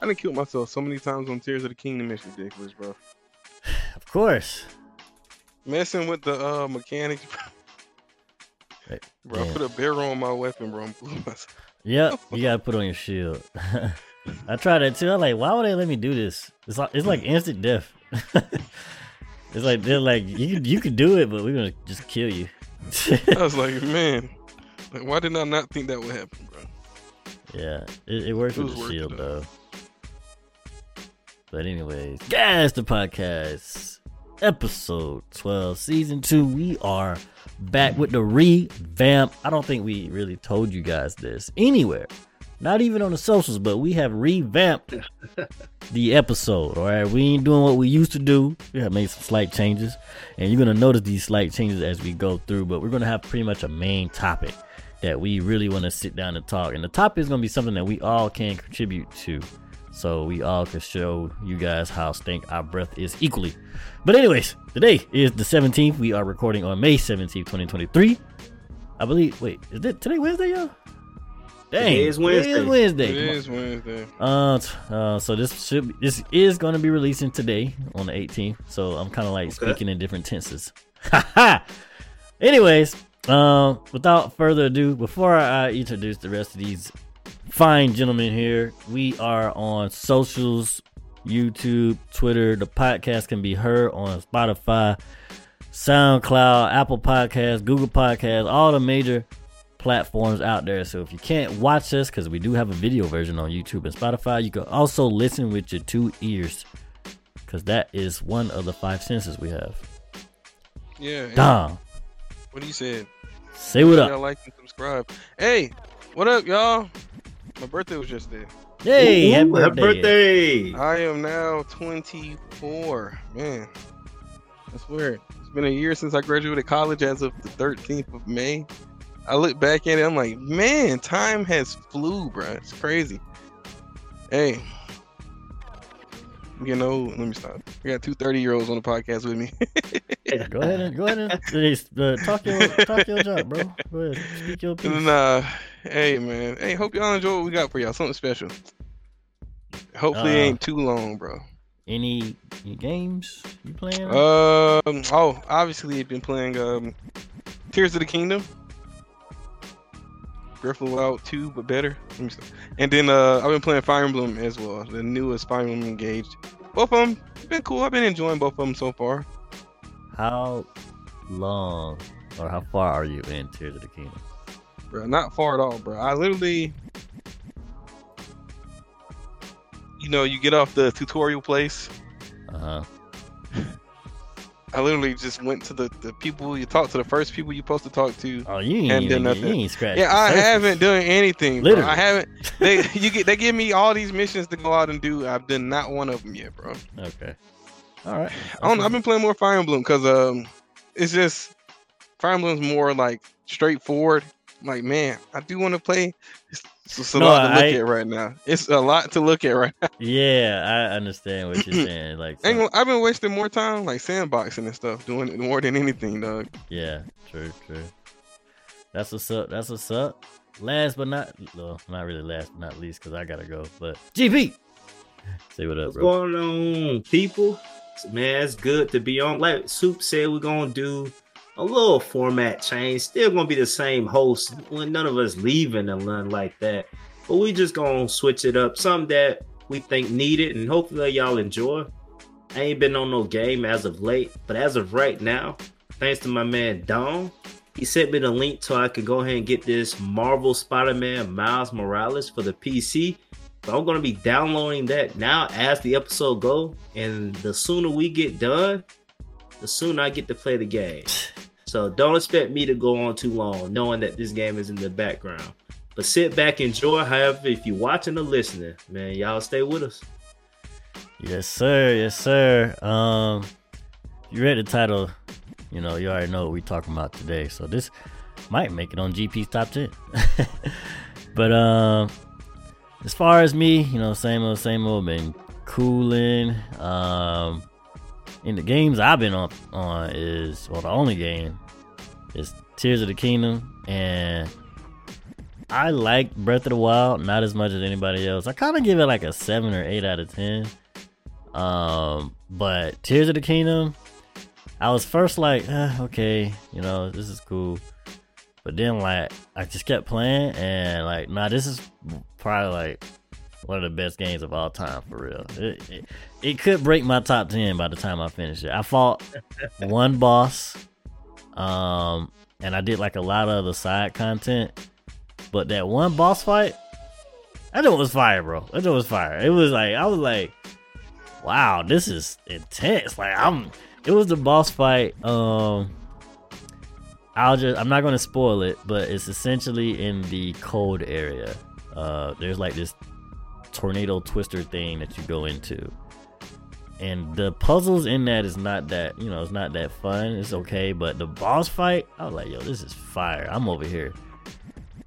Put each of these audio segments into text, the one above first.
I didn't kill myself so many times on Tears of the Kingdom. It's ridiculous, bro. Of course. Messing with the uh mechanics, Hey, bro. I put a barrel on my weapon, bro. I'm blew myself. Yep, you gotta put on your shield. I tried that too. I'm like, why would they let me do this? It's like it's like instant death. it's like they're like you you can do it, but we're gonna just kill you. I was like, man, like, why did I not think that would happen, bro? yeah, it, it works It with the shield though. But anyways, guys, the podcast episode twelve, season two. We are back with the revamp. I don't think we really told you guys this anywhere. Not even on the socials, but we have revamped the episode. All right, we ain't doing what we used to do. We have made some slight changes, and you're gonna notice these slight changes as we go through. But we're gonna have pretty much a main topic that we really want to sit down and talk, and the topic is gonna be something that we all can contribute to, so we all can show you guys how stink our breath is equally. But anyways, today is the 17th. We are recording on May 17th, 2023. I believe. Wait, is it today Wednesday, y'all? Dang, Today is Wednesday. It is Wednesday. It Come on. is Wednesday. Uh, uh, so this should be, this is going to be releasing today on the 18th. So I'm kind of like Okay. speaking in different tenses. Haha. Anyways, um, without further ado, before I introduce the rest of these fine gentlemen here, we are on socials, YouTube, Twitter. The podcast can be heard on Spotify, SoundCloud, Apple Podcasts, Google Podcasts, all the major platforms out there. So if you can't watch us, because we do have a video version on YouTube and Spotify, you can also listen with your two ears, because that is one of the five senses we have. Yeah. Dom, What he you say Say what up. like and subscribe. Hey, what up, y'all? My birthday was just there. Hey, happy Ooh, birthday. I am now 24. Man, that's weird. It's been a year since I graduated college as of the 13th of May. I look back at it, I'm like, man, time has flew, bro. It's crazy. Hey, you know, let me stop. We got two 30 year olds on the podcast with me. Go ahead and go ahead and uh, talk your talk your job, bro. Go ahead, speak your piece. And uh, hey, man. Hey, hope y'all enjoy what we got for y'all. Something special. Hopefully, it Uh, ain't too long, bro. Any, any games you playing? Um. Oh, obviously, I've been playing um, Tears of the Kingdom, Breath of the Wild 2, but better. Let me. And then uh, I've been playing Fire Emblem as well, the newest Fire Emblem Engaged. Both of them been cool. I've been enjoying both of them so far. how long or how far are you in Tears of the Kingdom? Bro, not far at all, bro. I literally, you know, you get off the tutorial place. Uh huh. I literally just went to the, the people you talk to, the first people you're supposed to talk to. Oh, you ain't And even, then you nothing. ain't scratched. Yeah, I haven't done anything. Bro. Literally. I haven't. They you get they give me all these missions to go out and do. I've done not one of them yet, bro. Okay. All right. I don't. I've been playing more Fire Emblem because um, it's just Fire Emblem's more like straightforward. Like man, I do want to play. It's, it's a No, lot to look I- at right now. It's a lot to look at right now. Yeah, I understand what you're saying. Like, so- gonna- I've been wasting more time like sandboxing and stuff, doing it more than anything, dog. yeah, true, true. That's what's up. That's what's up. Last but not, well, not really last but not least, because I gotta go. But GP, say what up, What's bro. going on, people? Man, it's good to be on. Like Soup said, we're gonna do a little format change. Still gonna be the same host. When none of us leaving and nothing like that. But we just gonna switch it up. Something that we think needed, and hopefully y'all enjoy. I ain't been on no game as of late, but as of right now, thanks to my man Dom, he sent me the link so I could go ahead and get this Marvel Spider-Man Miles Morales for the PC. So I'm gonna be downloading that now as the episode go, and the sooner we get done, the sooner I get to play the game. So don't expect me to go on too long, knowing that this game is in the background. But sit back, enjoy. However, if you're watching or listening, man, y'all stay with us. Yes, sir. Yes, sir. Um, you read the title. You know, you already know what we're talking about today. So this might make it on GP's top ten. but um, as far as me, you know, same old, same old. Been cooling. Um, in the games I've been on on is well, the only game is Tears of the Kingdom and I like Breath of the Wild not as much as anybody else. I kind of give it like a seven or eight out of ten. Um, but Tears of the Kingdom, I was first like, eh, okay, you know, this is cool. But then like I just kept playing and like, nah, this is probably like one of the best games of all time for real. It, it, it could break my top ten by the time I finish it. I fought one boss, um, and I did like a lot of the side content. But that one boss fight, that joint was fire, bro. That joint was fire. It was like I was like, wow, this is intense. Like I'm. It was the boss fight. Um, I'll just. I'm not gonna spoil it, but it's essentially in the cold area. Uh, there's like this tornado twister thing that you go into. And the puzzles in that is not that, you know, it's not that fun. It's okay, but the boss fight, I was like, yo, this is fire. I'm over here.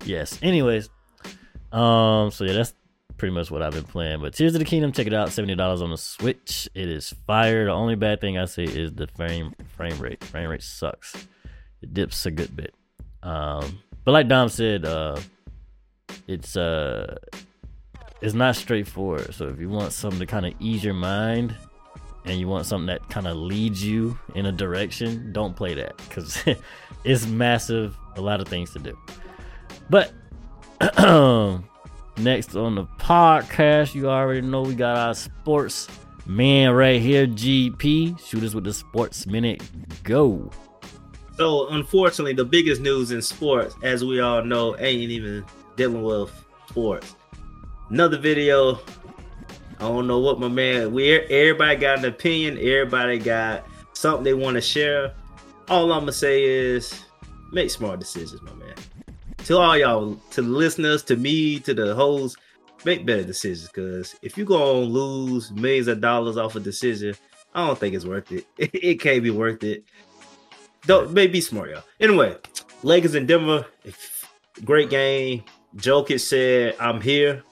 Yes. Anyways, um, so yeah, that's pretty much what I've been playing. But Tears of the Kingdom, check it out, seventy dollars on the Switch. It is fire. The only bad thing I say is the frame frame rate. Frame rate sucks. It dips a good bit. Um, but like Dom said, uh, it's uh it's not straightforward. So if you want something to kind of ease your mind and you want something that kind of leads you in a direction, don't play that because it's massive, a lot of things to do. But next on the podcast, you already know we got our sports man right here, GP. Shoot us with the sports minute. Go. So, unfortunately, the biggest news in sports, as we all know, ain't even dealing with sports. Another video. I don't know what my man. We everybody got an opinion. Everybody got something they want to share. All I'm gonna say is make smart decisions, my man. To all y'all, to the listeners, to me, to the hosts, make better decisions. Cause if you gonna lose millions of dollars off a decision, I don't think it's worth it. It can't be worth it. Don't maybe smart, y'all. Anyway, Lakers in Denver, great game. Jokic said, "I'm here."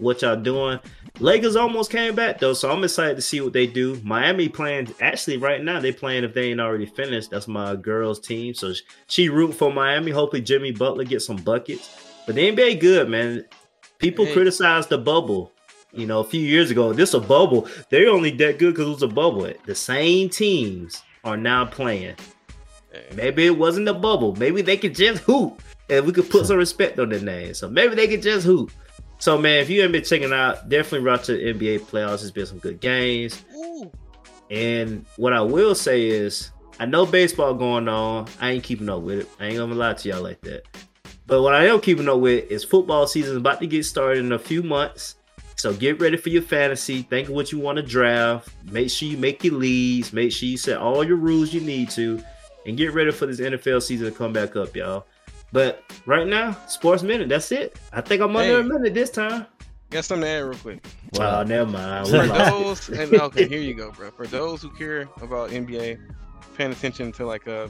What y'all doing. Lakers almost came back though, so I'm excited to see what they do. Miami playing actually right now. They playing if they ain't already finished. That's my girls team, so she root for Miami. Hopefully Jimmy Butler gets some buckets. But the NBA good man. People hey. criticize the bubble. You know, a few years ago, this a bubble. They're only that good because it was a bubble. The same teams are now playing. Maybe it wasn't a bubble. Maybe they could just hoop, and we could put some respect on their name. So maybe they could just hoop. So man, if you haven't been checking out, definitely watch the NBA playoffs. There's been some good games. Ooh. And what I will say is, I know baseball going on. I ain't keeping up with it. I ain't gonna lie to y'all like that. But what I am keeping up with is football season is about to get started in a few months. So get ready for your fantasy. Think of what you want to draft. Make sure you make your leads. Make sure you set all your rules you need to, and get ready for this NFL season to come back up, y'all. But right now, sports minute. That's it. I think I'm under hey, a minute this time. Got something to add real quick. Wow, never mind. For those, and, okay, here you go, bro. For those who care about NBA, paying attention to like uh,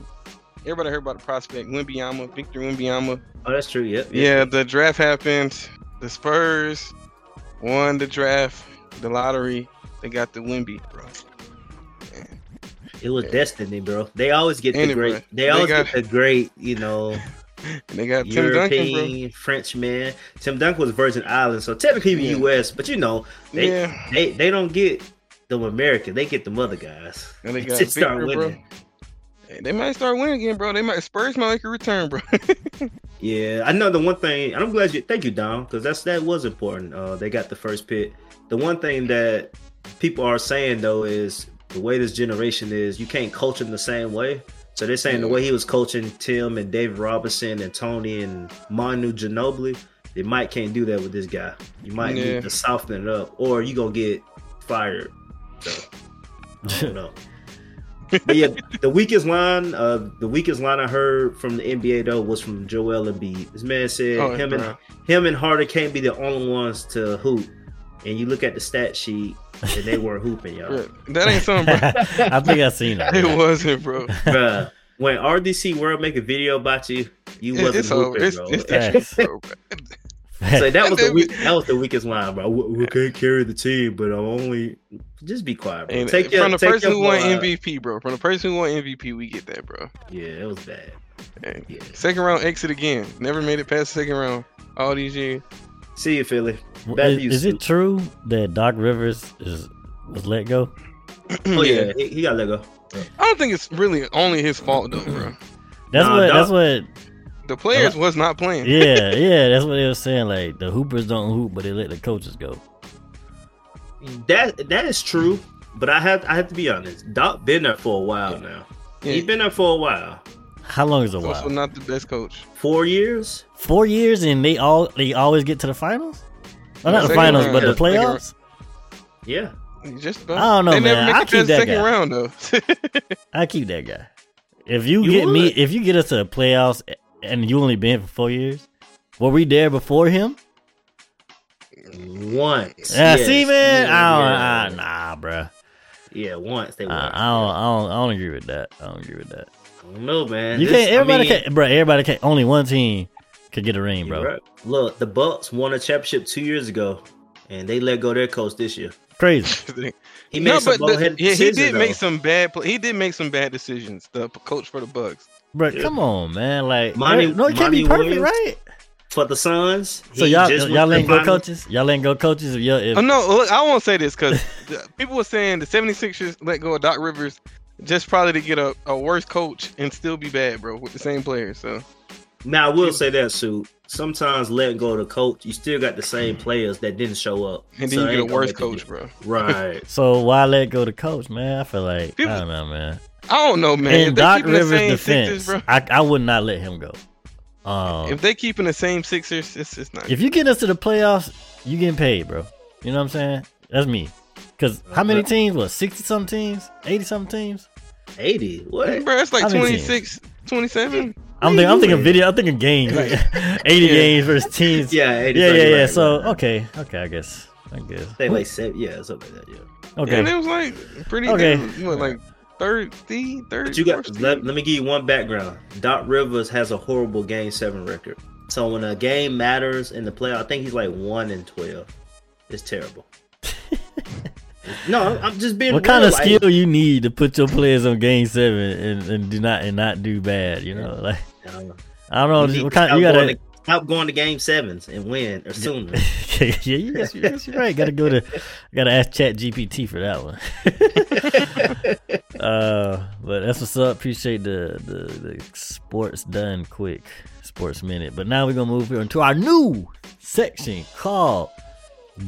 everybody heard about the prospect Wembanyama, Victor Wembanyama. Oh, that's true. Yep. yep. Yeah, the draft happened. The Spurs won the draft, the lottery. They got the Wemby, bro. It was yeah. destiny, bro. They always get the great. They, they always got, get the great, you know. And they got European, Tim Duncan, bro. French man. Tim Duncan was Virgin Islands, so technically yeah. U.S. But you know, they yeah. they, they don't get them American. They get the mother guys. And they got start winning. They might start winning again, bro. They might Spurs might make a return, bro. yeah, I know the one thing, and I'm glad you. Thank you, Dom, because that's that was important. Uh, they got the first pick. The one thing that people are saying though is the way this generation is, you can't coach them the same way. So they're saying the way he was coaching Tim and David Robinson and Tony and Manu Ginobili, they might can't do that with this guy. You might yeah. need to soften it up, or you gonna get fired. So I don't know. but yeah, the weakest line, uh, the weakest line I heard from the NBA though was from Joel Embiid. This man said oh, him and him and Harden can't be the only ones to hoop. And you look at the stat sheet, and they weren't hooping, y'all. That ain't something, bro. I think I seen it. It wasn't, bro. Bruh, when RDC World make a video about you, you wasn't it's hooping, it's, bro. It's, bro. so that was the weak, that was the weakest line, bro. We, we can't carry the team, but I'm only just be quiet, bro. take your, from the person who won MVP, bro. From the person who won MVP, we get that, bro. Yeah, it was bad. Yeah. Second round exit again. Never made it past second round all these years. See you, Philly. Well, Is, is it true that Doc Rivers is was let go? Oh yeah, he, he got let go. I don't think it's really only his fault though, bro. That's Nah, what. Doc- That's what. The players was not playing. Yeah, yeah. That's what they were saying. Like the Hoopers don't hoop, but they let the coaches go. That that is true, but I have I have to be honest. Doc been there for a while now. Yeah. He's been there for a while. How long is a He's also not the best coach. Four years. Four years, and they all they always get to the finals. Well, not the finals, round. but the Yeah, second playoffs. Yeah. Just about. I don't know, they never man. make I keep the that second guy. round though. I keep that guy. If you, You get me, if you get us to the playoffs, and you only been for four years, were we there before him? Once. Yeah, Yes. see, man, Yeah, I don't, yeah. I, nah, bruh. Yeah, once they were. I, I don't, I don't, I don't agree with that. I don't agree with that. I man. You This- can't. Everybody I mean, can't, bro. Everybody can't. Only one team could get a ring, bro. right. Look, the Bucks won a championship two years ago, and they let go their coach this year. Crazy. He made no, some but the, bullheaded yeah, he did though. make some bad. He did make some bad decisions. The coach for the Bucks. Bro, Yeah. come on, man. Like, Monty- eh, no, it can't be perfect, Williams. right? for the Suns. So y'all, just y'all went to go finals. coaches? Y'all ain't go coaches? If y'all, if, Oh no, look, I won't say this because people were saying the 76ers let go of Doc Rivers just probably to get a, a worse coach and still be bad, bro, with the same players. So Now I will say that, Sue. Sometimes letting go of the coach, you still got the same players that didn't show up, and then So you get a worse coach, bro. Right. so why let go the coach, man? I feel like People- I don't know, man. I don't know, man. In if Doc keeping the Rivers' same defense, Sixers, bro. I, I would not let him go. Um, If they keeping the same Sixers, it's it's not. if you get us to the playoffs, you getting paid, bro. You know what I'm saying? That's me. Cause how many teams? What sixty some teams? Eighty some teams? 80. What? bro, it's like 26, 27. I'm thinking. I'm thinking video. I'm thinking games. Like eighty Yeah. games versus teams. Yeah, 80. yeah, yeah, yeah. right, so right. okay, okay. I guess. I guess. they like seven, yeah, something like that. Yeah. Okay. And it was like pretty. Okay. Okay. What like third, the third. But you got. fourth Let, let me give you one background. Doc Rivers has a horrible Game Seven record. So when a game matters in the playoff, I think he's like one in twelve. It's terrible. no, I'm- just being. What kind of like- skill you need to put your players on game seven and, and do not and not do bad? You know, like I don't know. I don't know. You what kind? You going gotta. to- stop going to game sevens and win or sooner. yeah, you guess, you guess you're right. Gotta go to. Gotta ask Chat GPT for that one. uh, but that's what's up. Appreciate the, the the sports done quick sports minute. But now we're gonna move here into our new section called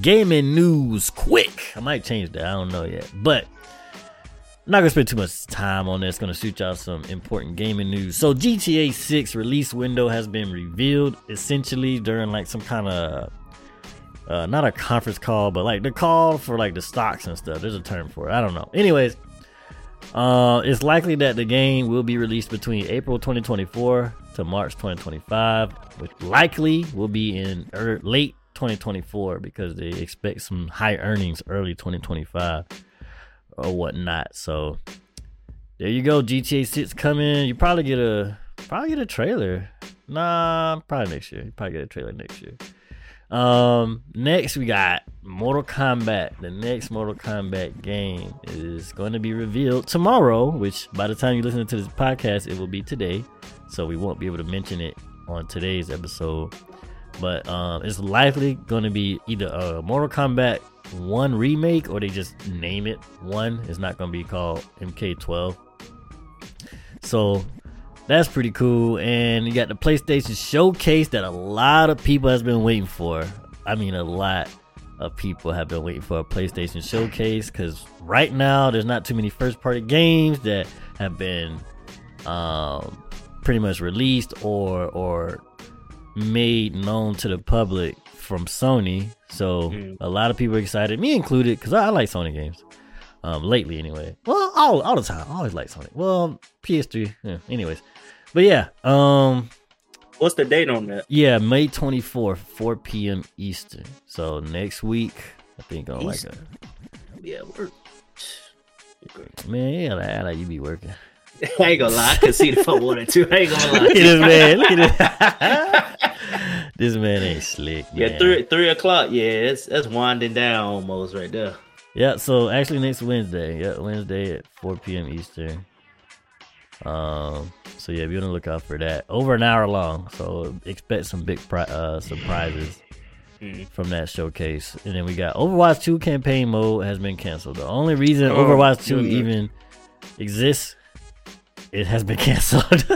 gaming news quick. I might change that. I don't know yet, but. I'm not gonna spend too much time on this. Gonna shoot y'all some important gaming news. So GTA 6 release window has been revealed essentially during like some kind of uh, not a conference call, but like the call for like the stocks and stuff. There's a term for it. I don't know. Anyways, uh, it's likely that the game will be released between April 2024 to March 2025, which likely will be in er- late 2024 because they expect some high earnings early 2025 or whatnot. So there you go. GTA 6 coming. You probably get a probably get a trailer. Nah, probably next year. You probably get a trailer next year. Um, next we got Mortal Kombat. The next Mortal Kombat game is going to be revealed tomorrow, which by the time you listen to this podcast, it will be today. So we won't be able to mention it on today's episode. But um, it's likely going to be either a Mortal Kombat 1 remake or they just name it 1. It's not going to be called MK12. So that's pretty cool. And you got the PlayStation Showcase that a lot of people has been waiting for. I mean, a lot of people have been waiting for a PlayStation Showcase because right now there's not too many first party games that have been um, pretty much released or or made known to the public from Sony. So Mm. a lot of people are excited, me included, because I, I like Sony games. Um, lately anyway. Well, all all the time. I always like Sony. Well, PS3. Yeah, anyways. But yeah, um What's the date on that? yeah, May 24th, 4 p.m. Eastern. So next week, I think on like Eastern. Yeah, we're. man, yeah, like, like you be working. I ain't gonna lie, I could see if I wanted to. I ain't gonna lie. Look at this man. Look at this. this man ain't slick. Yeah, three three o'clock. Yeah, it's that's winding down almost right there. Yeah, so actually next Wednesday. Yeah, Wednesday at 4 p.m. Eastern. Um, so yeah, be on the lookout for that. Over an hour long, so expect some big pri- uh, surprises Mhm. from that showcase. And then we got Overwatch 2 campaign mode has been canceled. The only reason Oh, Overwatch 2 goodness. even exists, it has been canceled.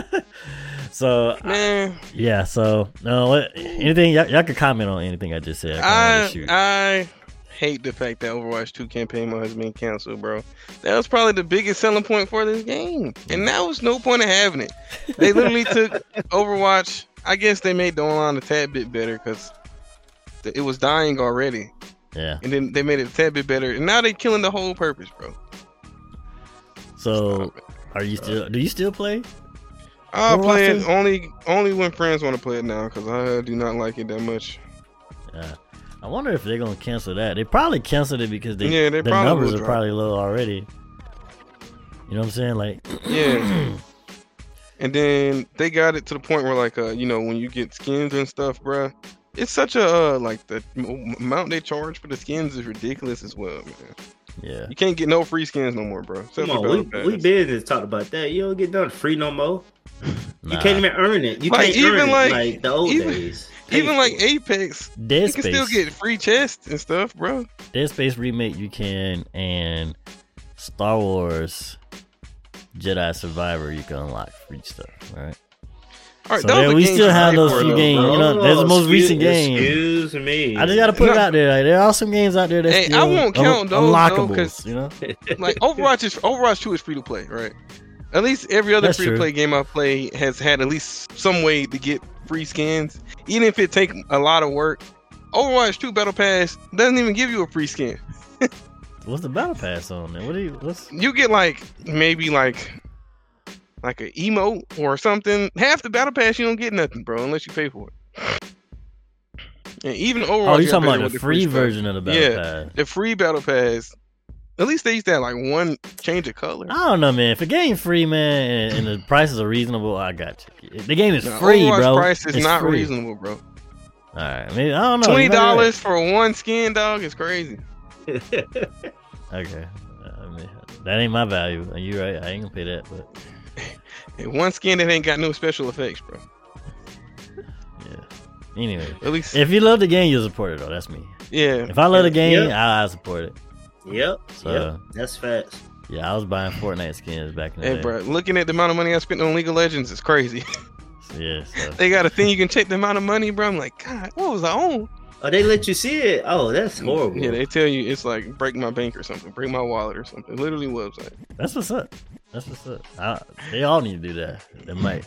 so Man, yeah, so no, what, anything y'all, y'all could comment on anything I just said. I, I. I hate the fact that Overwatch 2 campaign mode has been canceled, bro. That was probably the biggest selling point for this game, and mm. now was no point in having it. They literally took Overwatch. I guess they made the online a tad bit better because it was dying already, yeah. and then they made it a tad bit better, and now they're killing the whole purpose, bro. So. Are you still? Do you still play? I'll play it only only when friends want to play it now because I do not like it that much. Yeah. I wonder if they're gonna cancel that. They probably canceled it because they, Yeah, they the numbers are probably low already. You know what I'm saying? Like, Yeah. And then they got it to the point where, like, uh, you know, when you get skins and stuff, bruh, it's such a uh, like the amount they charge for the skins is ridiculous as well, man. Yeah, You can't get no free skins no more, bro. Except Come on, we, we Pass. been to talk about that. You don't get nothing free no more. You can't even earn it. You Like, can't earn even it like- like the old even- days. Pay Even like. Apex, Dead you can Space. still get free chests and stuff, bro. Dead Space remake you can, and Star Wars Jedi Survivor you can unlock free stuff. All right. All right, So there we still have those few though, games, bro. you know, there's the most recent game. Excuse me. I just gotta put it out there. Like, there are some games out there that Hey, I won't count those, though, unlockables. 'cause- you know, like Overwatch is Overwatch 2 is free to play, right? At least every other free to play game I play has had at least some way to get free skins, even if it take a lot of work. Overwatch 2 Battle Pass doesn't even give you a free skin. what's the battle pass on there? What do you? What's You get like maybe like like an emote or something. Half the Battle Pass you don't get nothing, bro, unless you pay for it. And even oh, Overwatch, oh, you talking about the free stuff. version of the battle Yeah. pass? The free Battle Pass. At least they used to have like one change of color. I don't know, man. If a game free, man, and, and the prices are reasonable, I got you. The game is Nah, free, Overwatch bro. price is It's not free. reasonable, bro. All right, maybe I don't know. Twenty dollars for one skin, dog, is crazy. Okay, uh, I mean, that ain't my value. And you right, I ain't gonna pay that. But one skin that ain't got no special effects, bro. yeah. Anyway, At least, if you love the game, you'll support it. though. that's me. yeah. If I love the game, Yep. I, I support it. yep. So- yep. That's facts. Yeah, I was buying Fortnite skins back in the Hey, day. bro, looking at the amount of money I spent on League of Legends is crazy. Yeah, so. they got a thing you can check the amount of money, bro. I'm like, God, what was I on? Oh, they let you see it. Oh, that's horrible. Yeah, they tell you it's like break my bank or something, break my wallet or something. Literally website. That's what's up. That's what's up. I, they all need to do that. They might.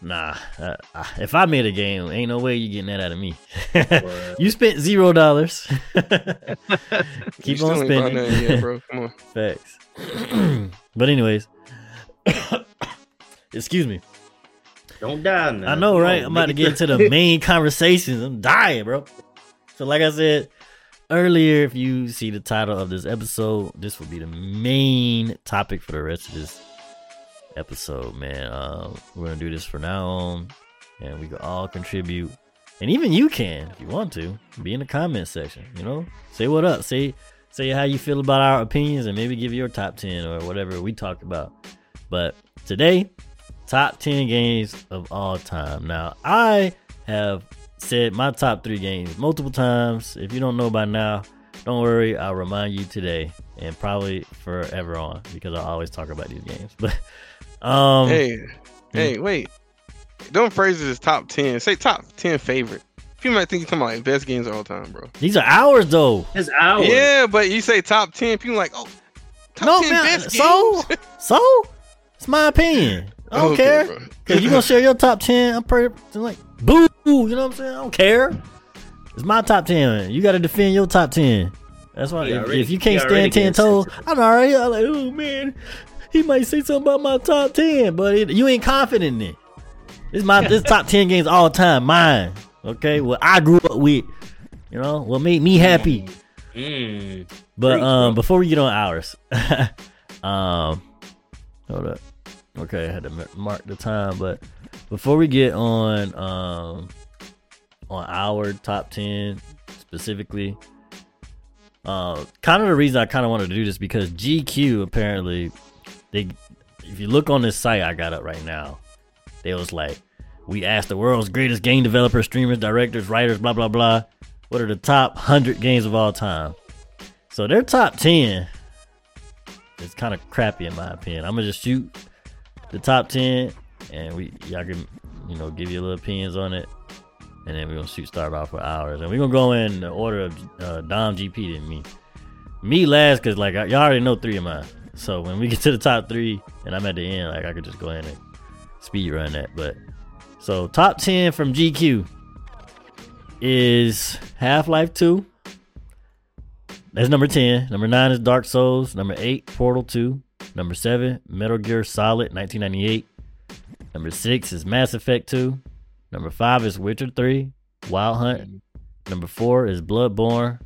Nah, uh, uh, if I made a game, ain't no way you getting that out of me. You spent zero dollars. Keep on still spending. yet, bro. Come on. Facts. but anyways, excuse me. don't die now. I know, right? on, I'm about to get into the main conversations. I'm dying, bro. So, like I said earlier, if you see the title of this episode, this will be the main topic for the rest of this episode, man. Um, we're gonna do this from now on, and we can all contribute, and even you can if you want to. Be in the comment section. You know, say what up. Say say how you feel about our opinions, and maybe give your top ten or whatever we talked about. But today, top 10 games of all time. Now, I have said my top three games multiple times. If you don't know by now, don't worry, I'll remind you today and probably forever on because I always talk about these games. But, um, Hey, hey, wait. Don't phrase it as top ten. Say top ten favorite. People might think you're talking about like best games of all time, bro. these are ours though. It's ours. Yeah, but you say top ten, people like, oh, top No, ten man, best so, games. so, it's my opinion. I don't Okay, care. bro. Cause you gonna share your top ten. I'm pretty like boo. You know what I'm saying? I don't care. It's my top ten. You got to defend your top ten. That's why. If, already- if you can't stand ten toes. I'm already I'm like, oh man, he might say something about my top ten, but it, you ain't confident in it. This my this top ten games all time, mine. Okay, what I grew up with. You know what made me happy. Mm. But um, before we get on ours, um, hold up. Okay, I had to mark the time, but before we get on um on our top ten specifically, uh, kind of the reason I kind of wanted to do this because GQ apparently they, if you look on this site I got up right now, they was like, we asked the world's greatest game developers, streamers, directors, writers, blah blah blah. What are the top hundred games of all time? So their top ten is kind of crappy in my opinion. I'm gonna just shoot the top ten, and we y'all can you know give you a little opinions on it, and then we're gonna shoot start off for hours, and we're gonna go in the order of uh, Dom, GP, and me. Me last, cause like y'all already know three of mine. So when we get to the top three, and I'm at the end, like I could just go in and speed run that. But so top ten from GQ is Half Life Two. That's number ten. Number nine is Dark Souls. Number eight, Portal Two. Number seven, Metal Gear Solid, 1998. Number six is Mass Effect 2. Number five is Witcher 3, Wild Hunt. Number four is Bloodborne.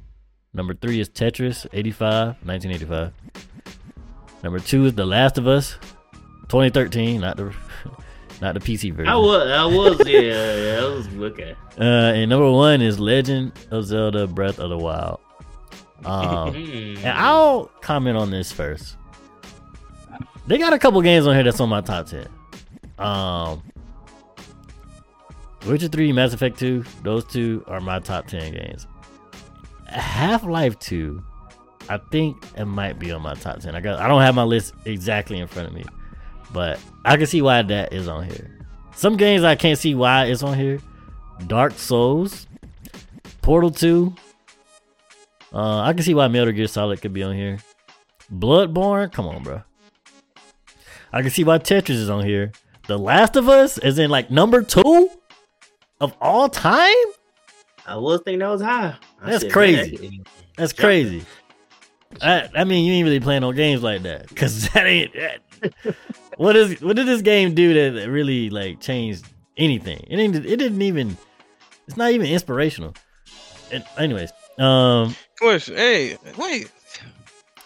Number three is Tetris, 85, 1985. Number two is The Last of Us, 2013, not the not the PC version. I was, I was, yeah, yeah, I was looking. Uh, and number one is Legend of Zelda: Breath of the Wild. Um, and I'll comment on this first. They got a couple games on here that's on my top ten. Um, Witcher Three, Mass Effect Two, those two are my top ten games. Half Life Two, I think it might be on my top ten. I got, I don't have my list exactly in front of me, but I can see why that is on here. Some games I can't see why it's on here. Dark Souls, Portal Two. Uh, I can see why Metal Gear Solid could be on here. Bloodborne, come on, bro. I can see why Tetris is on here. The Last of Us is in like number two of all time. I was thinking that was high. I That's said, crazy. man, That's crazy. I, I mean, you ain't really playing no games like that, cause that ain't. That, what is what did this game do that really like changed anything? It ain't. It didn't even. It's not even inspirational. And anyways, um, Question. Hey, wait.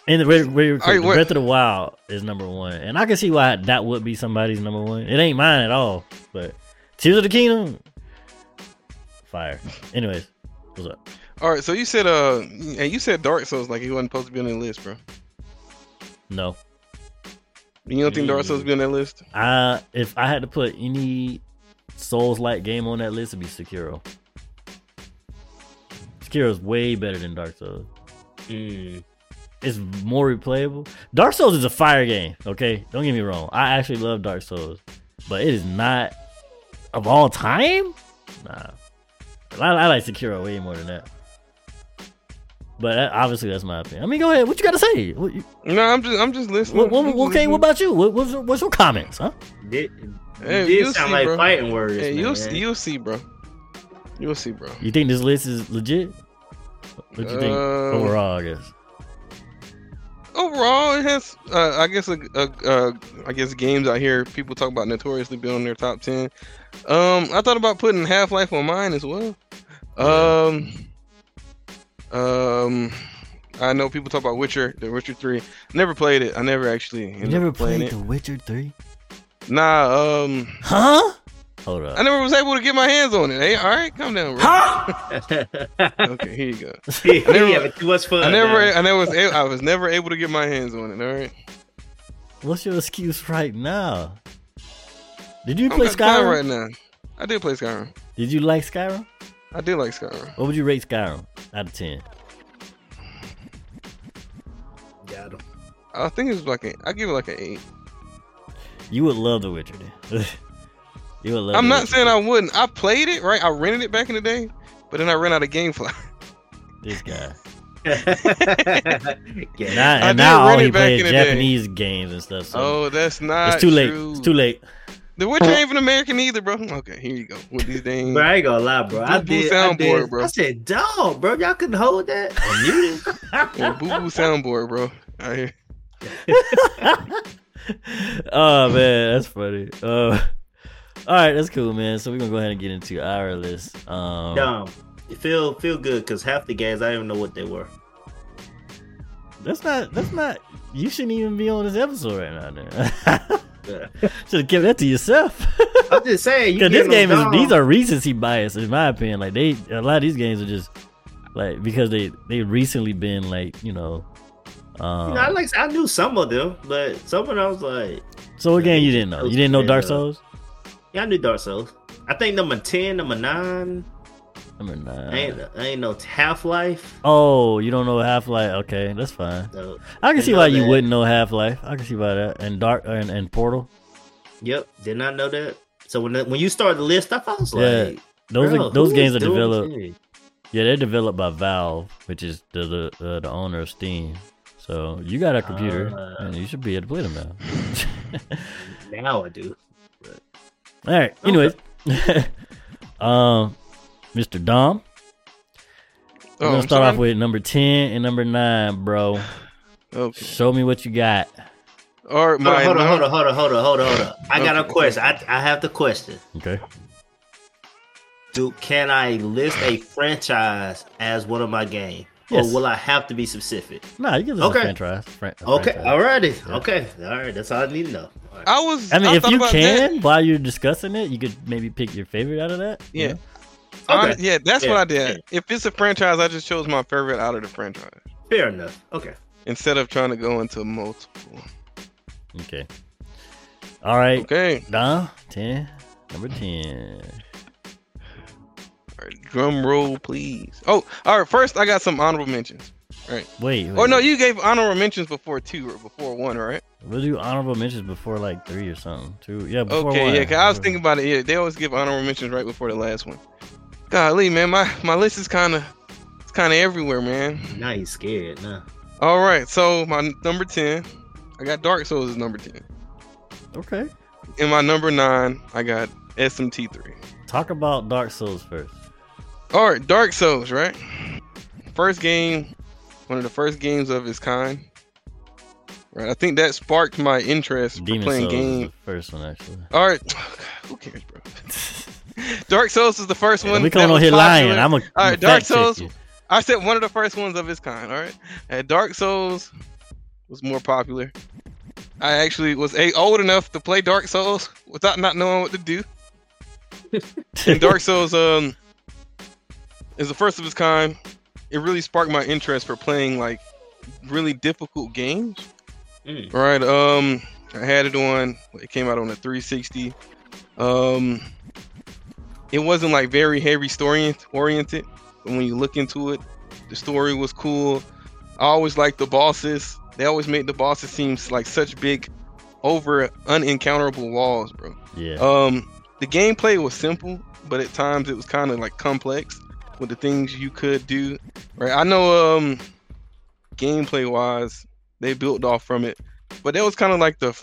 And the, wait, wait, All right, the Breath of the Wild is number one, and I can see why that would be somebody's number one. It ain't mine at all, but Tears of the Kingdom, fire. Anyways, what's up? All right. So you said uh, and you said Dark Souls like he wasn't supposed to be on the list, bro. No, You don't think Dark Souls be on that list? I if I had to put any Souls like game on that list, it'd be Sekiro. Sekiro's way better than Dark Souls. Mm. It's more replayable. Dark Souls is a fire game. Okay, don't get me wrong. I actually love Dark Souls, but it is not of all time. Nah, I, I like Sekiro way more than that. But that, obviously, that's my opinion. I mean, go ahead. What you got to say? What, you, No, I'm just I'm just listening. what, what, I'm okay, what about you? What, what's, what's your comments? Huh? Did, Hey, did you'll sound see, like bro. fighting words. Hey, man. you'll see, you'll see, bro. You'll see, bro. You think this list is legit? What you think Uh, overall? I guess. Overall, it has, uh, I guess, a, a, uh, I guess games out here people talk about notoriously being on their top ten. Um, I thought about putting Half Life on mine as well. Um, um, I know people talk about Witcher, The Witcher Three. Never played it. I never actually. You never played. The Witcher Three? Nah. Um, Huh? Hold up. I never was able to get my hands on it. Hey, all right, calm down, bro. Okay, here you go. he never- having too much fun. I never, now. I never was, a- I was never able to get my hands on it. All right. What's your excuse right now? Did you I'm play got Skyrim? right now. I did play Skyrim. Did you like Skyrim? I did like Skyrim. What would you rate Skyrim out of ten? Got him. I think it's like a, I give it like an eight. You would love The Witcher. Then. you would love. I'm not saying I wouldn't. I played it right. I rented it back in the day, but then I ran out of GameFly. This guy. Get Now, I and did now all rent he it back plays in the day. Japanese games and stuff. So oh, that's not. it's too late. True. It's too late. The Witcher ain't even American either, bro. Okay, here you go with these things. Bro, I ain't gonna lie, bro. I Boo-boo did, I soundboard, did. bro. I said, dog, bro. Y'all couldn't hold that. Unmuted. Yeah, boo boo soundboard, bro. Out here. oh man, that's funny. Uh, all right, that's cool, man. So we're gonna go ahead and get into our list. Um, Dumb. Feel feel good because half the games I didn't even know what they were. that's not. That's not. You shouldn't even be on this episode right now. Then. Should have kept that to yourself. I'm just saying. Because this game is on these are recency bias in my opinion. Like they a lot of these games are just like because they they recently been like you know. Um, You know, I like I knew some of them, but some of them I was like, so what game you didn't know? You didn't know Dark. Souls? Yeah, I knew Dark Souls. I think number ten, number nine. Number nine. ain't ain't no Half Life. Oh, you don't know Half Life? Okay, that's fine. So, I can see why you that. wouldn't know Half Life. I can see why that. And Dark and, and Portal. yep, did not know that. So when when you started the list, I was Yeah, like, Those are, those games are developed. this? Yeah, they're developed by Valve, which is the the, uh, the owner of Steam. So you got a computer, Ah. and you should be able to play them now. Now I do. All right. Anyways, um, Mr. Dom, we're Oh, gonna I'm start off with number ten and number nine, bro. Okay. Show me what you got. All right, Hold my on, hold on, hold on, hold on, hold on, hold on, hold on. I got a question. I I have the question. Okay. Do can I list a franchise as one of my games, Yes. Or will I have to be specific? Nah, you can just okay. franchise. Fran- okay, alrighty. Yeah. Okay, all right. That's all I need to know. Right. I was. I mean, I if you can, that. while you're discussing it, you could maybe pick your favorite out of that. Yeah. You know? Okay. I, yeah, that's yeah. what I did. Yeah. If it's a franchise, I just chose my favorite out of the franchise. Fair enough. Okay. Instead of trying to go into multiple. Okay. All right. Okay. Now, 10, number 10 right, drum roll, please. Oh, all right. First, I got some honorable mentions. Wait. wait Oh no, you gave honorable mentions before two or before one, right? We'll do honorable mentions before like three or something. Two. Yeah. Before Okay, one. yeah. Cause I was thinking about it. Yeah, they always give honorable mentions right before the last one. Golly, man, my my list is kind of it's kind of everywhere, man. Now he's scared. nah. All right, so my number ten, I got Dark Souls is number ten. Okay. In my number nine, I got SMT3. Talk about Dark Souls first. All right, Dark Souls, right? First game, one of the first games of its kind. Right, I think that sparked my interest for playing Souls is games. first one actually. All right, who cares, bro? Dark Souls is the first one. we that come on here lying. I'm a. All right, Dark Souls. you. I said one of the first ones of its kind. All right, and Dark Souls was more popular. I actually was a old enough to play Dark Souls without not knowing what to do. And Dark Souls um is the first of its kind. It really sparked my interest for playing like really difficult games. Mm. Right. Um, I had it on. It came out on a 360. Um, it wasn't like very heavy story oriented, but when you look into it, the story was cool. I always liked the bosses. They always made the bosses seem like such big, over unencounterable walls, bro. yeah. Um, the gameplay was simple, but at times it was kind of like complex with the things you could do. Right? I know, um, gameplay wise, they built off from it, but that was kind of like the,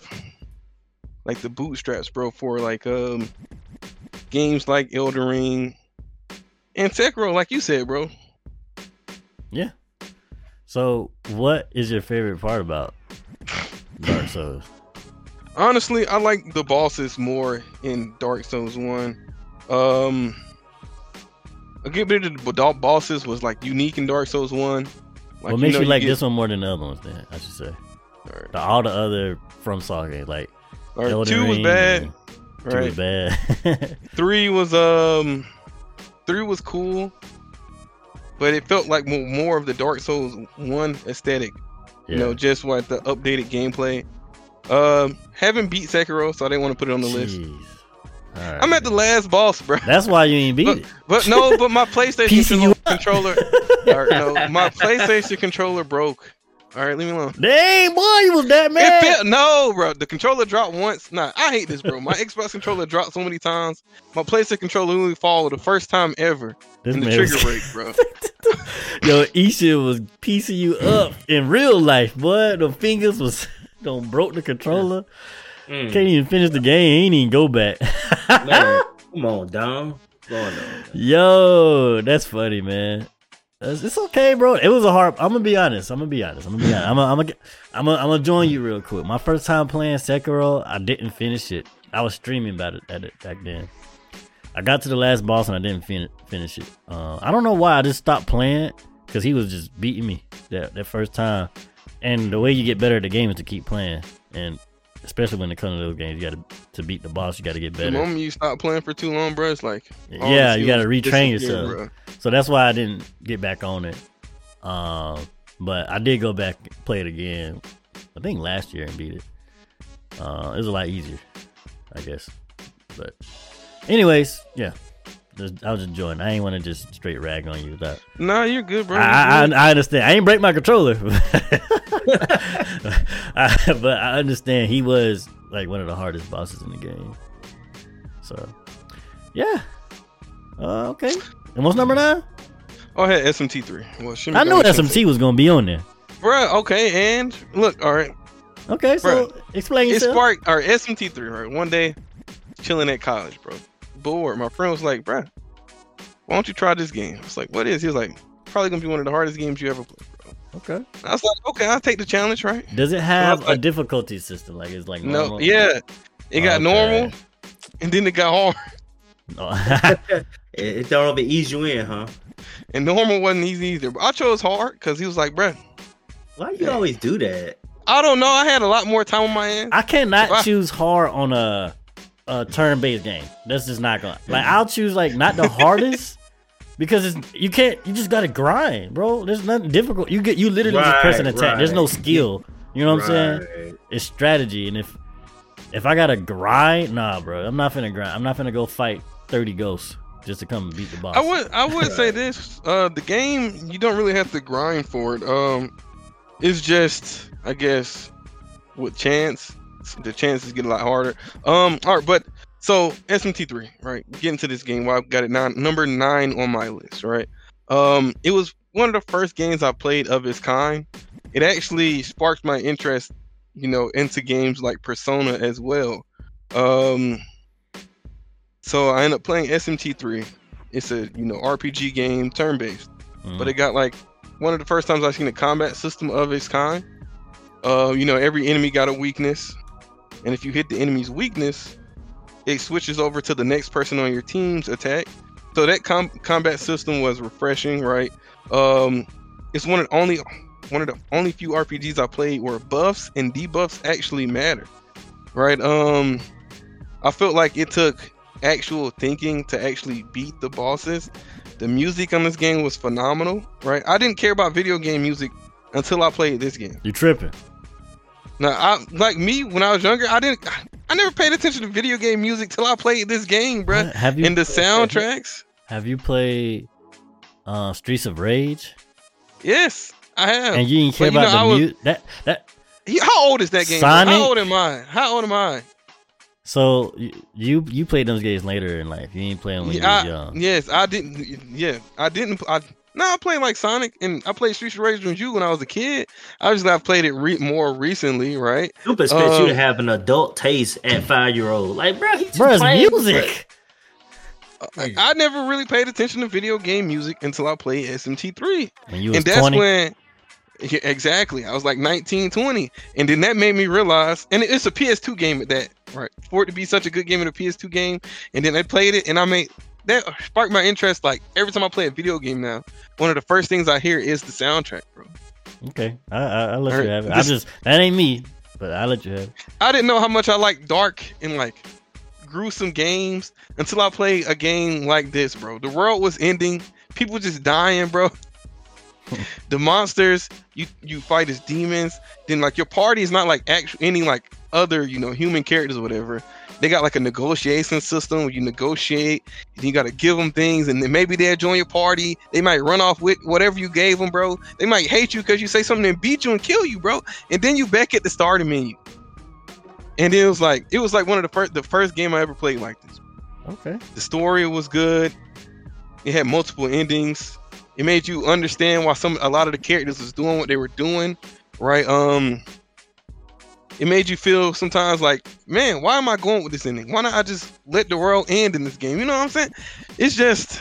like the bootstraps, bro, for like um, games like Elden Ring and Sekiro, like you said, bro. yeah. So, what is your favorite part about Dark Souls? Honestly, I like the bosses more in Dark Souls One. Um, a good bit of the bo- bosses was like unique in Dark Souls One. what makes know, you like get- this one more than the other ones? Then I should say. Alright, The, all the other From Software games, like Elden two was Ring bad. Two Right. was bad. Three was um, three was cool, but it felt like more of the Dark Souls One aesthetic. yeah. You know, just like the updated gameplay. Um, haven't beat Sekiro, so I didn't want to put it on the list. Jeez. All right, I'm at the last boss, bro. That's why you ain't beat But, it. but no, but my PlayStation Piecing controller, or no, my PlayStation controller broke. All right, leave me alone. Dang, boy, you was that It mad. felt, no, bro. The controller dropped once. Nah, I hate this, bro. My Xbox controller dropped so many times. My PlayStation controller only fall the first time ever This in the trigger was- break, bro. Yo, Isshin was piecing you up in real life, boy. The fingers was don't broke the controller. Mm. Can't even finish the game. Ain't even go back. Man, come on, Dom. On. Yo, that's funny, man. It's, it's okay, bro. It was a hard. I'm gonna be honest. I'm gonna be honest. I'm gonna be honest. I'm gonna, I'm gonna, I'm gonna, I'm gonna join you real quick. My first time playing Sekiro, I didn't finish it. I was streaming about it at it back then. I got to the last boss and I didn't fin- finish it. Uh, I don't know why. I just stopped playing because he was just beating me that that first time. And the way you get better at the game is to keep playing, and especially when it comes to those games, you got to to beat the boss. You got to get better. The moment you stop playing for too long, bro, it's like Yeah, you gotta retrain yourself. bro. So that's why I didn't get back on it. Um, but I did go back play it again. I think last year and beat it. Uh, it was a lot easier, I guess. But, anyways, yeah. Just, I was just enjoying. I ain't want to just straight rag on you. That Nah, you're good, bro. You're I, good. I, I understand. I ain't break my controller, I, but I understand he was like one of the hardest bosses in the game. So, yeah. Uh, okay. And what's number nine? oh, I had SMT3. Well, I knew SMT was gonna be on there. Bruh, okay, and look, all right. Okay, so explain yourself. It sparked our SMT3, right? One day, chilling at college, bro. Bored. My friend was like, bruh, why don't you try this game? I was like, what is? He was like, probably gonna be one of the hardest games you ever play, bro. okay. I was like, okay, I'll take the challenge, right? Does it have like- a difficulty system? Like it's like No, normal? yeah. It got Okay. normal, and then it got hard. No. Oh. It, it don't even ease you in, huh? And normal wasn't easy either. But I chose hard because he was like, bruh, Why do you always do that? I don't know. I had a lot more time on my hands. I cannot Wow. choose hard on a a turn-based game. That's just not going. to Like I'll choose like not the hardest because it's you can't. You just gotta grind, bro. There's nothing difficult. You get you literally just press an Right, attack. There's no skill. You know what I'm saying? It's strategy. And if if I gotta grind, nah, bro. I'm not finna grind. I'm not finna go fight 30 ghosts just to come beat the boss. I would I would say this. Uh the game you don't really have to grind for it. Um it's just I guess with chance the chances get a lot harder. Um all right, but so SMT3, right? Getting to this game, well, I've got it nine, number nine on my list, right? Um it was one of the first games I played of its kind. It actually sparked my interest, you know, into games like Persona as well. Um so I ended up playing SMT3. It's a you know RPG game, turn based, Mhm. but it got like one of the first times I've seen a combat system of its kind. Uh, you know, every enemy got a weakness, and if you hit the enemy's weakness, it switches over to the next person on your team's attack. So that com- combat system was refreshing, right? Um, it's one of the only one of the only few RPGs I played where buffs and debuffs actually matter, right? Um, I felt like it took actual thinking to actually beat the bosses. The music on this game was phenomenal, right? I didn't care about video game music until I played this game. you tripping? Now, I like me when I was younger, I didn't, I never paid attention to video game music till I played this game, bruh. Have you And the soundtracks, have you played uh, Streets of Rage? yes, I have. And you didn't care But, you about know, the music? That that How old is that game? Sonic? How old am I? How old am I? so you you, you played those games later in life. You ain't playing when you Yeah, was I- young. yes, I didn't. Yeah, I didn't. I no, I played like Sonic, and I played Streets of Rage with you when I was a kid. I just I've played it re- more recently, right? People expect you Um, to have an adult taste at five year old. Like, bro, he's Bro, it's playing- music. I, I never really paid attention to video game music until I played SMT3. When you was and that's 20. when yeah, exactly i was like 19 20 and then that made me realize and it's a ps2 game at that right for it to be such a good game in a ps2 game and then i played it and i made that sparked my interest like every time i play a video game now one of the first things i hear is the soundtrack bro. Okay, I I, I let you have it. I just that ain't me, but I let you have it. i didn't know how much i like dark and like gruesome games until i played a game like this bro. The world was ending. People just dying bro. The monsters you you fight as demons. Then like your party is not like actual any like other you know human characters or whatever they got like a negotiation system where you negotiate and you got to give them things and then maybe they'll join your party they might run off with whatever you gave them bro they might hate you because you say something and beat you and kill you bro and then you back at the starting menu and it was like it was like one of the first the first game i ever played like this Okay, the story was good. It had multiple endings. It made you understand why some a lot of the characters was doing what they were doing, right? Um, it made you feel sometimes like, man, why am I going with this ending? Why not I just let the world end in this game? You know what I'm saying? It's just,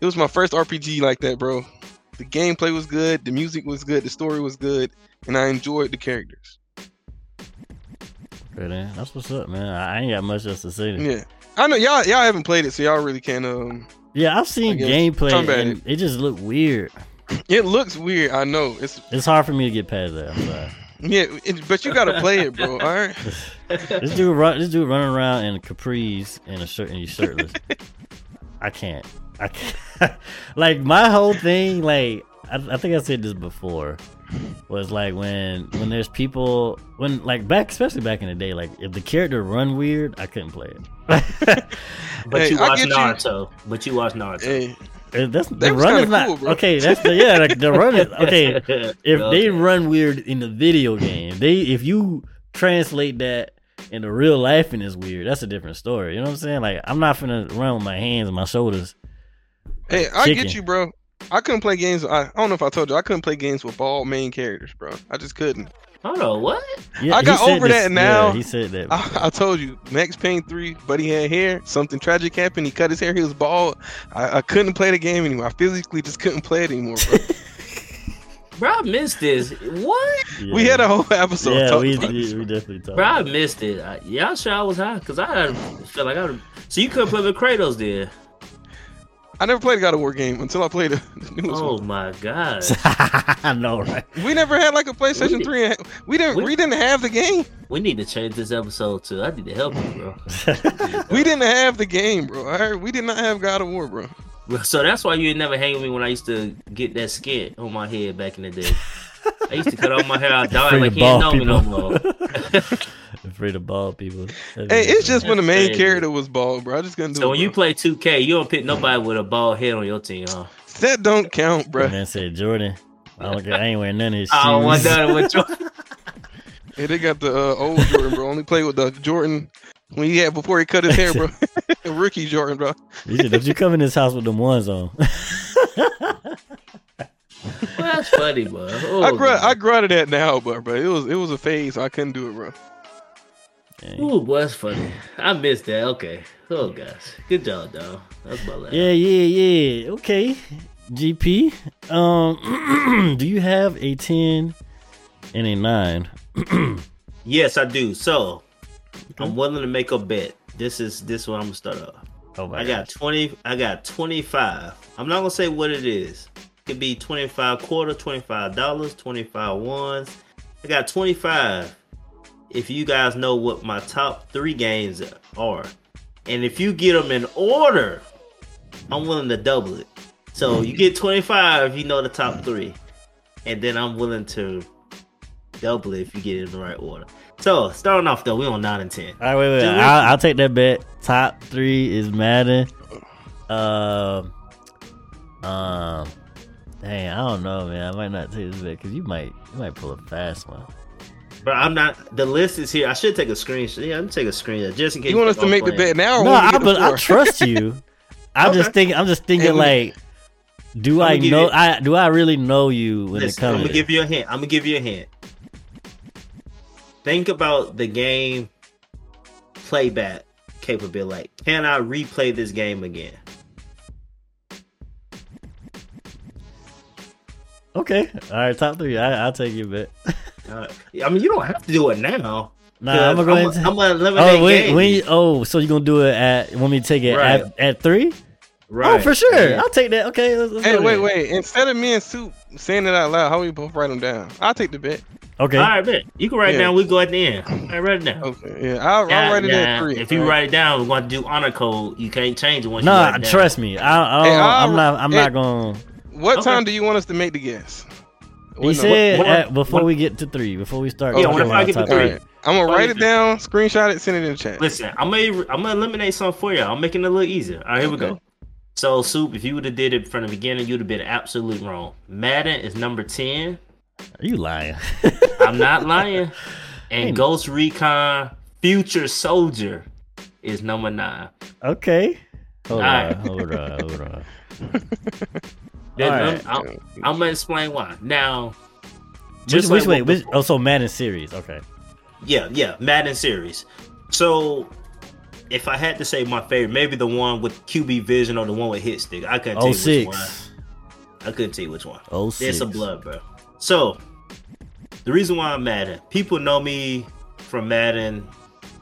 it was my first RPG like that, bro. The gameplay was good, the music was good, the story was good, and I enjoyed the characters. good man. That's what's up, man. I ain't got much else to say. Yeah, Yeah, I know y'all y'all haven't played it, so y'all really can't um. yeah I've seen gameplay and it just looked weird. It looks weird. I know it's It's hard for me to get past that. I'm sorry. Yeah, it, but you gotta play it, bro. All right. this dude run, this dude running around in capris and a shirt and he's shirtless. I can't. I can't. like my whole thing, like I, I think I said this before. was like when when there's people when like back especially back in the day like if the character run weird I couldn't play it. But Hey, you I watch get you. Naruto. But you watch Naruto. Hey, That's the That was run is not cool, bro. okay. That's the yeah. Like the run is okay. If they run weird in the video game, they if you translate that into real life and it's weird, that's a different story. You know what I'm saying? Like I'm not gonna run with my hands and my shoulders. hey, I Chicken. get you, bro. I couldn't play games. I, I don't know if I told you. I couldn't play games with bald main characters, bro. I just couldn't. Hold on, what? Yeah, I got over this- that now. Yeah, he said that. I, I told you, Max Payne 3, Buddy had hair. Something tragic happened. He cut his hair. He was bald. I, I couldn't play the game anymore. I physically just couldn't play it anymore, bro. Bro, I missed this. What? Yeah. We had a whole episode yeah, talking we, about we, this. we definitely talked. Bro, I about it. missed it. I, y'all sure I was high? Because I felt like I would So you couldn't play with Kratos then? I never played a God of War game until I played the the newest Oh one. my god. I know, right? We never had like a PlayStation We- 3. and- We didn't. we- We didn't have the game. We need to change this episode too. I need to help you, bro. We didn't have the game, bro. All right? We did not have God of War, bro. So that's why you ain't never hang with me when I used to get that skit on my head back in the day. I used to cut off my hair, I died Free like to he ain't ball know me no people. more. Afraid of bald people. Hey, it's just when the main crazy. character was bald, bro. I just couldn't do So it. when you play 2K, you don't pick nobody with a bald head on your team, huh? that don't count, bro. man said Jordan. I don't care. I ain't wearing none of his shoes. I don't want that with you. Hey, they got the uh, old Jordan, bro. Only play with the Jordan when he had before he cut his hair, bro. Rookie Jordan, bro. You said, don't you come in this house with them ones on? Well, that's funny, bro. Oh, I gr- God. I grunted that now, but bro, it was it was a phase. So I couldn't do it, bro. Yeah. Ooh, boy, that's funny. I missed that. Okay. Oh, gosh. Good job, dog. That's my last. Yeah, yeah, yeah. Okay. GP. Um do you have a 10 and a 9? Yes, I do. So, I'm willing to make a bet. This is this one I'm gonna start off. Oh my I got 20. I got 25. I'm not gonna say what it is. It could be 25 quarter, 25 dollars, 25 ones. I got 25. If you guys know what my top three games are, and if you get them in order, I'm willing to double it. So you get 25 if you know the top three, and then I'm willing to double it if you get it in the right order. So starting off though, we on nine and ten. All right, wait, wait. I'll, I'll take that bet. Top three is Madden. Um, um, dang, I don't know, man. I might not take this bet because you might, you might pull a fast one. But I'm not. The list is here. I should take a screenshot. Yeah, I'm take a screenshot just in case. You want us to I'm make the bet now? No, I, but I trust you. I'm Okay. just thinking. I'm just thinking Hey, like, do I'ma I give know? you- I do I really know you when it comes? I'm gonna give you a hint. I'm gonna give you a hint. Think about the game playback capability. Like, can I replay this game again? Okay, all right, top three. I, I'll take your bet. Uh, I mean, you don't have to do it now. Nah, I'm gonna go ahead. and I'm gonna eliminate Oh, wait, games. when you, oh, so you gonna do it at? Want me to take it Right. at, at three? right. Oh, for sure. Yeah. I'll take that. Okay, let's, let's Hey, wait, there. wait. Instead of me and Soup saying it out loud, how we both write them down? I'll take the bet. Okay. All right, bet. You can write it Yeah. down. We go at the end. All right, write it down. Okay, yeah. I'll, Yeah, I'll write it yeah. in three. If you all right? write it down, we're going to do honor code. You can't change it once you Nah, write it down. trust me. I, I Hey, don't, I'll- I'm not. I'm hey, not going. What Okay. time do you want us to make the guess? He What- said what- uh, at, before what- we get to three, before we start. Yeah, talking what if I get to three. Right. I'm gonna write it down, screenshot it, send it in the chat. Listen, I'm gonna I'm gonna eliminate some for you. I'm making it a little easier. All right, here we go. So, Soup, if you would have did it from the beginning, you'd have been absolutely wrong. Madden is number ten. Are you lying? I'm not lying. And Ain't- Ghost Recon Future Soldier is number nine. okay. Hold All on. right. Hold on. Hold on. Then All I'm. I'm, I'm gonna explain why. Now, just which like way? what Which, oh, so Madden series. Okay. Yeah, yeah, Madden series. So, if I had to say my favorite, maybe the one with QB Vision or the one with hit stick. I couldn't tell Oh you which oh one. I couldn't tell you which one. Oh It's a blood, bro. So, the reason why I'm Madden, people know me from Madden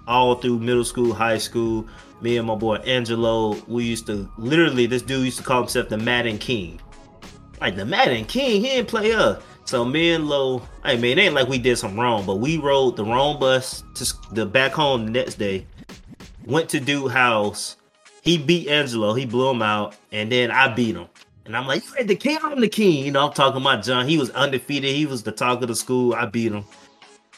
all through middle school, high school. Me and my boy Angelo, we used to literally, this dude used to call himself the Madden King. Like the Madden King, he didn't play us. So me and Lo, I mean, it ain't like we did something wrong, but we rode the wrong bus to the back home the next day. Went to dude house. He beat Angelo. He blew him out, and then I beat him. And I'm like, you the king, I'm the king. You know, I'm talking about John. He was undefeated. He was the talk of the school. I beat him.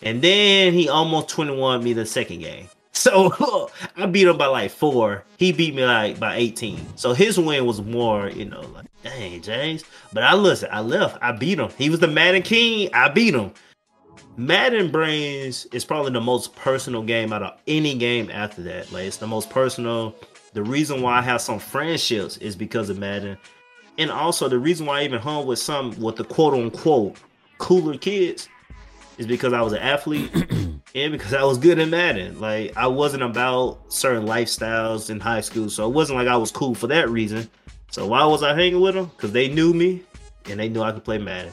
And then he almost 21 me the second game. So I beat him by like four. He beat me like by 18. So his win was more, you know, like, dang, James. But I listen, I left. I beat him. He was the Madden King. I beat him. Madden Brains is probably the most personal game out of any game after that. Like it's the most personal. The reason why I have some friendships is because of Madden. And also the reason why I even hung with some with the quote unquote cooler kids is because I was an athlete and because I was good in Madden. Like I wasn't about certain lifestyles in high school, so it wasn't like I was cool for that reason. So why was I hanging with them? Because they knew me and they knew I could play Madden.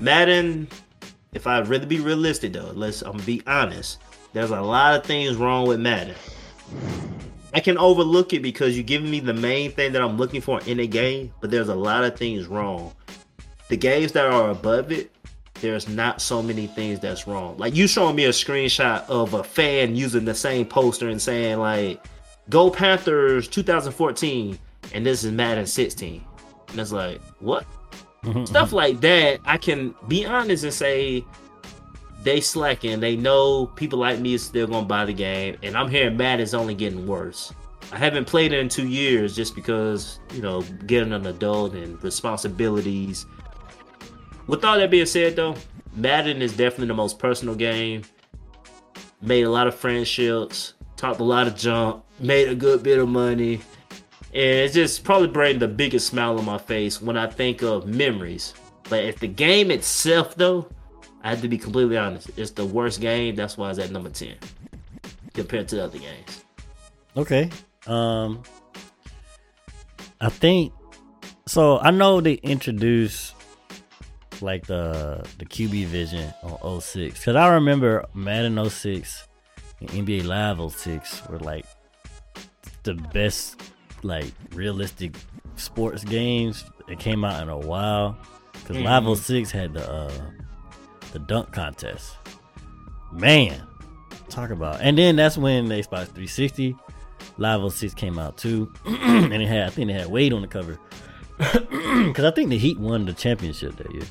Madden, if I really be realistic though, let's I'm be honest. There's a lot of things wrong with Madden. I can overlook it because you're giving me the main thing that I'm looking for in a game, but there's a lot of things wrong. The games that are above it, there's not so many things that's wrong. Like you showing me a screenshot of a fan using the same poster and saying like Go Panthers 2014 and this is Madden 16. And it's like, what? Stuff like that, I can be honest and say they slacking. They know people like me is still gonna buy the game, and I'm hearing Madden's only getting worse. I haven't played it in two years just because, you know, getting an adult and responsibilities. With all that being said, though, Madden is definitely the most personal game. Made a lot of friendships, talked a lot of junk, made a good bit of money. And it's just probably bring the biggest smile on my face when I think of memories. But if the game itself, though, I have to be completely honest, it's the worst game. That's why it's at number 10 compared to the other games. Okay. Um I think so I know they introduced like the the QB vision on 06 cuz I remember Madden 06 and NBA Live 06 were like the best like realistic sports games that came out in a while cuz Mhm. Live 06 had the uh the dunk contest. Man, talk about. And then that's when the Xbox 360 Live 06 came out too, and it had I think it had Wade on the cover because I think the Heat won the championship that year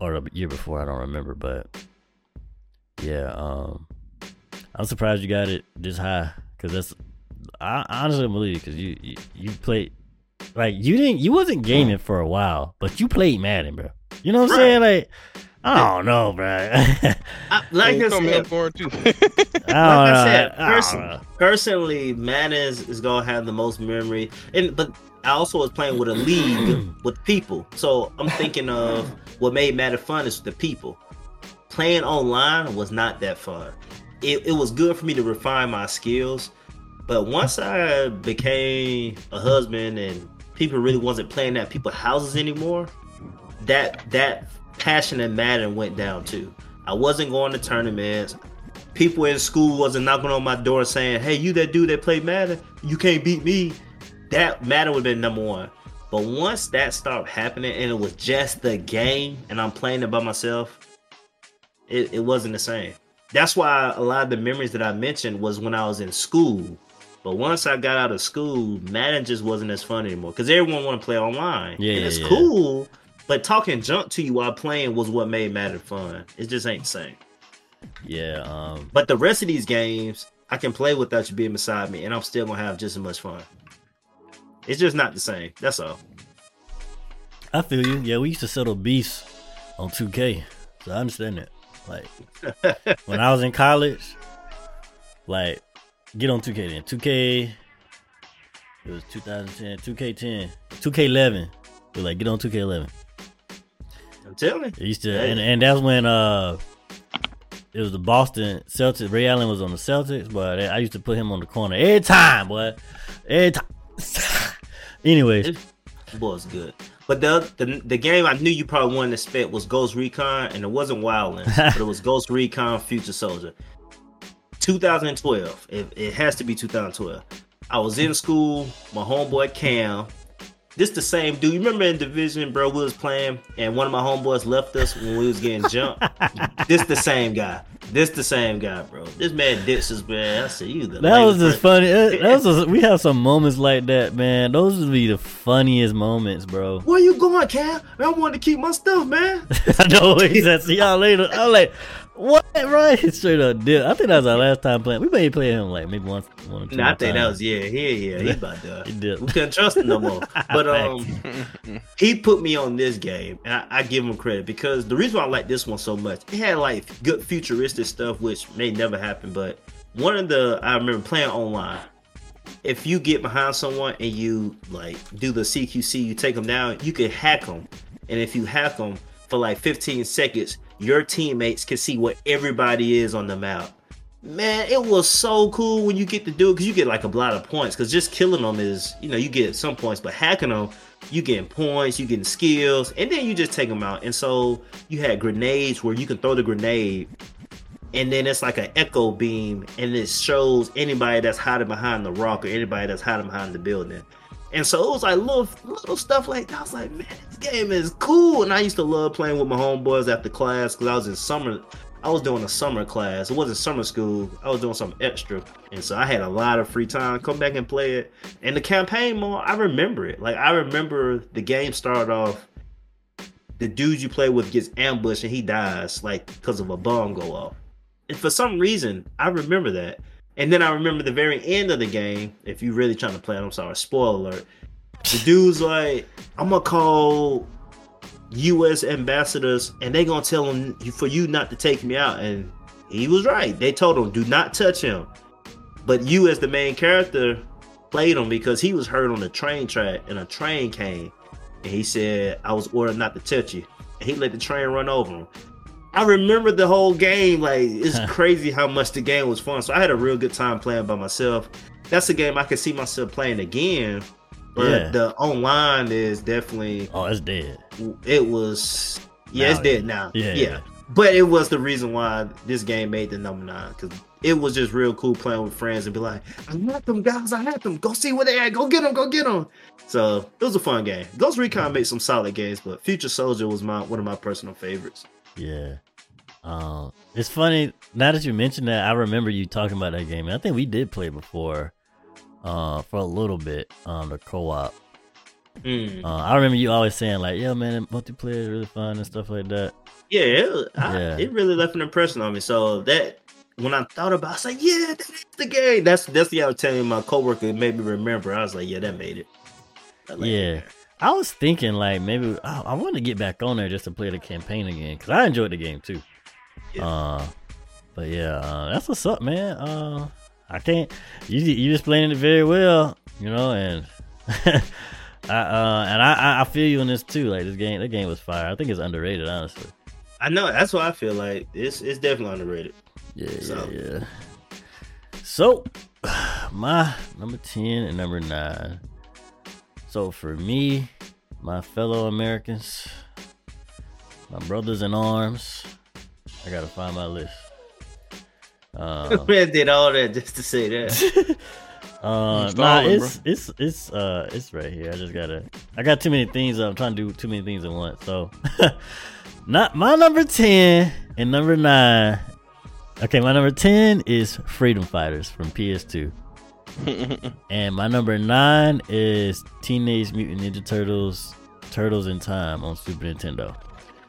or the year before. I don't remember, but yeah, um, I'm surprised you got it this high because that's I honestly believe it because you, you you played like you didn't you wasn't gaming for a while, but you played Madden, bro. You know what I'm saying? Like I don't know, bro. I I, like I coming said, for it too. don't like know. I said, I don't person, know. personally, Madden is, is gonna have the most memory, and but I also was playing with a league with people, so I'm thinking of what made Madden fun is the people. Playing online was not that fun. It, it was good for me to refine my skills, but once I became a husband and people really wasn't playing at people's houses anymore, that that passion and Madden went down too. I wasn't going to tournaments people in school wasn't knocking on my door saying, "Hey, you that dude that played Madden, you can't beat me." That Madden would have been number one. But once that stopped happening and it was just the game, and I'm playing it by myself, it, it wasn't the same. That's why a lot of the memories that I mentioned was when I was in school. But once I got out of school, Madden just wasn't as fun anymore because everyone want to play online. Yeah, and it's yeah. cool. But talking junk to you while playing was what made Madden fun. It just ain't the same. Yeah, um, But the rest of these games, I can play without you being beside me, and I'm still gonna have just as much fun. It's just not the same. That's all. I feel you. Yeah, we used to settle beasts on 2K, so I understand that. Like when I was in college, like get on 2K then. 2K, it was 2010, 2K10, 2K11. We like get on 2K11. I'm telling you. It used to, Hey. and and that's when uh, it was the Boston Celtics. Ray Allen was on the Celtics, but I used to put him on the corner every time, boy, every time. Anyways, It was good. But the, the the game I knew you probably wouldn't expect was Ghost Recon, and it wasn't Wildlands, but it was Ghost Recon Future Soldier. 2012. It, it has to be 2012. I was in school. My homeboy Cam, this the same dude. You remember in division, bro? We was playing, and one of my homeboys left us when we was getting jumped. this the same guy. This the same guy, bro. This man ditched us, man. I said, you the That was just funny. That that was just- we have some moments like that, man. Those would be the funniest moments, bro. Where you going, Cam? Man, I wanted to keep my stuff, man. I know he said, "See y'all later." I'm like, "What?" Right? Straight up, did. I think that was our last time playing. We may play him like maybe once, one or two. Nah, I think that was yeah, yeah, yeah. He about done. He did. We couldn't trust him no more. But um, he put me on this game, and I, I give him credit because the reason why I like this one so much, it had like good futuristic stuff, which may never happen. But one of the I remember playing online. If you get behind someone and you like do the CQC, you take them down, you can hack them, and if you hack them for like 15 seconds, your teammates can see what everybody is on the map. Man, it was so cool when you get to do it because you get like a lot of points. Because just killing them is, you know, you get some points, but hacking them, you getting points, you getting skills, and then you just take them out. And so you had grenades where you can throw the grenade, and then it's like an echo beam, and it shows anybody that's hiding behind the rock or anybody that's hiding behind the building. And so it was like little little stuff like that. I was like, man, this game is cool. And I used to love playing with my homeboys after class because I was in summer. I was doing a summer class. It wasn't summer school. I was doing something extra, and so I had a lot of free time. Come back and play it. And the campaign mode, I remember it. Like I remember the game started off. The dude you play with gets ambushed and he dies, like because of a bomb go off. And for some reason, I remember that. And then I remember the very end of the game. If you're really trying to play it, I'm sorry, spoiler alert. The dude's like, I'm gonna call U.S. ambassadors, and they're gonna tell him for you not to take me out. And he was right. They told him, do not touch him. But you, as the main character, played him because he was hurt on the train track, and a train came, and he said, "I was ordered not to touch you." And he let the train run over him. I remember the whole game. Like it's crazy how much the game was fun. So I had a real good time playing by myself. That's a game I could see myself playing again. But Yeah. the online is definitely Oh, it's dead. it was yeah, Now it's dead now. yeah, Yeah, yeah. But it was the reason why this game made the number nine because it was just real cool playing with friends and be like, I had them guys, I had them. Go see where they at. Go get them. Go get them. So it was a fun game. Ghost Recon made some solid games, but Future Soldier was my one of my personal favorites. Yeah. Um, it's funny now that you mentioned that. I remember you talking about that game. I think we did play before, uh, for a little bit on the co-op. Mm. Uh, I remember you always saying like, "Yeah, man, multiplayer is really fun and stuff like that." Yeah, it, I- Yeah. it really left an impression on me. So that when I thought about, it, I was like, yeah, that is the game. That's that's the I was telling my coworker. It made me remember. I was like, yeah, that made it. Like Yeah. I was thinking like maybe I, I want to get back on there just to play the campaign again because I enjoyed the game too. Yeah. Uh, but yeah, uh, that's what's up, man. Uh, I can't. You you explaining it very well, you know, and I uh and I I- I feel you in this too. Like this game, that game was fire. I think it's underrated, honestly. I know. That's what I feel like. It's it's definitely underrated. Yeah, So- yeah, yeah. So, my number 10 and number 9. So, for me, my fellow Americans, my brothers in arms, I gotta find my list. Um, Man did all that just to say that. uh, nah, it's it's it's uh it's right here. I just gotta. I got too many things. I'm trying to do too many things at once. So, not my number ten and number nine. Okay, my number ten is Freedom Fighters from PS2, and my number nine is Teenage Mutant Ninja Turtles: Turtles in Time on Super Nintendo.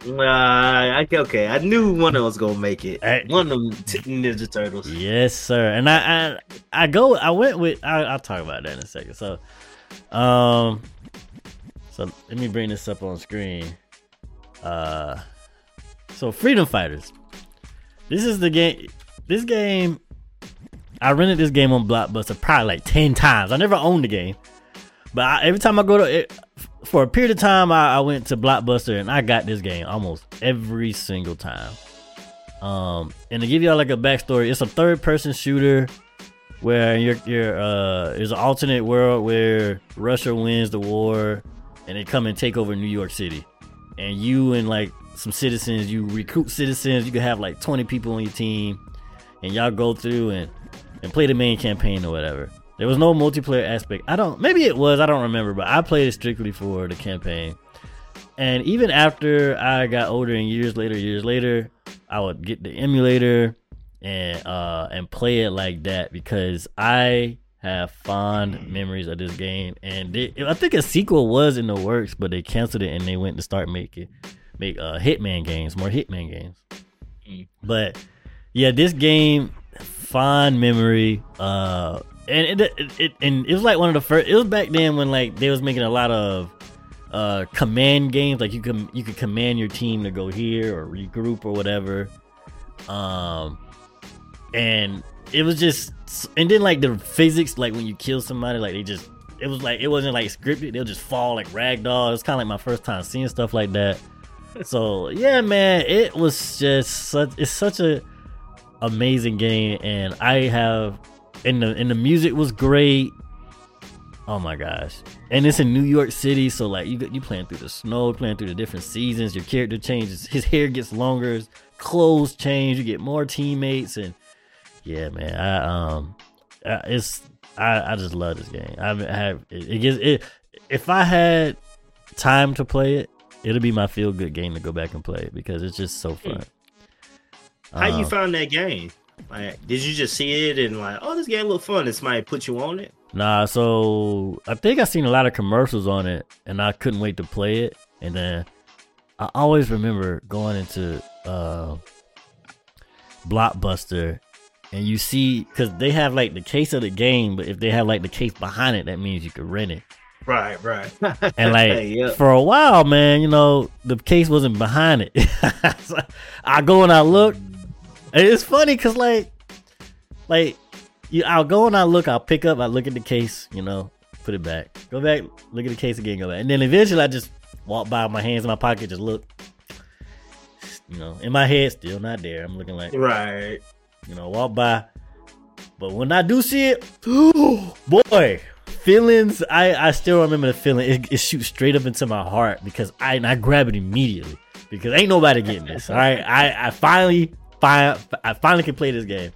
Nah, I, okay, I knew one of us gonna make it. Hey. One of them t- Ninja Turtles. Yes, sir. And I, I, I go. I went with. I, I'll talk about that in a second. So, um, so let me bring this up on screen. Uh, so Freedom Fighters. This is the game. This game. I rented this game on Blockbuster probably like ten times. I never owned the game, but I, every time I go to it, for a period of time, I, I went to Blockbuster and I got this game almost every single time. Um, and to give y'all like a backstory, it's a third person shooter where you're you're uh there's an alternate world where Russia wins the war and they come and take over New York City. And you and like some citizens, you recruit citizens, you can have like 20 people on your team and y'all go through and and play the main campaign or whatever. There was no multiplayer aspect. I don't. Maybe it was. I don't remember. But I played it strictly for the campaign. And even after I got older and years later, years later, I would get the emulator and uh and play it like that because I have fond memories of this game. And they, I think a sequel was in the works, but they canceled it and they went to start making make uh Hitman games, more Hitman games. Mm. But yeah, this game fond memory. Uh, and it, it, it and it was like one of the first. It was back then when like they was making a lot of uh command games. Like you can you could command your team to go here or regroup or whatever. Um, and it was just and then like the physics, like when you kill somebody, like they just it was like it wasn't like scripted. They'll just fall like ragdoll. It's kind of like my first time seeing stuff like that. so yeah, man, it was just such. It's such a amazing game, and I have and the and the music was great. Oh my gosh! And it's in New York City, so like you you playing through the snow, playing through the different seasons. Your character changes. His hair gets longer. His clothes change. You get more teammates, and yeah, man, I um, I, it's I I just love this game. I have it, it gets it. If I had time to play it, it'll be my feel good game to go back and play because it's just so fun. How you Um, found that game? Like, did you just see it and like, oh, this game look fun? And somebody put you on it? Nah, so I think I seen a lot of commercials on it, and I couldn't wait to play it. And then I always remember going into uh, Blockbuster, and you see because they have like the case of the game, but if they have like the case behind it, that means you could rent it. Right, right. And like yeah. for a while, man, you know the case wasn't behind it. So I go and I look. It's funny because like, like you, I'll go and I look. I'll pick up. I look at the case. You know, put it back. Go back. Look at the case again. Go back. And then eventually, I just walk by with my hands in my pocket. Just look. You know, in my head, still not there. I'm looking like right. you know, walk by. But when I do see it, boy, feelings. I I still remember the feeling. It, it shoots straight up into my heart because I and I grab it immediately because ain't nobody getting this. All right, I I finally I finally can play this game.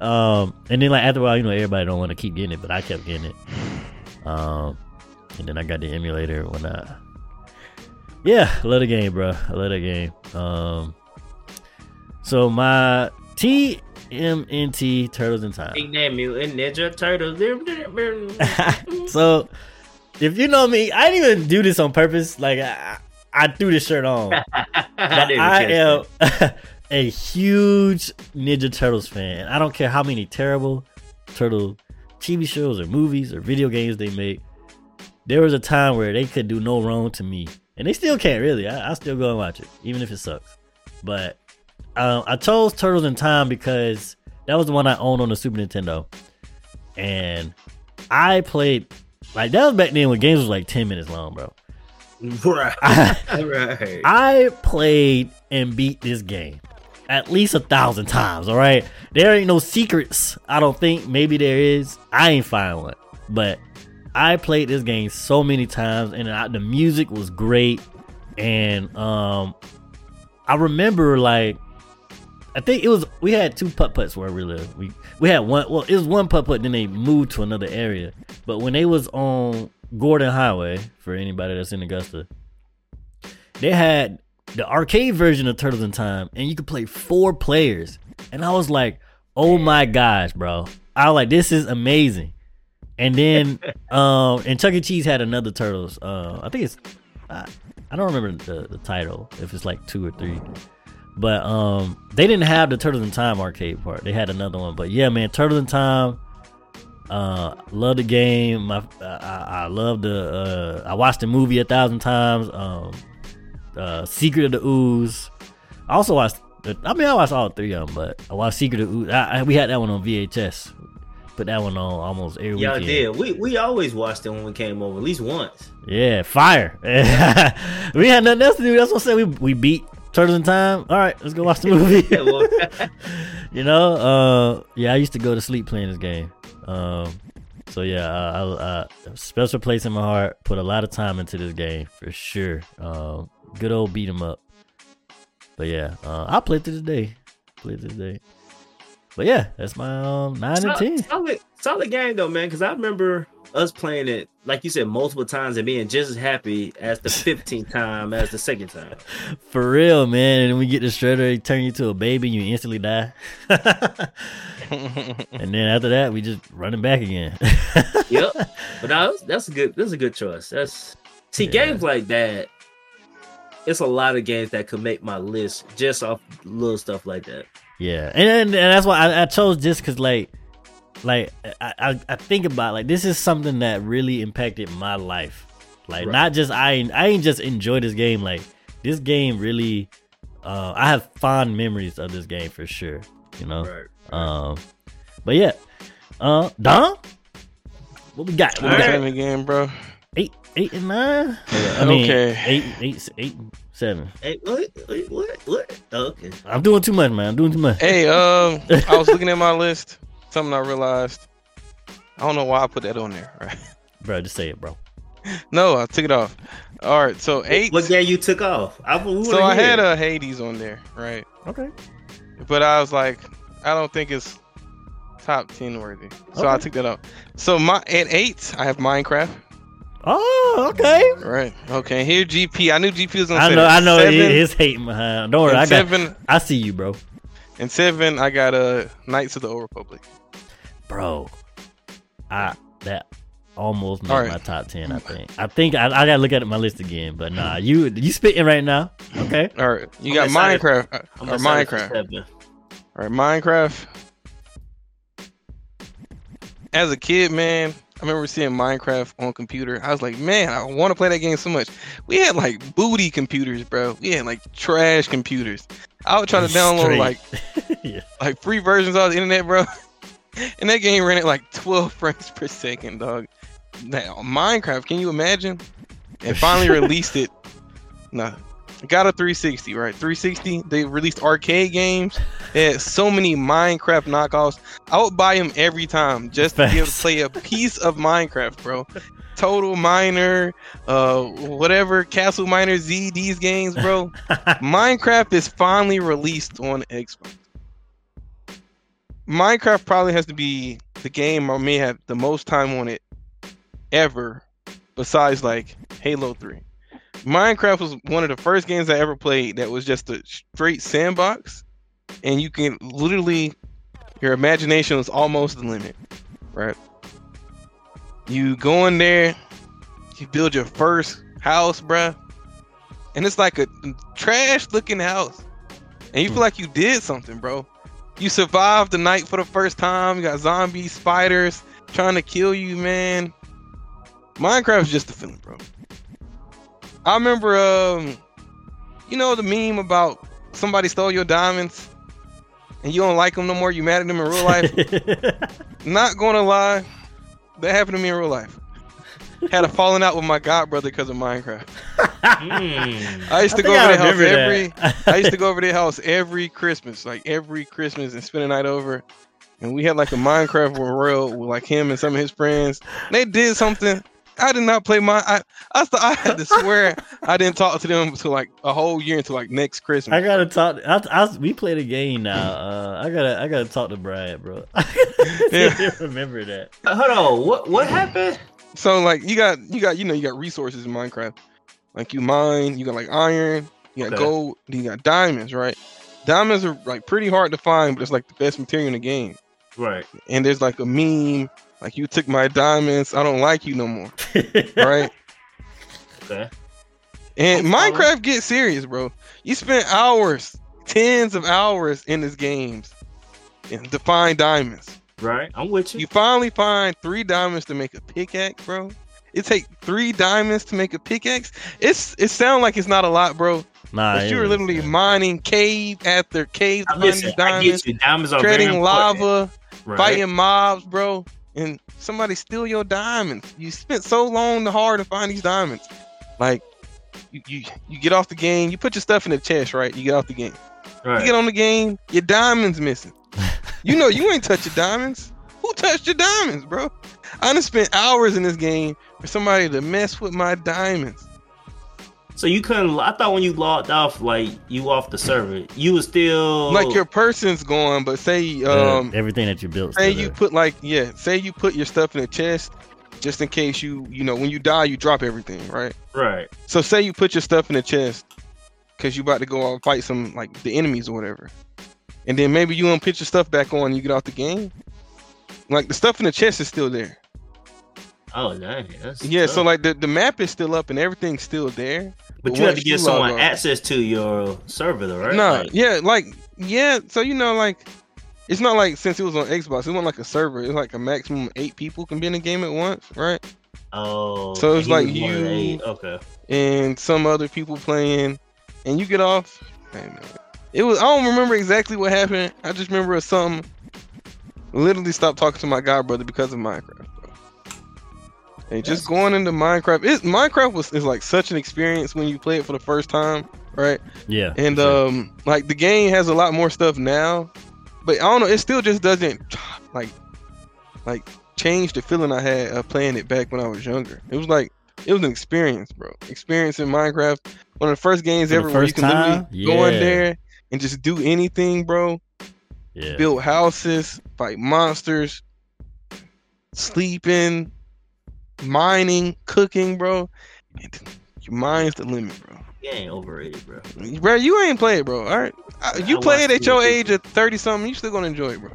Um, and then like after a while, you know, everybody don't want to keep getting it, but I kept getting it. Um, and then I got the emulator when I. Yeah, I love the game, bro. I love the game. Um, so my TMNT Turtles in Time. That mutant ninja turtles? so if you know me, I didn't even do this on purpose. Like I, I threw this shirt on. I I am a huge Ninja Turtles fan. I don't care how many terrible turtle TV shows or movies or video games they make. There was a time where they could do no wrong to me, and they still can't really. I, I still go and watch it, even if it sucks. But um, I chose Turtles in Time because that was the one I owned on the Super Nintendo, and I played like that was back then when games was like ten minutes long, bro. Right. right. I played and beat this game at least a thousand times. All right, there ain't no secrets. I don't think. Maybe there is. I ain't find one, but I played this game so many times, and I, the music was great. And um, I remember like, I think it was we had two putt putts where we lived. We we had one. Well, it was one putt putt. Then they moved to another area. But when they was on Gordon Highway, for anybody that's in Augusta, they had the arcade version of Turtles in Time, and you could play four players. And I was like, oh my gosh, bro. I was like, this is amazing. And then, um, and Chuck E. Cheese had another Turtles. Uh, I think it's, I, I don't remember the, the title, if it's like two or three. But um, they didn't have the Turtles in Time arcade part. They had another one. But yeah, man, Turtles in Time. Uh, love the game. My, I, I love the. Uh, I watched the movie a thousand times. Um, uh, Secret of the Ooze. I also watched. The, I mean, I watched all three of them, but I watched Secret of the Ooze. I, I, we had that one on VHS. Put that one on almost every Y'all weekend. did. We we always watched it when we came over, at least once. Yeah, fire. we had nothing else to do. That's what I said. We we beat Turtles in Time. All right, let's go watch the movie. Yeah, you know, uh, yeah, I used to go to sleep playing this game. Um, so yeah, I, I, I, special place in my heart. Put a lot of time into this game for sure. Um, good old beat 'em up. But yeah, uh, I played to this day. Play to this day. But yeah, that's my um, nine and Solid, ten. solid, solid game though, man. Because I remember us playing it, like you said, multiple times and being just as happy as the fifteenth time as the second time. For real, man. And we get the shredder, he turn you to a baby, you instantly die. and then after that, we just running back again. yep. But no, that's, that's a good. That's a good choice. That's see Yeah. games like that. It's a lot of games that could make my list just off little stuff like that. Yeah, and and, and that's why I, I chose this because like, like I, I I think about like this is something that really impacted my life. Like Right. not just I ain't- I ain't just enjoy this game. Like this game really, uh, I have fond memories of this game for sure. You know. Right. Um, but yeah, uh, Dom, what we got? What we got? right. Same again, bro. Eight, eight and nine. I mean, Okay. eight, eight, eight, seven. Hey, what? Wait, what? What? Oh, okay. I'm doing too much, man. I'm doing too much. Hey, um, I was looking at my list. Something I realized. I don't know why I put that on there. Right? bro, just say it, bro. No, I took it off. All right, so eight. What game you took off? I, So I had a Hades on there, right? Okay. But I was like, I don't think it's top ten worthy. So I took that out. So my at eight, I have Minecraft. Oh, okay. Right. Okay. Here GP. I knew GP was gonna I say know, that. I know. Seven, It, it's hating behind. Don't worry, I got. seven I see you, bro. and seven. I got uh Knights of the Old Republic. Bro, I that almost made All right. my top ten. I think. I think I, I gotta look at my list again. But nah, you you spitting right now. Okay. All right. You I'm got excited. Minecraft uh, I'm or Minecraft. All right, Minecraft. As a kid, man, I remember seeing Minecraft on computer. I was like, man, I want to play that game so much. We had like booty computers, bro. We had like trash computers. I would try to download Straight. like yeah. like free versions of the internet, bro. And that game ran at like 12 frames per second, dog. Now, Minecraft, can you imagine? And finally released it. Nah. Got a 360, right? 360. They released arcade games. They had so many Minecraft knockoffs. I would buy them every time just to be able to play a piece of Minecraft, bro. Total Miner, uh, whatever, Castle Miner Z, these games, bro. Minecraft is finally released on Xbox. Minecraft probably has to be the game I may have the most time on it ever, besides like Halo 3. Minecraft was one of the first games I ever played that was just a straight sandbox, and you can literally, your imagination was almost the limit, right? You go in there, you build your first house, bruh, and it's like a trash looking house, and you feel hmm. like you did something, bro. You survived the night for the first time. You got zombies, spiders trying to kill you, man. Minecraft's just a feeling, bro. I remember, um, you know the meme about somebody stole your diamonds and you don't like them no more. You mad at them in real life. Not gonna lie, that happened to me in real life. Had a falling out with my god brother because of Minecraft. Mm. I used to I go over I their house remember every. I used to go over their house every Christmas, like every Christmas, and spend a night over. And we had like a Minecraft world with like him and some of his friends. They did something. I did not play my. I I, st- I had to swear I didn't talk to them until like a whole year until like next Christmas. I gotta talk. I, I, we played a game now. Uh, I gotta, I gotta talk to Brad, bro. Yeah. remember that. Hold on. What what happened? So like you got you got you know you got resources in Minecraft. Like you mine, you got like iron, you got Okay. gold, you got diamonds, right? Diamonds are like pretty hard to find, but it's like the best material in the game. Right. And there's like a meme, like you took my diamonds, I don't like you no more, right? Okay. And I'm following. Minecraft gets serious, bro. You spent hours, tens of hours in this games and to find diamonds. Right. I'm with you. You finally find three diamonds to make a pickaxe, bro. It take three diamonds to make a pickaxe. It's it sounds like it's not a lot, bro. Nah, but you're literally man. mining cave after cave to I'm find just, I diamonds, get you. Diamonds are very treading lava, Right. fighting mobs, bro. And somebody steal your diamonds. You spent so long and hard to find these diamonds. Like you, you you get off the game, you put your stuff in the chest, right? You get off the game. Right. You get on the game, your diamonds missing. you know you ain't touch your diamonds. Who touched your diamonds, bro? I done spent hours in this game for somebody to mess with my diamonds. So you couldn't. I thought when you logged off, like you off the server, you was still Like your person's gone, but say um everything that you built. say you there. put like yeah, say you put your stuff in a chest just in case you you know when you die you drop everything, right? right. So say you put your stuff in a chest because you about to go out and fight some like the enemies or whatever, and then maybe you want to put your stuff back on and you get out the game. Like the stuff in the chest is still there. Oh, dang. Yeah, tough. so like the, the map is still up and everything's still there. but but you have to give someone access to your server, though, right? No, Like, yeah, like yeah. So you know, like it's not like since it was on Xbox, it wasn't like a server. It's like a maximum of eight people can be in a game at once, right? Oh, So it's like was one of the you- eight. Okay. And some other people playing, and you get off. It was. I don't remember exactly what happened. I just remember something. Literally stopped talking to my god brother because of Minecraft. And just That's- going into Minecraft, it Minecraft was is like such an experience when you play it for the first time, right? yeah, And sure. um, like the game has a lot more stuff now, but I don't know. It still just doesn't like like change the feeling I had of playing it back when I was younger. It was like it was an experience, bro. Experience in Minecraft, one of the first games ever where you can time? literally go in there and just do anything, bro. yeah, Build houses, fight monsters, sleeping, mining, cooking, bro. Your mind's the limit, bro. You ain't overrated, bro. Bro, you ain't play it, bro. All right, Uh, you I play it at your too many age of thirty something. You still gonna enjoy it, bro.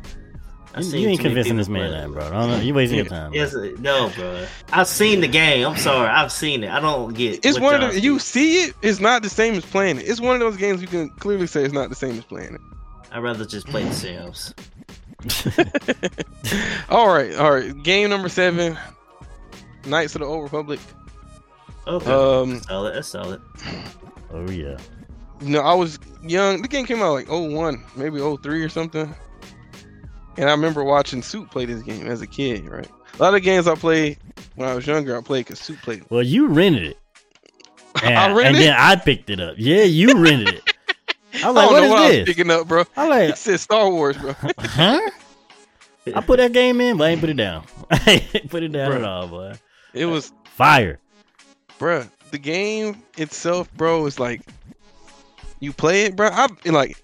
I you, you ain't convincing this man, that, bro. I don't know. You wasting your time. bro. Yes, no, bro. I've seen the game. I'm sorry, I've seen it. I don't get. It's one of y'all the you see. see it. It's not the same as playing it. It's one of those games you can clearly say it's not the same as playing it. I'd rather just play the Sims. all right, all right. Game number seven, Knights of the Old Republic. Okay, Um, solid. That's solid. oh yeah. you know, I was young. The game came out like 01, maybe 03 or something. And I remember watching Soup play this game as a kid, right? A lot of games I played when I was younger, I played because Soup played. Well, you rented it. And, I rented and then I picked it up. Yeah, you rented it. I was I like, don't what know is what I was picking up, bro. I like, It like, said Star Wars, bro. huh? I put that game in, but I ain't put it down. I ain't put it down bro. at all, boy. It was Fire. bruh, the game itself, bro, is like you play it, bro. I like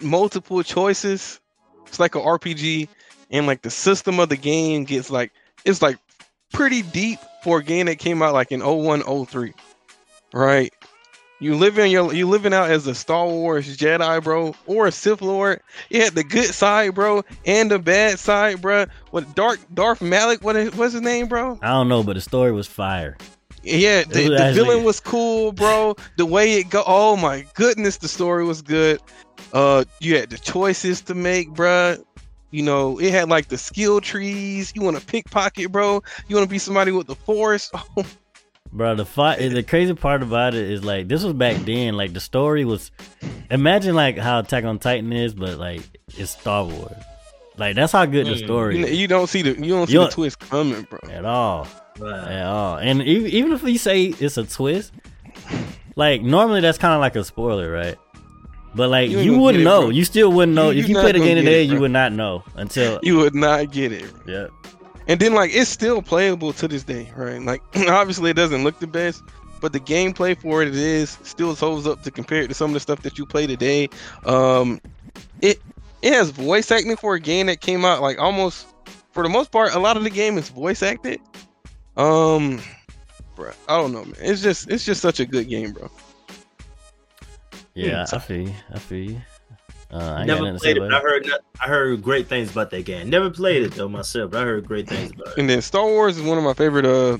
multiple choices. It's like an RPG, and like the system of the game gets like it's like pretty deep for a game that came out like in 01, 03. Right? You living your you living out as a Star Wars Jedi, bro, or a Sith Lord. You had the good side, bro, and the bad side, bro. What Dark Darth Malik? What is, what's his name, bro? I don't know, but the story was fire. Yeah, the, was the villain was cool, bro. The way it go, oh my goodness, the story was good. Uh, you had the choices to make, bro. You know, it had like the skill trees. You want to pickpocket, bro. You want to be somebody with the force. Oh, Bro, the fight the crazy part about it is like this was back then. Like the story was imagine like how Attack on Titan is, but like it's Star Wars. Like that's how good the Mm. story you, is you don't see the you don't see You the don't- twist coming, bro. at all. Wow. At all. And even, even if we say it's a twist, like normally that's kind of like a spoiler, right? But like You you, wouldn't get it, know. bro. You still wouldn't know. You- if you you played the game today, it, you would not know until You would not get it. Bro. yeah. And then like it's still playable to this day, right? Like obviously it doesn't look the best, but the gameplay for it, it is still holds up to compare it to some of the stuff that you play today. Um, it it has voice acting for a game that came out like almost for the most part. A lot of the game is voice acted. Um, bro, I don't know, man. It's just it's just such a good game, bro. Yeah, Mm. I feel you. I feel you. Uh, I Never nothing to say played it. about I heard. I heard great things about that game. Never played it though myself. But I heard great things about it. And then Star Wars is one of my favorite uh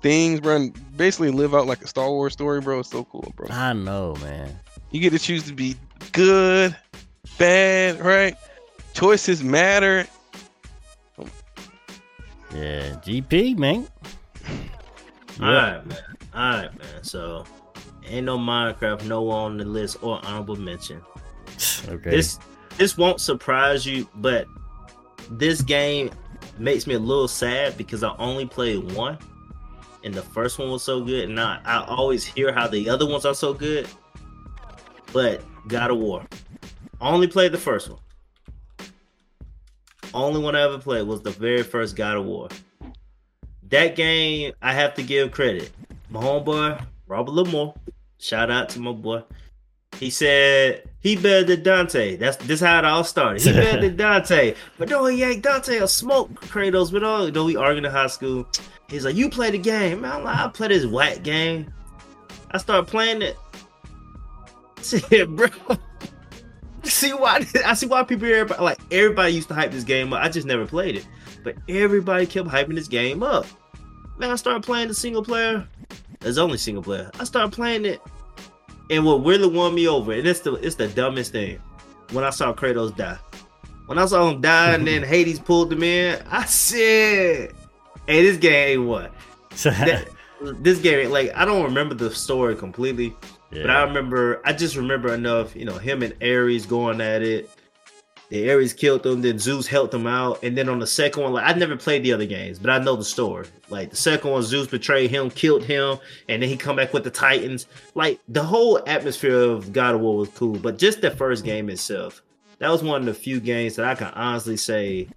things, bro. And basically live out like a Star Wars story, bro. It's so cool, bro. I know, man. You get to choose to be good, bad, right? Choices matter. Yeah, GP, man. All right, man. All right, man. So, ain't no Minecraft, no one on the list or honorable mention. Okay. This this won't surprise you, but this game makes me a little sad because I only played one, and the first one was so good, and I, I always hear how the other ones are so good. But God of War, only played the first one. Only one I ever played was the very first God of War. That game, I have to give credit. My homeboy, Robert Lamore. Shout out to my boy. He said he better than Dante. That's this how it all started. He better than Dante. But no, he ain't Dante a smoke Kratos. But all know, we arguing in high school. He's like, you play the game. Man, I'm like, I play this whack game. I start playing it. Shit, bro. see why I see why people everybody like everybody used to hype this game up. I just never played it. But everybody kept hyping this game up. Man, I started playing the single player. There's only single player. I started playing it. And what really won me over, and it's the it's the dumbest thing, when I saw Kratos die. When I saw him die and then Hades pulled him in, I said, Hey, this game ain't what. That- this game, like, I don't remember the story completely. But I remember, I just remember enough, you know, him and Ares going at it. The Ares killed them, then Zeus helped them out. And then on the second one, like I never played the other games, but I know the story. Like the second one, Zeus betrayed him, killed him, and then he come back with the Titans. Like the whole atmosphere of God of War was cool, but just the first game itself, that was one of the few games that I can honestly say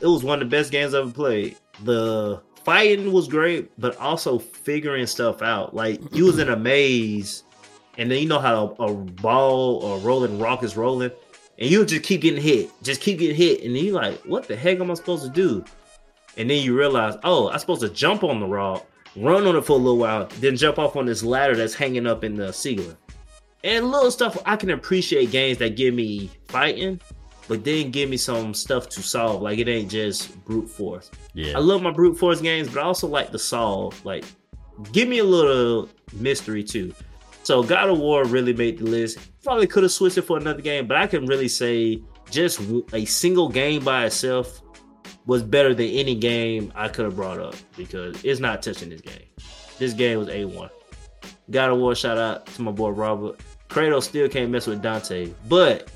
it was one of the best games I've ever played. The fighting was great, but also figuring stuff out. Like you was in a maze, and then you know how a, a ball or rolling rock is rolling, and you just keep getting hit, just keep getting hit, and then you like, what the heck am I supposed to do? And then you realize, oh, I'm supposed to jump on the rock, run on it for a little while, then jump off on this ladder that's hanging up in the ceiling. And little stuff I can appreciate games that give me fighting, but then give me some stuff to solve. Like it ain't just brute force. yeah. I love my brute force games, but I also like to solve. Like, give me a little mystery too. So God of War really made the list. Probably could have switched it for another game, but I can really say just a single game by itself was better than any game I could have brought up because it's not touching this game. This game was a one. God of War, shout out to my boy Robert. Kratos still can't mess with Dante, but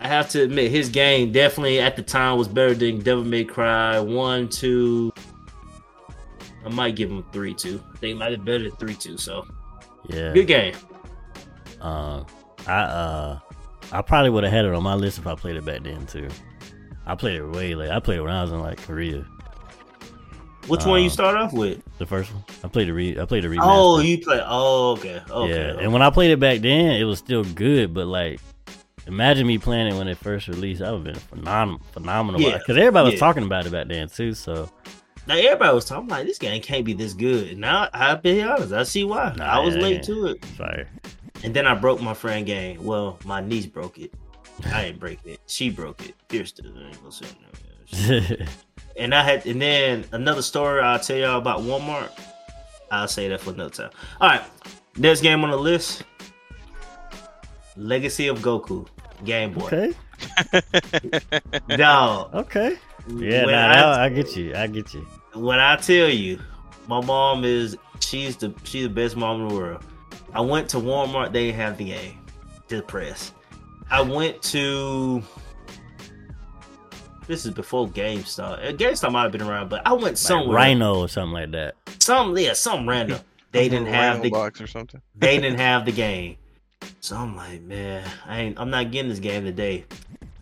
I have to admit his game definitely at the time was better than Devil May Cry one, two. I might give him three, two. I think it might be better than three, two. So yeah. good game. Uh, I uh, I probably would have had it on my list if I played it back then too. I played it way late. I played it when I was in like Korea. Which one you Um, start off with? The first one. I played the re. I played the remaster. Oh, you play. Oh, okay. Okay. yeah. And when I played it back then, it was still good. But like, imagine me playing it when it first released. That would have been phenom- phenomenal. Yeah, Because everybody was yeah. talking about it back then too. So now everybody was talking like this game can't be this good. Now I'll be honest, I see why. Nah, I was yeah, late yeah. to it, fire. and then I broke my friend game. Well, my niece broke it. I ain't breaking it. She broke it. Pierced it. I ain't gonna say no. And I had, and then another story I'll tell y'all about Walmart. I'll say that for another time. All right, next game on the list: Legacy of Goku, Game Boy. okay. Dog, Okay. Yeah. when, Nah, I, I get you. I get you. when I tell you, my mom is she's the she's the best mom in the world. I went to Walmart; they didn't have the game, the press. I went to. This is before GameStop. Uh, GameStop might have been around, but I went Like somewhere. Rhino or something like that. some yeah, some random. They didn't have Rhino the box or something. they didn't have the game. So I'm like, man, I ain't I'm not getting this game today.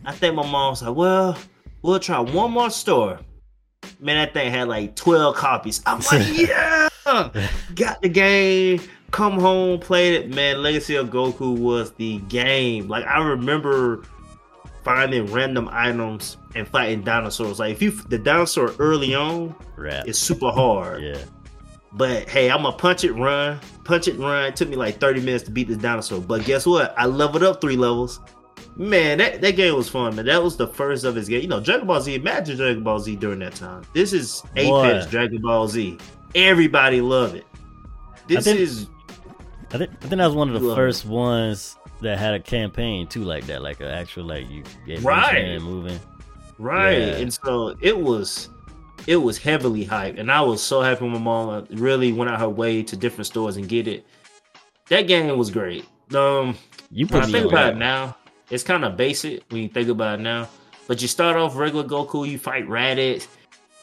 I think my mom's like, well, we'll try one more store. Man, that thing had like 12 copies. I'm like, yeah, got the game. Come home, played it. Man, Legacy of Goku was the game. Like I remember finding random items and fighting dinosaurs. Like if you the dinosaur early on Rap. is super hard. Yeah. But hey, I'm gonna punch it, run, punch it, run. It took me like 30 minutes to beat this dinosaur. But guess what? I leveled up three levels. Man, that, that game was fun, man. That was the first of his game. You know, Dragon Ball Z, imagine Dragon Ball Z during that time. This is Apex Boy. Dragon Ball Z. Everybody love it. This think- is I think I think that was one of the first ones that had a campaign too, like that, like an actual like you get Right. moving. right. Yeah. And so it was it was heavily hyped. And I was so happy when my mom really went out her way to different stores and get it. That game was great. Um You put I think on about it now, it's kind of basic when you think about it now. But you start off regular Goku, you fight Raditz.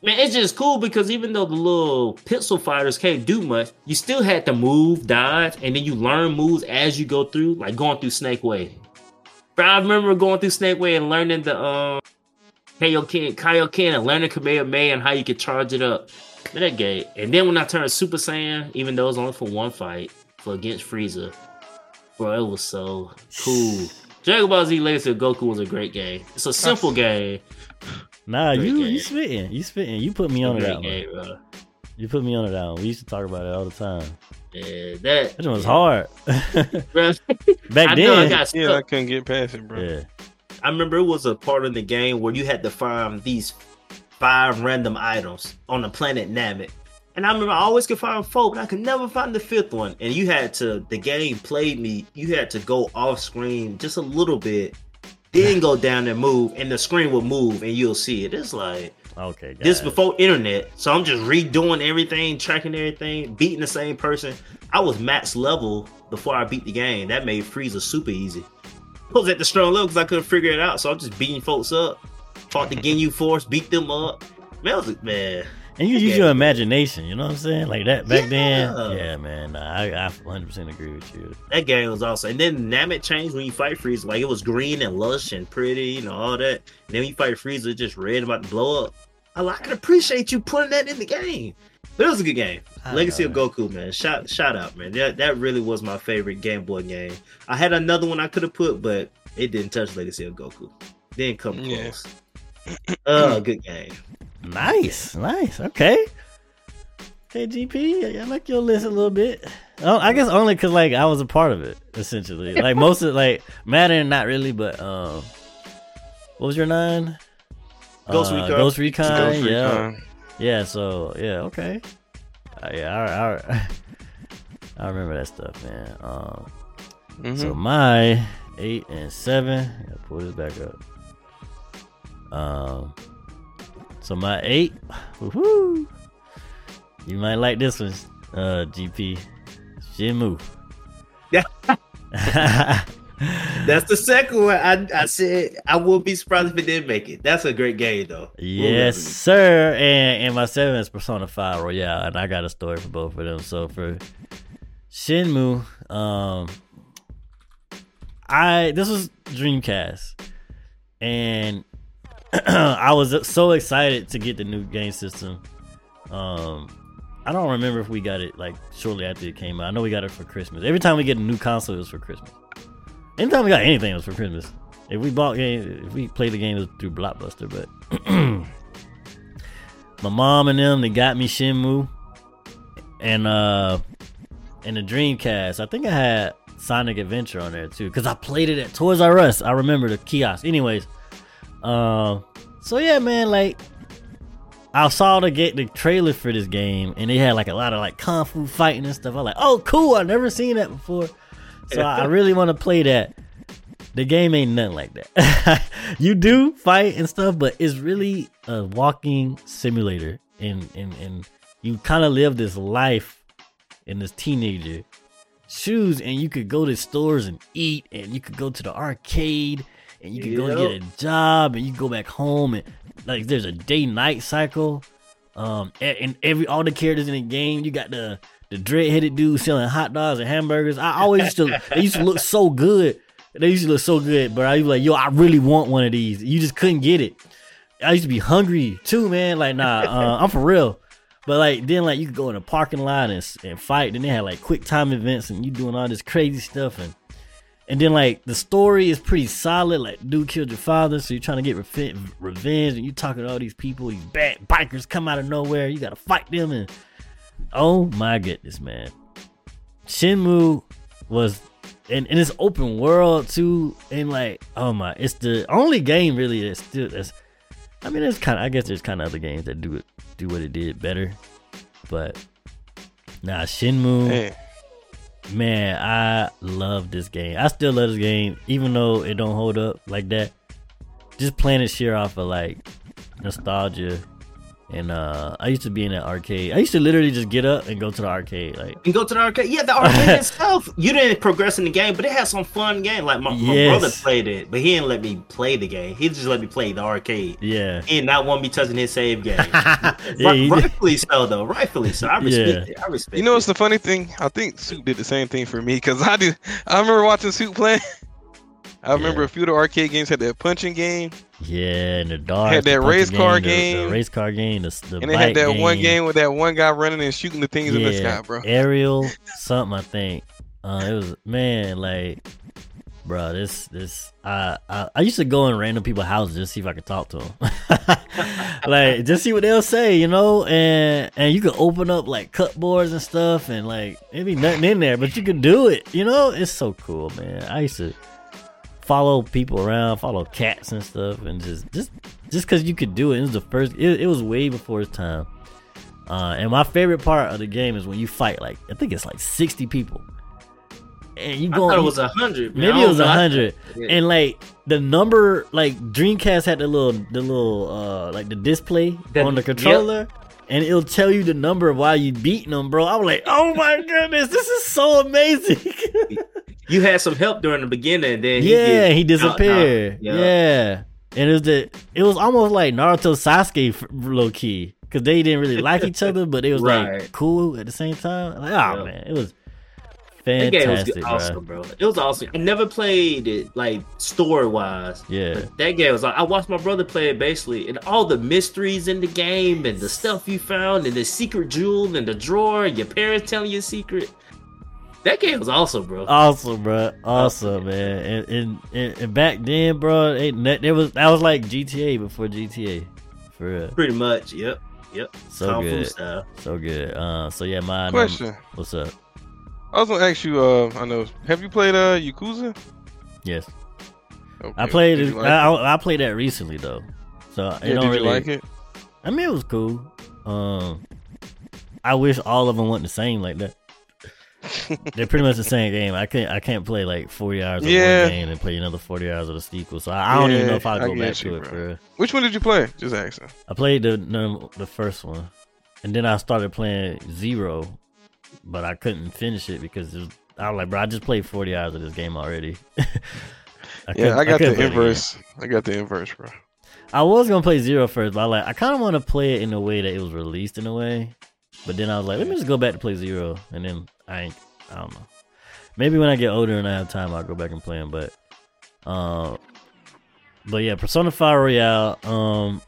Man, it's just cool because even though the little pixel fighters can't do much, you still had to move, dodge, and then you learn moves as you go through, like going through Snake Way. But I remember going through Snake Way and learning the um Kaioken, Kaioken and learning Kamehameha and how you could charge it up. That game. And then when I turned Super Saiyan, even though it was only for one fight for against Frieza, bro, it was so cool. Dragon Ball Z Legacy of Goku was a great game. It's a simple game. Nah, Great you game. you spitting, you spitting. You put me on to Great one. bro. You put me on to that one. We used to talk about it all the time. Yeah, that, That one was hard. bro. Back I know I then, got Yeah, I couldn't get past it, bro. yeah. I remember it was a part in the game where you had to find these five random items on the planet Namek. And I remember I always could find four, but I could never find the fifth one. And you had to, the game played me, you had to go off screen just a little bit, then go down and move, and the screen will move and you'll see it. It's like, Okay, this it. before internet. So I'm just redoing everything, tracking everything, beating the same person. I was max level before I beat the game. That made Frieza super easy. I was at the strong level because I couldn't figure it out. So I'm just beating folks up. Fought the Ginyu Force, beat them up. Man, was like, man. And you use your imagination, you know what I'm saying? Like that back then. Yeah. Yeah, man. I, I 100% agree with you. That game was awesome. And then Namek changed when you fight Frieza. Like it was green and lush and pretty, you know, all that. And then when you fight Frieza, it's just red about to blow up. I, like, I can appreciate you putting that in the game. But it was a good game. I Legacy know, of Goku, man. Shout shout out, man. That that really was my favorite Game Boy game. I had another one I could have put, but it didn't touch Legacy of Goku. Didn't come Yeah. close. Oh, good game. Nice, nice. Okay. Okay, GP, I like your list a little bit. Oh, I guess only because like I was a part of it, essentially. Like most of like Madden, not really, but um, what was your nine? Ghost Uh, Recon. Ghost Recon. Ghost yeah, Recon. yeah. So yeah, okay. Uh, yeah, I, I, I remember that stuff, man. Um, Mhm. so my eight and seven. Pull this back up. Um. So my eight. Woohoo! You might like this one, uh, GP. Shenmue. Yeah. That's the second one. I I said I wouldn't be surprised if it didn't make it. That's a great game though. yes, sir. And and my seven is Persona Five Royale, and I got a story for both of them. So for Shenmue, um, I this was Dreamcast, and I was so excited to get the new game system. Um, I don't remember if we got it like shortly after it came out. I know we got it for Christmas. Every time we get a new console, it was for Christmas. Anytime we got anything, it was for Christmas. If we bought game, if we played the game, it was through Blockbuster. But my mom and them, they got me Shenmue, and uh, and the Dreamcast. I think I had Sonic Adventure on there too, because I played it at Toys R Us. I remember the kiosk. Anyways, um, so yeah, man, like I saw the get the trailer for this game, and they had like a lot of like kung fu fighting and stuff. I was like, oh, cool! I've never seen that before, so I I really want to play that. The game ain't nothing like that. you do fight and stuff, but it's really a walking simulator, and and and you kind of live this life in this teenager shoes, and you could go to stores and eat, and you could go to the arcade, and you could go and get a job, and you go back home, and like there's a day night cycle. Um, and every all the characters in the game, you got the the dread headed dude selling hot dogs and hamburgers. I always used to they used to look so good. They used to look so good, but I was like, yo, I really want one of these. You just couldn't get it. I used to be hungry too, man. Like, nah, uh, I'm for real. But like then, like you could go in a parking lot and, and fight. Then they had like quick time events, and you doing all this crazy stuff, and and then like the story is pretty solid. Like, dude killed your father, so you're trying to get refe- revenge, and you're talking to all these people, these bad bikers come out of nowhere. You gotta fight them, and oh my goodness, man, Shenmue was. And, and it's open world too, and like, oh my, it's the only game really that's still that's. I mean, it's kind of. I guess there's kind of other games that do it, do what it did better, but nah, Shenmue. Hey, Man, I love this game. I still love this game, even though it don't hold up like that. Just playing it sheer off of like nostalgia. And uh I used to be in an arcade. I used to literally just get up and go to the arcade. Like And go to the arcade. Yeah, the arcade itself. You didn't progress in the game, but it had some fun game. Like my, my brother played it, but he didn't let me play the game. He just let me play the arcade. yeah. He did not want me touching his save game. yeah, Ri- he did. rightfully so, though. Rightfully so. I respect it. I respect. It. You know what's the funny thing? I think Soup did the same thing for me because I did. I remember watching Soup play. I remember Yeah. a few of the arcade games had that punching game, Yeah, and the dark. Had that race car the- game. the, race car game, the, the and they had that one game with that one guy running and shooting the things in the sky, bro. Aerial something, I think. Uh, it was man, like, bro, this this I, I I used to go in random people's houses just see if I could talk to them, like just see what they'll say, you know, and and you could open up like cupboards and stuff, and like it be nothing in there, but you could do it, you know. It's so cool, man. I used to follow people around, follow cats and stuff, and just just just because you could do it. It was the first. It, it was way before its time. Uh, and my favorite part of the game is when you fight like I think it's like sixty people, and you go. I thought it was a hundred. maybe it was hundred, and like the number, like Dreamcast had the little the little uh like the display The- on the controller. And it'll tell you the number of why you beating them, bro. I'm like, "Oh my goodness, this is so amazing!" You had some help during the beginning, and then he yeah, he out. disappeared. Yeah. Yeah. and it was the it was almost like Naruto Sasuke low key because they didn't really like each other, but it was like cool at the same time. Like, oh Yeah. man, it was That game was fantastic, good, bro. awesome, bro. It was awesome. I never played it like story wise. Yeah, That game was like I watched my brother play it basically, and all the mysteries in the game, and the stuff you found, and the secret jewel in the drawer, and your parents telling you a secret. That game was awesome, bro. awesome, bro. Awesome, man. And, and, and, and back then, bro, ain't that there was that was like GTA before GTA, for real. Pretty much, yep, yep. So Kung good, style. so good. Uh, so yeah, my Question. what's up? I was gonna ask you. Uh, I know. Have you played uh Yakuza? Yes, Okay. I played it. like I, I, I played that recently though, so it don't did really you like it? I mean, it was cool. Um, I wish all of them weren't the same like that. They're pretty much the same game. I can't I can't play like forty hours of Yeah. one game and play another forty hours of the sequel. So I, I don't even know if I'll go back you, to it. bro. Which one did you play? Just asking. I played the, the the first one, and then I started playing Zero, but I couldn't finish it because it was, I was like, bro, I just played forty hours of this game already. I Yeah, I got couldn't the play it again. inverse. I got the inverse, bro. I was gonna play Zero first, but I like I kind of want to play it in a way that it was released in a way. But then I was like, let me just go back to play Zero, and then I ain't, I don't know. Maybe when I get older and I have time, I'll go back and play them. But, uh, but yeah, Persona Five Royale. Um,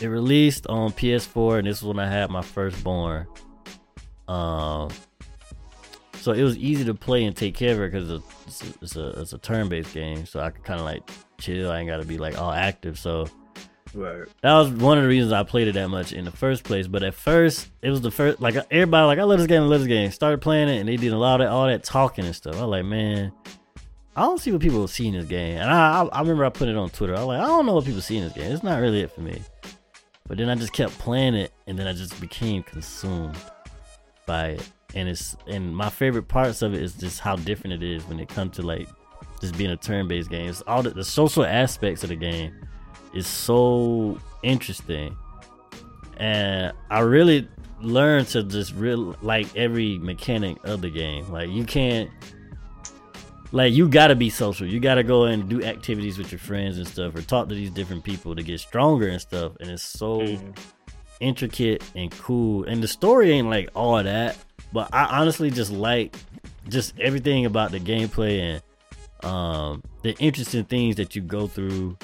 it released on PS4, and this is when I had my firstborn. Um, so it was easy to play and take care of it because it's a, it's a it's a turn based game, so I could kind of like chill. I ain't got to be like all active. So Right. that was one of the reasons I played it that much in the first place. But at first, it was the first like everybody like I love this game, I love this game. Started playing it, and they did a lot of all that talking and stuff. I was like, man, I don't see what people see in this game. And I, I I remember I put it on Twitter. I was like, I don't know what people see in this game. It's not really it for me. But then I just kept playing it, and then I just became consumed by it. And it's and my favorite parts of it is just how different it is when it comes to like just being a turn-based game. It's all the, the social aspects of the game is so interesting, and I really learned to just real like every mechanic of the game. Like you can't. Like you gotta be social. You gotta go and do activities with your friends and stuff, or talk to these different people to get stronger and stuff. And it's so Mhm. intricate and cool. And the story ain't like all that, but I honestly just like just everything about the gameplay and um the interesting things that you go through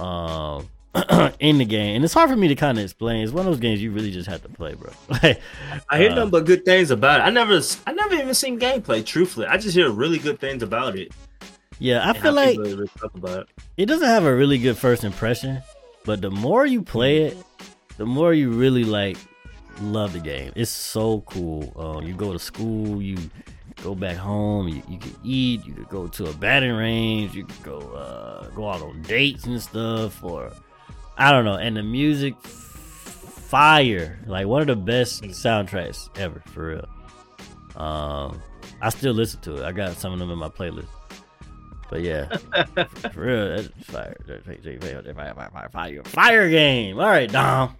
um in the game. And it's hard for me to kind of explain. It's one of those games you really just have to play, bro. Like, I hear Uh, nothing but good things about it. I never, I never even seen gameplay. Truthfully, I just hear really good things about it. yeah, I and feel like really talk about it. it doesn't have a really good first impression, but the more you play it, the more you really like love the game. It's so cool. Uh, you go to school, you go back home, you, you can eat, you could go to a batting range, you could go uh, go out on dates and stuff, or I don't know. And the music, fire, like one of the best soundtracks ever, for real. Um, I still listen to it. I got some of them in my playlist. But yeah, for real, that's fire. Fire, fire, fire, fire, fire game. All right, Dom.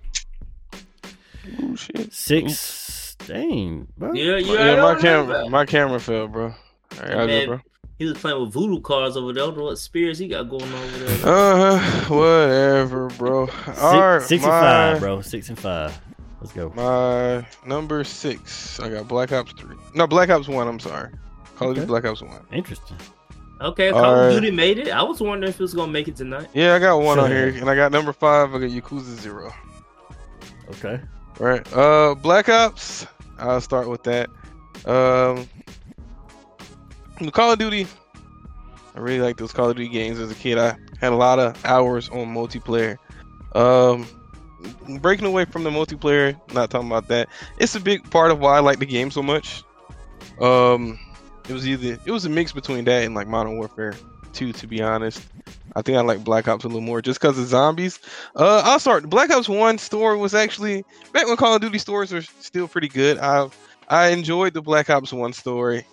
Oh shit. Six. Dang, bro. Yeah, you yeah, my camera, my camera fell, bro. All right, how's it, Man, bro? He was playing with voodoo cards over there. I don't know what spirits he got going on over there. Uh huh. Whatever, bro. Six, All right, six my, and five, bro. Six and five. Let's go. My number six. I got Black Ops three. No, Black Ops one. I'm sorry. Call of Okay. Duty Black Ops one. Interesting. Okay, All Call of right. Duty made it. I was wondering if it was gonna make it tonight. Yeah, I got one on here, and I got number five. I got Yakuza Zero. Okay. Right. Uh, Black Ops. I'll start with that. Um, Call of Duty. I really like those Call of Duty games as a kid. I had a lot of hours on multiplayer. Um, breaking away from the multiplayer, not talking about that. It's a big part of why I like the game so much. Um, it was either it was a mix between that and like Modern Warfare 2, to be honest. I think I like Black Ops a little more just because of zombies. Uh, I'll start. Black Ops One story was actually back when Call of Duty stories are still pretty good. I I enjoyed the Black Ops One story.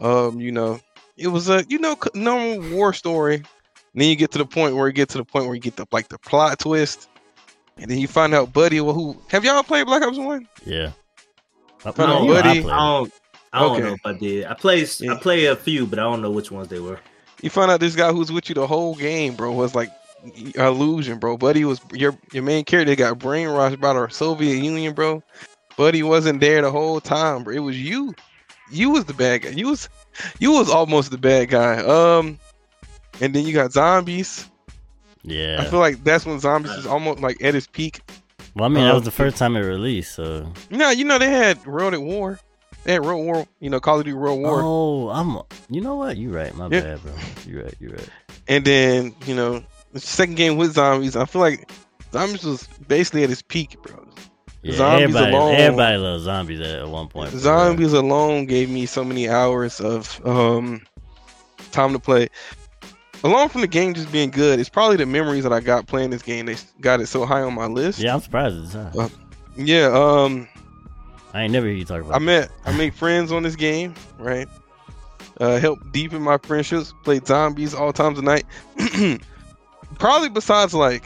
Um, you know, it was a you know normal war story. And then you get to the point where you get to the point where you get the like the plot twist, and then you find out Buddy. Well, who have y'all played Black Ops One? Yeah. I, Hold on, you know I buddy. I don't. I don't Okay. know if I did. I played. Yeah. I played a few, but I don't know which ones they were. You find out this guy who's with you the whole game, bro, was like illusion, bro. Buddy was your your main character got brainwashed by the Soviet Union, bro. Buddy wasn't there the whole time, bro. It was you. You was the bad guy. You was you was almost the bad guy. Um, and then you got zombies. Yeah. I feel like that's when zombies is almost like at its peak. well, I mean, that um, was the first time it released, so. You know, you know they had World at War. Had World War. You know, Call of Duty World War. Oh, I'm. You know what? You're right. My Yeah. bad, bro. You're right. You're right. And then you know the second game with zombies. I feel like zombies was basically at its peak, bro. Yeah, Zombies everybody, alone- everybody loves zombies at, at one point. Zombies alone gave me so many hours of um time to play. Along from the game just being good, it's probably the memories that I got playing this game. They got it so high on my list. Yeah, I'm surprised it's high. Uh, Yeah. Um. I ain't never hear you talk about. I met I made friends on this game, right? Uh, helped deepen my friendships. Played zombies all times of night. probably besides like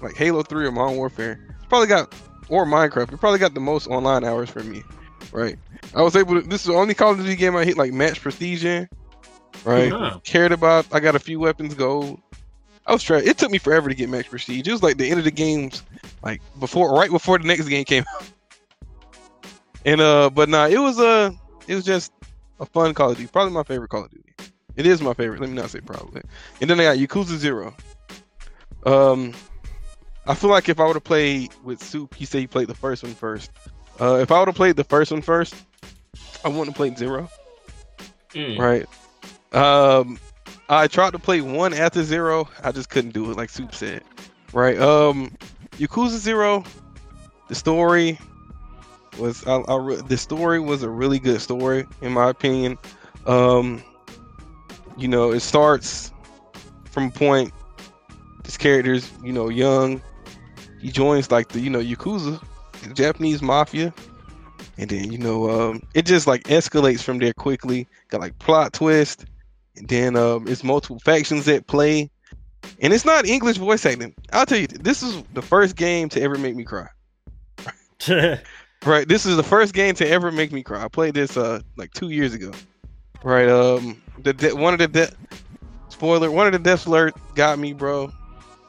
like Halo Three or Modern Warfare, probably got or Minecraft. It probably got the most online hours for me, right? I was able to. This is the only Call of Duty game I hit like match prestige in, right? Huh. Cared about. I got a few weapons gold. I was trying. It took me forever to get max prestige. It was like the end of the games, like before, right before the next game came out. And uh, but nah, it was uh, it was just a fun Call of Duty. Probably my favorite Call of Duty. It is my favorite. Let me not say probably. And then I got Yakuza Zero. Um, I feel like if I would have played with Soup, he said he played the first one first. Uh, if I would have played the first one first, I wouldn't have played Zero. Mm. Right. Um, I tried to play one after zero. I just couldn't do it, like Soup said. Right. Um, Yakuza Zero. The story was I, I re- the story was a really good story in my opinion. Um, you know, it starts from a point. This character's you know young. He joins like the you know Yakuza, the Japanese mafia, and then you know um, it just like escalates from there quickly. Got like plot twist, and then um, it's multiple factions at play, and it's not English voice acting. I'll tell you, this is the first game to ever make me cry. Right, this is the first game to ever make me cry. I played this uh like two years ago. Right, um, the de- one of the de- spoiler, one of the death alert got me, bro.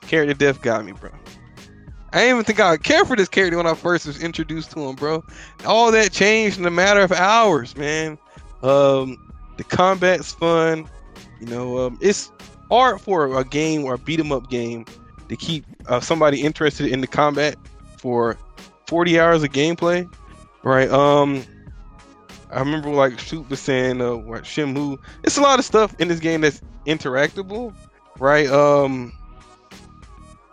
Character death got me, bro. I didn't even think I would care for this character when I first was introduced to him, bro. All that changed in a matter of hours, man. Um, the combat's fun. You know, um, it's hard for a game or a beat 'em up game to keep uh, somebody interested in the combat for 40 hours of gameplay, right? Um, I remember like Soup was saying, uh, what Shenmue. It's a lot of stuff in this game that's interactable, right? Um,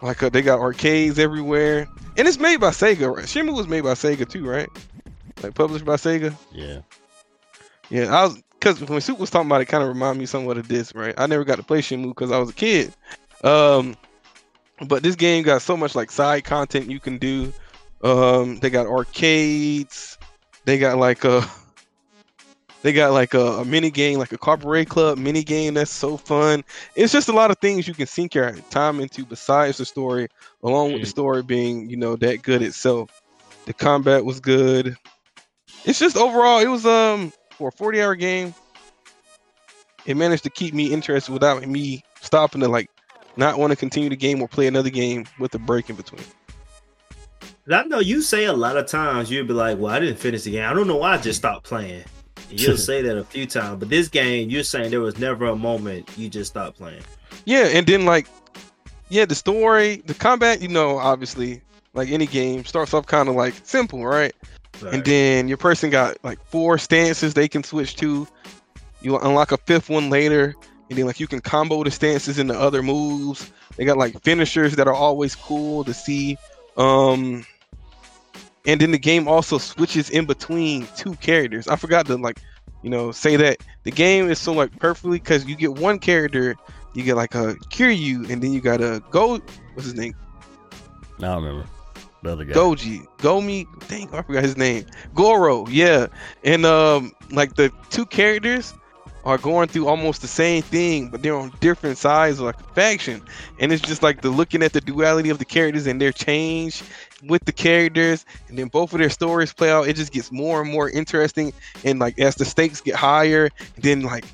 like uh, they got arcades everywhere, and it's made by Sega. Right? Shenmue was made by Sega too, right? Like published by Sega. yeah. Yeah, I was because when Soup was talking about it, kind of reminded me somewhat of this, right? I never got to play Shenmue because I was a kid. Um, but this game got so much like side content you can do. Um, they got arcades. They got like a. They got like a, a mini game, like a Cabaret Club mini game that's so fun. It's just a lot of things you can sink your time into besides the story, along with the story being, you know, that good itself. The combat was good. It's just overall, it was um for a 40 hour game. It managed to keep me interested without me stopping to like not want to continue the game or play another game with a break in between. I know you say a lot of times you'll be like, "Well, I didn't finish the game. I don't know why I just stopped playing." You'll say that a few times, but this game, you're saying there was never a moment you just stopped playing. Yeah, and then like, yeah, the story, the combat, you know, obviously, like any game, starts off kind of like simple, right? Right. And then your person got like four stances they can switch to. You unlock a fifth one later, and then like you can combo the stances into other moves. They got like finishers that are always cool to see. Um, and then the game also switches in between two characters. I forgot to like, you know, say that the game is so like perfectly because you get one character, you get like a Kiryu, and then you got a go. What's his name? I don't remember the other guy. Goji, Gomi, dang, I forgot his name. Goro, yeah. And um, like the two characters are going through almost the same thing, but they're on different sides of like a faction. And it's just like the looking at the duality of the characters and their change with the characters, and then both of their stories play out. It just gets more and more interesting. And like as the stakes get higher, then like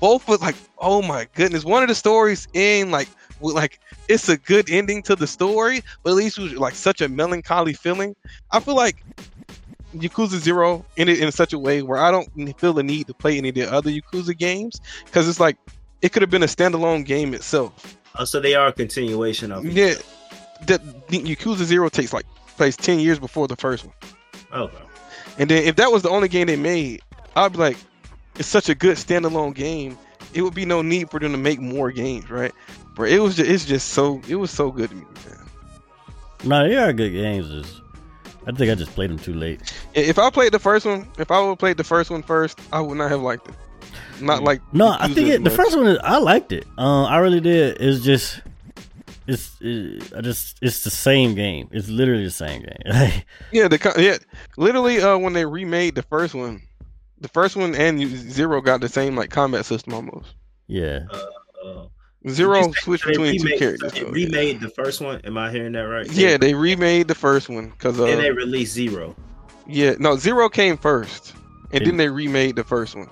both was like, oh my goodness, one of the stories in like with like it's a good ending to the story, but at least it was like such a melancholy feeling. I feel like Yakuza Zero ended in such a way where I don't feel the need to play any of the other Yakuza games because it's like it could have been a standalone game itself. Oh, so they are a continuation of. Yeah, the, the Yakuza Zero takes like place ten years before the first one, oh, Okay. and then if that was the only game they made, I'd be like, it's such a good standalone game. It would be no need for them to make more games, right? But it was just, it's just so it was so good to me, man. No, they are good games. Just, I think I just played them too late. If I played the first one, if I would have played the first one first, I would not have liked it. Not like No, I think it, the first one is, I liked it. Um, I really did. It's just, it's, it, I just, it's the same game. It's literally the same game. Yeah, the co- yeah, literally uh when they remade the first one, the first one and Zero got the same like combat system almost. yeah, Uh, Zero you say switched they between two remade- characters. They though, remade the first one. Am I hearing that right? yeah. yeah, they remade the first one because uh, and they released Zero. yeah, no, Zero came first, and They- then they remade the first one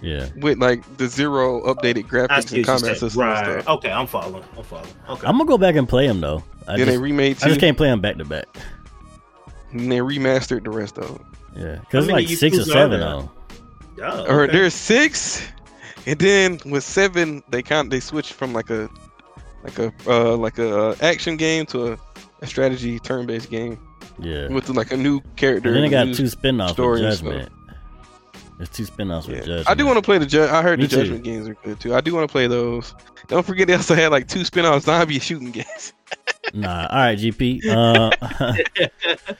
yeah. with like the Zero updated graphics and combat system Right. and stuff. Okay, I'm following. I'm following. Okay. I'm gonna go back and play them though. I Then just, they remade I just can't play them back to back. and they remastered the rest of them. Yeah, because like six or Yakuza seven there? on. Oh, Or there's six, and then with seven, they kind they switched from like a like a uh, like a uh, action game to a, a strategy turn based game Yeah, with like a new character. and then they got two spin-offs with. Judgment. There's two spin-offs with Yeah. Judgment. I do want to play the ju- I heard Me the too. Judgment games are good too. I do want to play those. Don't forget they also had like two spin off zombie shooting games. Nah, all right, GP. Uh,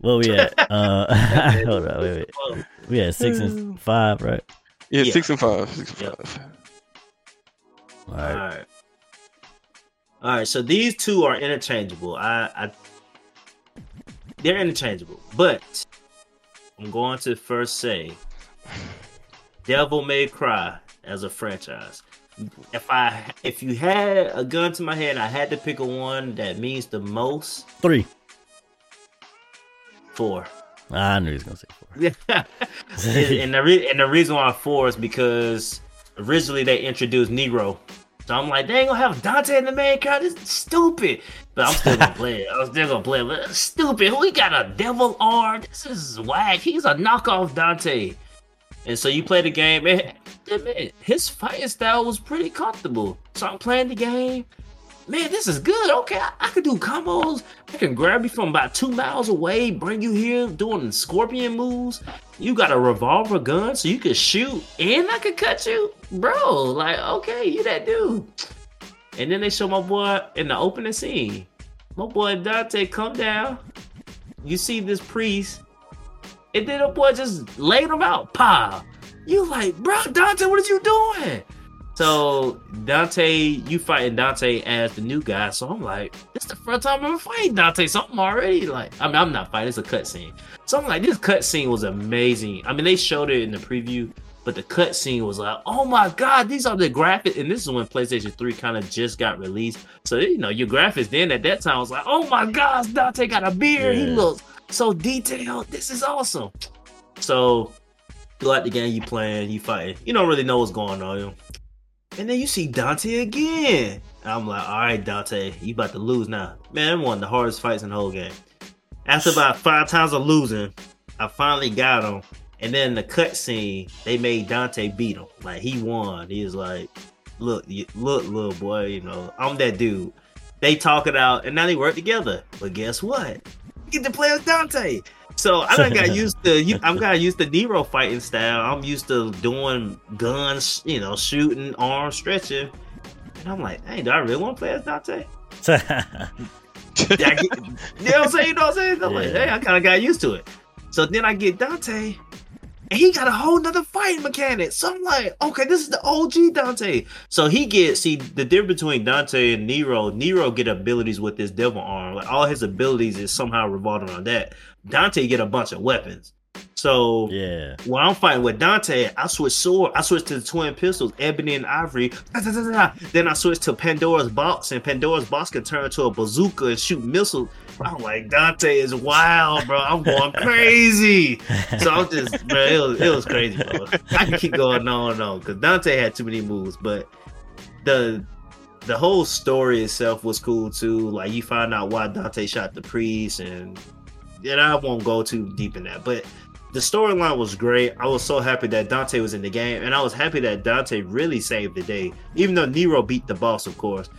where we at? Uh, hold on, wait, wait. We had six and five, right? Yeah, Yeah. six and five. Six and Yeah. five. All all right. right. All right. So these two are interchangeable. I, I they're interchangeable, but I'm going to first say Devil May Cry as a franchise. If I if you had a gun to my head, I had to pick a one that means the most. Three. Four. I knew he was gonna say four. and, the re- and the reason why four is because originally they introduced Nero. So I'm like, they ain't gonna have Dante in the main. This is stupid. But I'm still gonna play it. I'm still gonna play it. But it's stupid. We got a devil arm. This is whack. He's a knockoff Dante. And so you play the game, man, his fighting style was pretty comfortable. So I'm playing the game. Man, this is good. Okay, I, I can do combos. I can grab you from about two miles away, bring you here, doing scorpion moves. You got a revolver gun, so you can shoot, and I could cut you, bro. Like, okay, you that dude. And then they show my boy in the opening scene. My boy Dante come down. You see this priest, and then the boy just laid him out. Pa. You like, bro, Dante, what are you doing? So Dante, you fighting Dante as the new guy. So I'm like, this is the first time I'm fighting Dante. So I'm already like, I mean, I'm not fighting. It's a cutscene. So I'm like, this cutscene was amazing. I mean, they showed it in the preview, but the cutscene was like, oh my god, these are the graphics. And this is when PlayStation 3 kind of just got released. So you know, your graphics then at that time was like, oh my gosh, Dante got a beard. He looks so detailed. This is awesome. So throughout the game, you playing, you fighting. You don't really know what's going on. You know? And then you see Dante again. And I'm like, all right, Dante, you about to lose now. Man, one of the hardest fights in the whole game. After about five times of losing, I finally got him. And then the cutscene, they made Dante beat him. Like he won. He was like, "Look, look, little boy, you know, I'm that dude." They talk it out, and now they work together. But guess what? You get to play with Dante. So I done got used to. I'm got used to Nero fighting style. I'm used to doing guns, you know, shooting, arm stretching. And I'm like, hey, do I really want to play as Dante? Get, you know what I'm saying? You know what I'm saying? I'm like, hey, I kind of got used to it. So then I get Dante, and he got a whole nother fighting mechanic. So I'm like, okay, this is the OG Dante. So he gets see the difference between Dante and Nero. Nero get abilities with his devil arm. Like all his abilities is somehow revolved around that. Dante get a bunch of weapons. So yeah. when I'm fighting with Dante, I switch sword. I switch to the twin pistols, ebony and ivory. Then I switch to Pandora's box, and Pandora's box can turn into a bazooka and shoot missiles. I'm like, Dante is wild, bro. I'm going crazy. So I'm just, bro, it was, it was crazy, bro. I can keep going on and on because Dante had too many moves, but the the whole story itself was cool too. Like you find out why Dante shot the priest, and and I won't go too deep in that, but the storyline was great. I was so happy that Dante was in the game, and I was happy that Dante really saved the day. Even though Nero beat the boss, of course,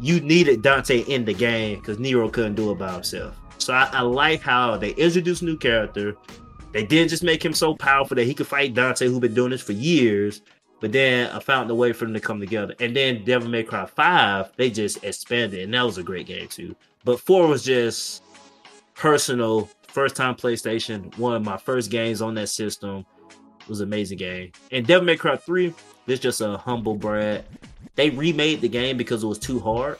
you needed Dante in the game because Nero couldn't do it by himself. So I, I like how they introduced new character. They didn't just make him so powerful that he could fight Dante, who been doing this for years. But then I found a way for them to come together. And then Devil May Cry 5, they just expanded, and that was a great game too. But 4 was just personal, first time PlayStation, one of my first games on that system. It was an amazing game. And Devil May Cry 3, this just a humble brag. They remade the game because it was too hard.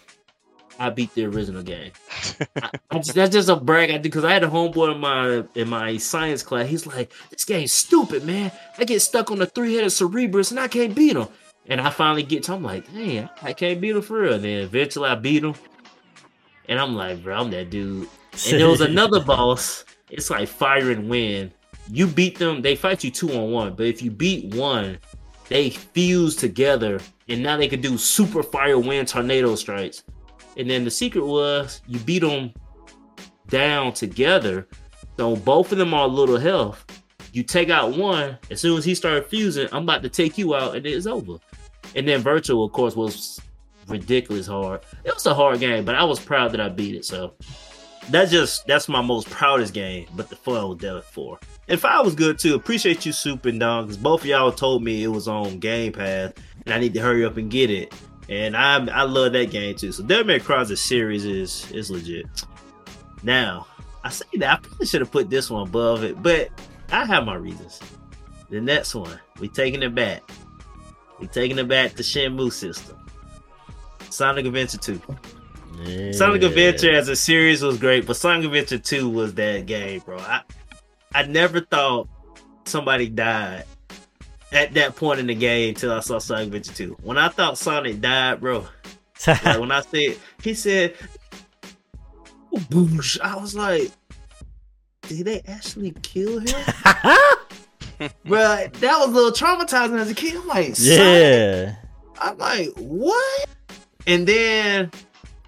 I beat the original game. I, I just, that's just a brag I did because I had a homeboy in my in my science class. He's like, "This game's stupid, man. I get stuck on the three headed Cerberus and I can't beat him." And I finally get to, I'm like, "Dang, I can't beat him for real." And then eventually I beat him, and I'm like, "Bro, I'm that dude." And there was another boss. It's like fire and wind. You beat them, they fight you two on one. But if you beat one, they fuse together, and now they can do super fire wind tornado strikes. And then the secret was you beat them down together. So both of them are a little health. You take out one, as soon as he started fusing, I'm about to take you out, and it's over. And then Vergil, of course, was ridiculous hard. It was a hard game, but I was proud that I beat it. So that's just that's my most proudest game. But the fun was Devil Four. And five was good too. Appreciate you, Soup and because both of y'all told me it was on Game Pass, and I need to hurry up and get it. And I I love that game too. So Devil May Cry the series is is legit. Now I say that I probably should have put this one above it, but I have my reasons. The next one, we taking it back. We taking it back to Shenmue system. Sonic Adventure 2. Yeah. Sonic Adventure as a series was great, but Sonic Adventure 2 was that game, bro. I I never thought somebody died at that point in the game until I saw Sonic Adventure 2. When I thought Sonic died, bro, like when I said he said boosh, I was like, did they actually kill him? bro, that was a little traumatizing as a kid. I'm like, Sonic? yeah. I'm like, what? And then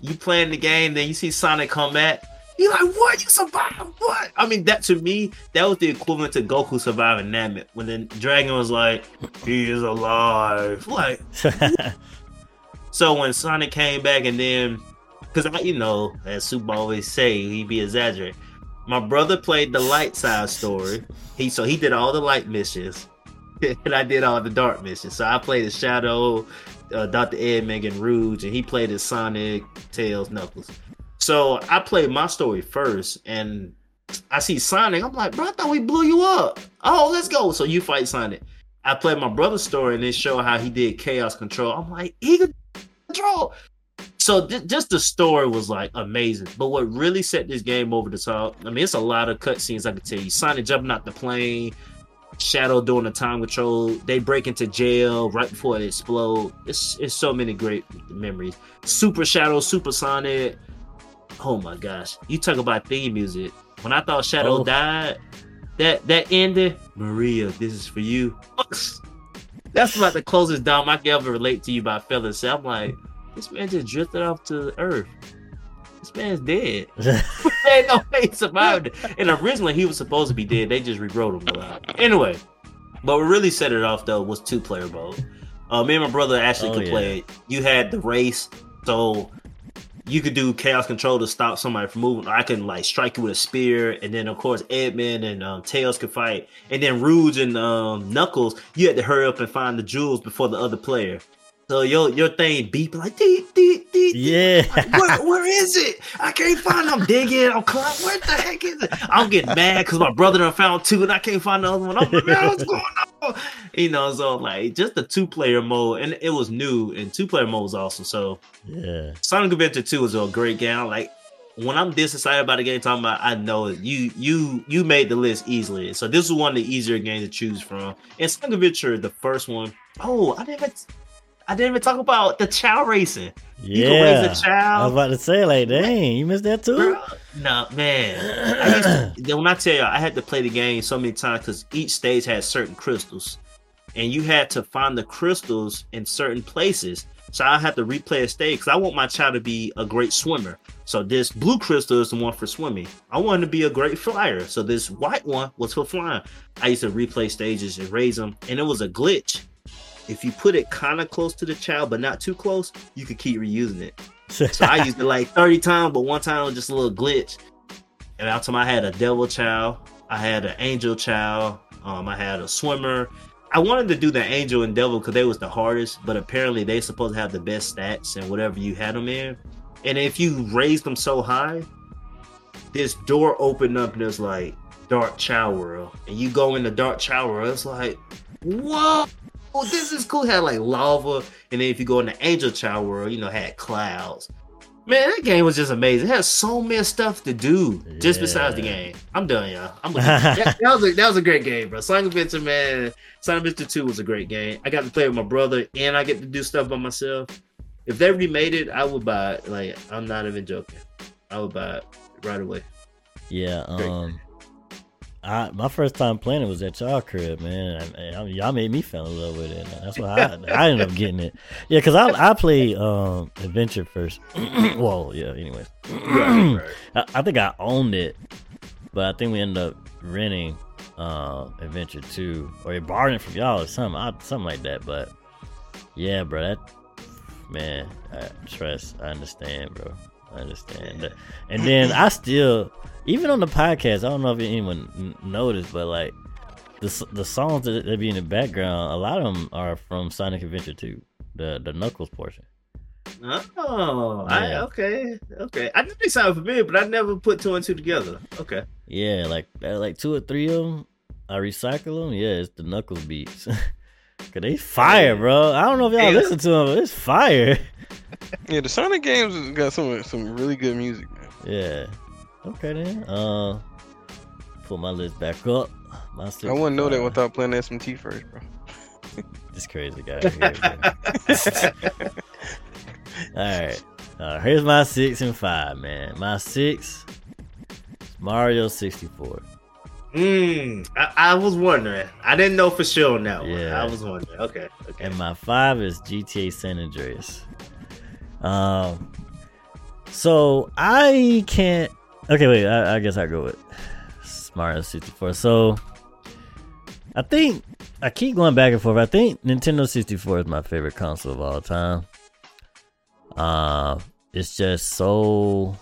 you playing the game, then you see Sonic come back. You're like, what? You survived? What? I mean, that to me, that was the equivalent to Goku surviving Namek when the dragon was like, he is alive. Like, so when Sonic came back and then, because I, you know, as Super always say, he be exaggerating. My brother played the light side story. He so he did all the light missions, and I did all the dark missions. So I played the Shadow, uh, Dr. Eggman Rouge, and he played as Sonic, Tails, Knuckles. So I played my story first, and I see Sonic. I'm like, bro, I thought we blew you up. Oh, let's go. So you fight Sonic. I played my brother's story, and they show how he did Chaos Control. I'm like, he could control. So th- just the story was like amazing. But what really set this game over the top, I mean, it's a lot of cutscenes I could tell you. Sonic jumping out the plane, Shadow doing the time control, they break into jail right before it explode. It's it's so many great memories. Super Shadow, Super Sonic. Oh my gosh. You talk about theme music. When I thought Shadow Oh. died, that that ended, Maria, this is for you. That's about the closest Dom I can ever relate to you by feeling. So I'm like, this man just drifted off to Earth. This man's dead. Ain't no way he survived it. And originally he was supposed to be dead. They just rewrote him a lot. Anyway, but what really set it off though was two player mode. Uh, me and my brother actually Oh, could yeah. play it. You had the race, so you could do chaos control to stop somebody from moving. I can like strike you with a spear, and then of course Eggman and um, Tails could fight, and then Rouge and um, Knuckles. You had to hurry up and find the jewels before the other player. So your your thing beep like dee dee dee. Yeah. where, where is it? I can't find it. I'm digging. I'm climbing. Where the heck is it? I'm getting mad because my brother done found two and I can't find the other one. I'm like, man, what's going on? You know, so like just the two player mode, and it was new, and two player mode was awesome. So Yeah. Sonic Adventure 2 is a great game. Like when I'm this excited about a game, talking about I know it. You you you made the list easily. So this is one of the easier games to choose from. And Sonic Adventure, the first one. Oh, I didn't I didn't even talk about the child racing. You can raise Yeah. a I was about to say, like, dang, you missed that too? Bro, No, man. I used to, when I tell you, I had to play the game so many times because each stage had certain crystals, and you had to find the crystals in certain places. So I had to replay a stage because I want my child to be a great swimmer. So this blue crystal is the one for swimming. I wanted to be a great flyer. So this white one was for flying. I used to replay stages and raise them, and it was a glitch. If you put it kind of close to the child, but not too close, you could keep reusing it. So I used it like 30 times, but one time it was just a little glitch. And out time I had a devil child, I had an angel child, um, I had a swimmer. I wanted to do the angel and devil because they was the hardest, but apparently they supposed to have the best stats and whatever you had them in. And if you raised them so high, this door opened up and it's like dark child world. And you go in the dark child world, it's like, whoa, this is cool. It had like lava. And then if you go in the angel child world, you know, had clouds. Man, that game was just amazing. It has so much stuff to do just besides the game. I'm done, y'all. I'm that, that was a, that was a great game, bro. Sonic Adventure, man. Sonic Adventure 2 was a great game. I got to play with my brother and I get to do stuff by myself. If they remade it, I would buy it. Like, I'm not even joking. I would buy it right away. Yeah, Great. um, I my first time playing it was at y'all crib, man. And, and y'all made me fall in love with it. That's why I, I ended up getting it. Yeah, because I I played um Adventure first. well, yeah. Anyways, I, I think I owned it, but I think we ended up renting uh Adventure Two or borrowing it from y'all or something, I, something like that. But yeah, bro, that man, I, trust. I understand, bro. I understand. that. And then I still, even on the podcast, I don't know if anyone noticed, but like the the songs that, that be in the background, a lot of them are from Sonic Adventure 2, the the Knuckles portion. Oh, I, okay, okay. I knew they sounded familiar, but I never put two and two together. Okay. Yeah, like uh, like two or three of them, I recycle them. Yeah, it's the Knuckles beats. Cause they fire, bro. I don't know if y'all Hey, listen to them, but it's fire. Yeah, the Sonic games got some some really good music, man. Yeah. Okay then. Uh, pull my list back up. My I wouldn't know that without playing SMT first, bro. This crazy guy. Here. All right. Uh, here's my six and five, man. My six, Mario 64. Mm, I, I was wondering. I didn't know for sure on that one. Yeah. I was wondering. Okay. Okay. And my five is GTA San Andreas. Um, so I can't. Okay, wait. I, I guess I go with Mario 64. So I think I keep going back and forth. I think Nintendo 64 is my favorite console of all time. Uh, it's just so.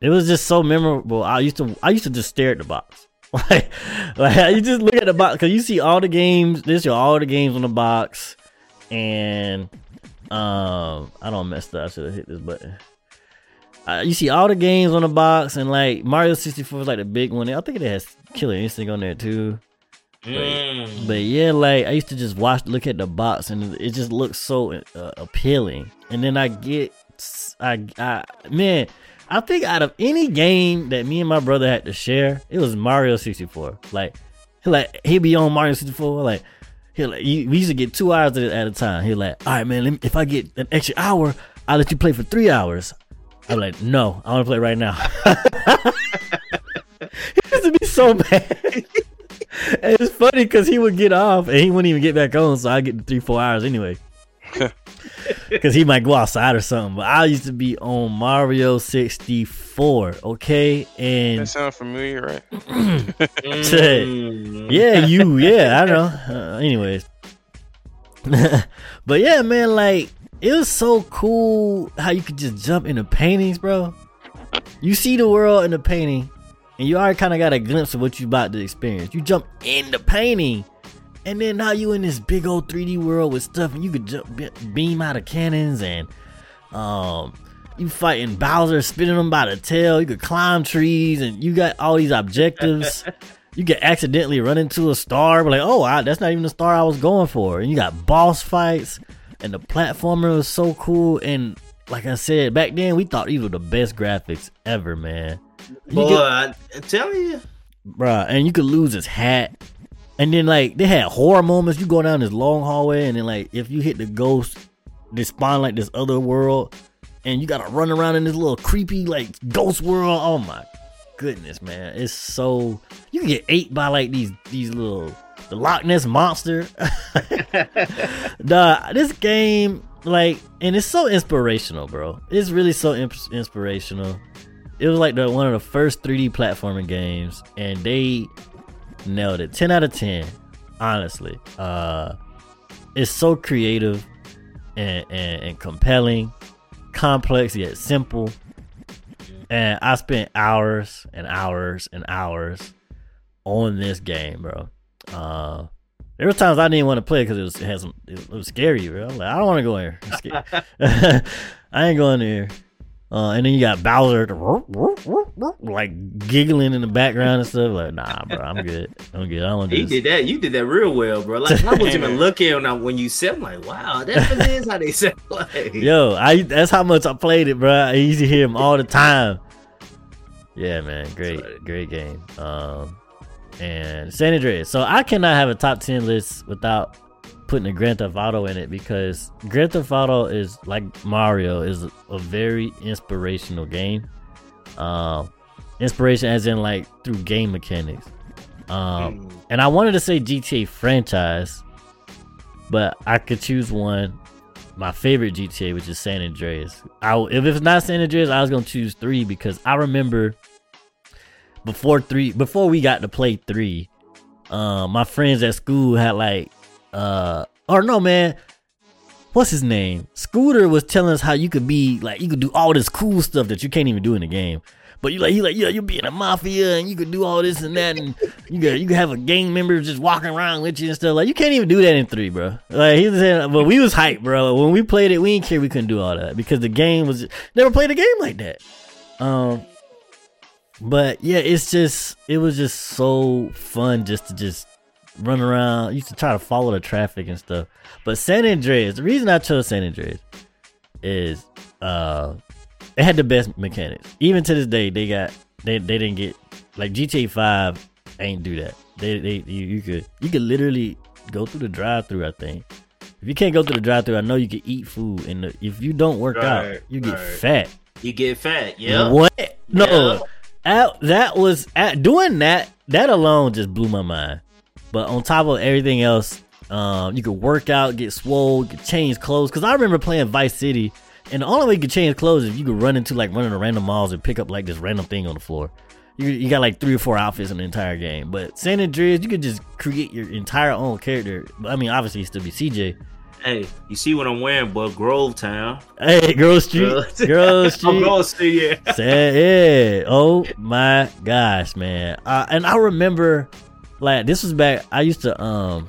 It was just so memorable. I used to I used to just stare at the box. Like, like you just look at the box because you see all the games. This are all the games on the box, and um, I don't messed up. I should have hit this button. Uh, you see all the games on the box, and like Mario 64 is like the big one. I think it has Killer Instinct on there too. Mm. But yeah, like I used to just watch, look at the box, and it just looks so uh, appealing. And then I get, I, I, man, I think out of any game that me and my brother had to share, it was Mario 64. Like, he like he'd be on Mario 64, like. He like, we used to get two hours at a time. He like, all right, man. Me, if I get an extra hour, I'll let you play for three hours. I'm like, no, I want to play right now. he used to be so mad. And it's funny because he would get off and he wouldn't even get back on, so I get three, four hours anyway. because he might go outside or something. But I used to be on Mario 64, okay? That And sounds familiar, right? Mm. yeah, you, yeah, I know. Uh, anyways, but yeah, man, like it was so cool how you could just jump into paintings, bro. You see the world in the painting, and you already kind of got a glimpse of what you about to experience. You jump in the painting, and then now you in this big old 3D world with stuff, and you could jump beam out of cannons, and um, you fighting Bowser, spinning them by the tail. You could climb trees, and you got all these objectives. you could accidentally run into a star, but like, oh, I, that's not even the star I was going for. And you got boss fights, and the platformer was so cool. And like I said, back then we thought these were the best graphics ever, man. You Boy, get- I, I'm you. bruh, and you could lose his hat. And then like they had horror moments. You go down this long hallway, and then like if you hit the ghost, they spawn like this other world, and you gotta run around in this little creepy like ghost world. Oh my goodness, man, it's so you can get ate by like these these little the Loch Ness monster. Duh, this game like, and it's so inspirational, bro. It's really so imp- inspirational. It was like the one of the first 3D platforming games, and they nailed it. 10 out of 10, honestly. Uh, it's so creative and, and, and compelling, complex yet simple. And I spent hours and hours and hours on this game, bro. Uh, there were times I didn't want to play because it was it some it was scary, bro. I'm like, I don't want to go in here. I ain't going there. Uh, and then you got Bowser like giggling in the background and stuff. Like, nah, bro, I'm good. I'm good. I don't He do this. did that. You did that real well, bro. Like I wasn't even looking when, I, when you said, I'm like, wow, that really is how they said like. Yo, I that's how much I played it, bro. I used to hear him all the time. Yeah, man, great, Sorry. great game. Um, and San Andreas. So I cannot have a top ten list without putting a Grand Theft Auto in it because Grand Theft Auto is like Mario is a very inspirational game. Um, inspiration as in like through game mechanics. Um, Mm. and I wanted to say GTA franchise, but I could choose one. My favorite GTA, which is San Andreas. I, if it's not San Andreas, I was gonna choose three because I remember before three, before we got to play three, uh, my friends at school had like, uh, or no, man, what's his name? Scooter was telling us how you could be like, you could do all this cool stuff that you can't even do in the game. But you like you like yeah you be in a mafia and you could do all this and that and you got you could have a gang member just walking around with you and stuff. Like you can't even do that in three bro. Like he was saying but we was hyped bro. When we played it we didn't care we couldn't do all that because the game was never played a game like that. Um but yeah it's just it was just so fun just to just run around used to try to follow the traffic and stuff but San Andreas the reason I chose San Andreas is uh it had the best mechanics. Even to this day, they got they they didn't get like GTA Five ain't do that. They they you, you could you could literally go through the drive through. I think if you can't go through the drive through, I know you can eat food, and the, if you don't work out, Right, you get right. fat. You get fat, yeah. What? No, Yeah. At- that was at, doing that. That alone just blew my mind. But on top of everything else, um, you could work out, get swole, get change clothes. Cause I remember playing Vice City, and the only way you could change clothes is if you could run into like one of the random malls and pick up like this random thing on the floor. You, you got like three or four outfits in the entire game. But San Andreas, you could just create your entire own character. I mean, obviously, you still be CJ. Hey, you see what I'm wearing, boy? Grove Town. Hey, Girl Street, Girl I'm Street. going to see you. Sad, yeah. Oh my gosh, man. Uh, and I remember, like, this was back. I used to, um,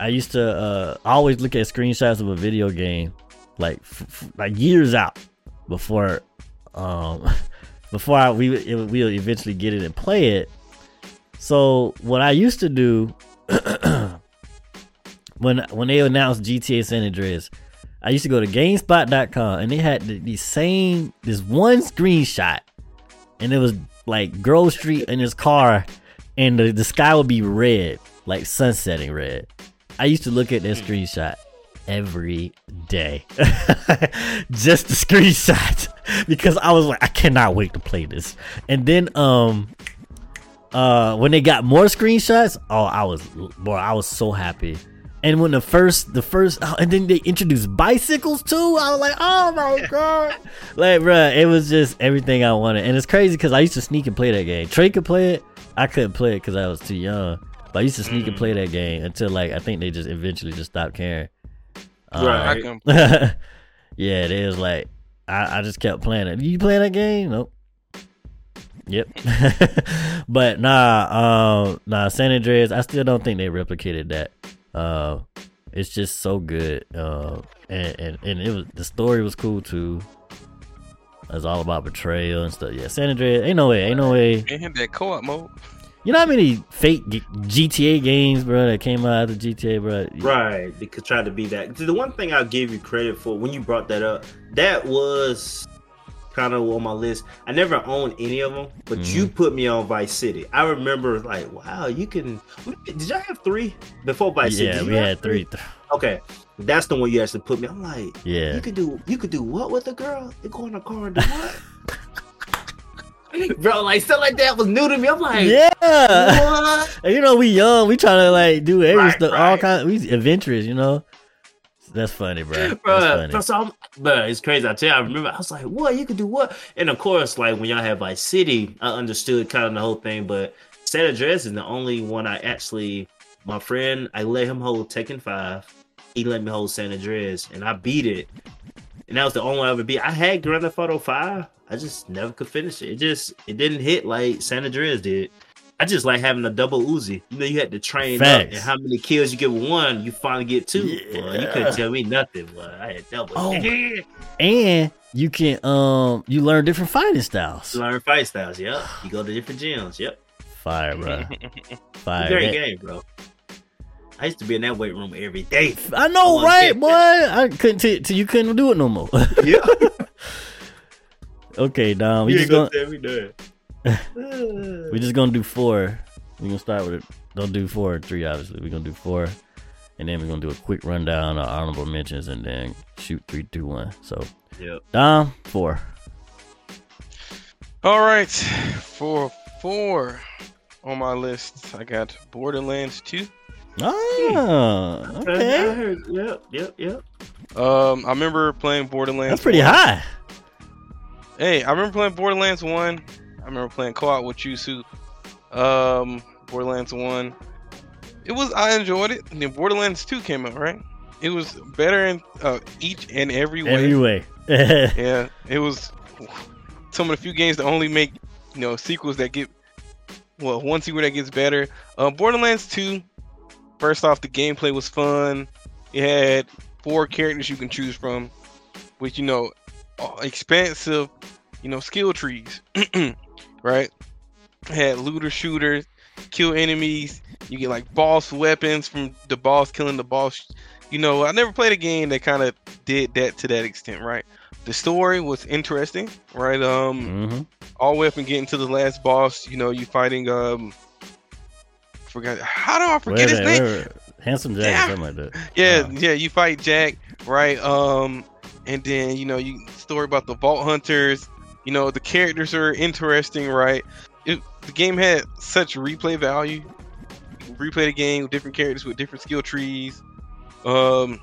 I used to uh always look at screenshots of a video game, like, f- f- like years out before, um, before I, we it, we'll eventually get it and play it. So what I used to do when when they announced GTA San Andreas, I used to go to GameSpot.com and they had the, the same this one screenshot, and it was like Grove Street in his car, and the, the sky would be red, like sunsetting red. I used to look at that screenshot every day, just the screenshot, because I was like, I cannot wait to play this. And then um, uh, when they got more screenshots, oh, I was boy, I was so happy And when the first, the first, oh, and then they introduced bicycles too. I was like, oh my god, like, bruh, it was just everything I wanted. And it's crazy because I used to sneak and play that game. Trey could play it. I couldn't play it because I was too young. But I used to sneak and play that game until like I think they just eventually just stopped caring. Um, I Right. can, yeah, it is like I, I just kept playing it. You play that game? Nope. Yep. but nah, um, nah, San Andreas. I still don't think they replicated that. Uh, it's just so good. Uh, and, and and it was the story was cool too. It's all about betrayal and stuff. Yeah, San Andreas. Ain't no way. Ain't no way. and that co-op mode. You know how many fake G- GTA games, bro, that came out of the GTA, bro? Right, because try to be that. The one thing I'll give you credit for when you brought that up, that was kind of on my list. I never owned any of them, but you mm-hmm. put me on Vice City. I remember like, wow, you can. Did y'all have three before Vice City? Yeah, we had three. Okay, that's the one you actually put me. I'm like, Yeah. you could do, you could do what with a girl? You go in a car and do what? Bro, like stuff like that was new to me. I'm like, Yeah. what? You know, we young. We trying to like do every Right, stuff, all right. kind. We adventurous, you know. That's funny, bro. That's Bro, funny. so bro, it's crazy. I tell you, I remember I was like, "What you could do what?" And of course, like when y'all had Vice City, I understood kind of the whole thing. But San Andreas is the only one I actually. My friend, I let him hold Tekken Five. He let me hold San Andreas, and I beat it. And that was the only one I ever beat. I had Grand Theft Auto Five. I just never could finish it. It just it didn't hit like San Andreas did. I just like having a double Uzi. You know, you had to train up, and how many kills you get with one, you finally get two. Well, you Yeah. couldn't tell me nothing. But I had double. Oh. and you can um you learn different fighting styles. Learn fight styles. Yep. You go to different gyms. Yep. Fire, bro. Fire. Great That- game, bro. I used to be in that weight room every day. I know, Oh, right, yeah. boy? I couldn't t- till you couldn't do it no more. Yeah. okay, Dom. We You just ain't gonna gonna tell me that. we just gonna do four. We're gonna start with it. Don't do four and three, obviously. We're gonna do four, and then we're gonna do a quick rundown of honorable mentions, and then shoot three, two, one. So, Yep. Dom, four. All right, for four on my list, I got Borderlands 2. Ah, I okay. heard. Yep. Yep. Yep. Um, I remember playing Borderlands. That's pretty 1. high. Hey, I remember playing Borderlands 1. I remember playing co-op with you, Sue. Um, Borderlands 1. It was I enjoyed it. And then Borderlands 2 came out, right? It was better in uh, each and every way. Every way. Yeah, it was some of the few games that only make you know sequels that get well one sequel that gets better. Uh, Borderlands 2. First off, the gameplay was fun. It had four characters you can choose from, with you know uh, expansive you know skill trees, right? Had looter shooters, kill enemies. You get like boss weapons from the boss killing the boss. You know, I never played a game that kind of did that to that extent, right? The story was interesting, right? Um, hmm all the way up and getting to the last boss. You know, you fighting um, forgot how do I forget his name? Handsome Jack Yeah. or something like that. Yeah, Uh, yeah, you fight Jack, right? Um, and then you know you story about the Vault Hunters. You know the characters are interesting, right? It, the game had such replay value. Replay the game with different characters with different skill trees. Um,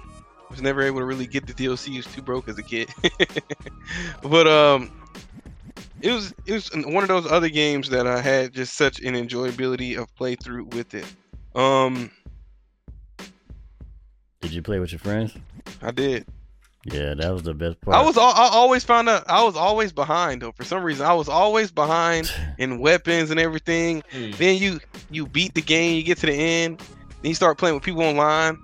was never able to really get the DLC. Was too broke as a kid. but um, it was it was one of those other games that I had just such an enjoyability of playthrough with it. Um, Did you play with your friends? I did. Yeah, that was the best part. I was I always found out I was always behind though. For some reason, I was always behind in weapons and everything. Mm. Then you you beat the game, you get to the end, then you start playing with people online,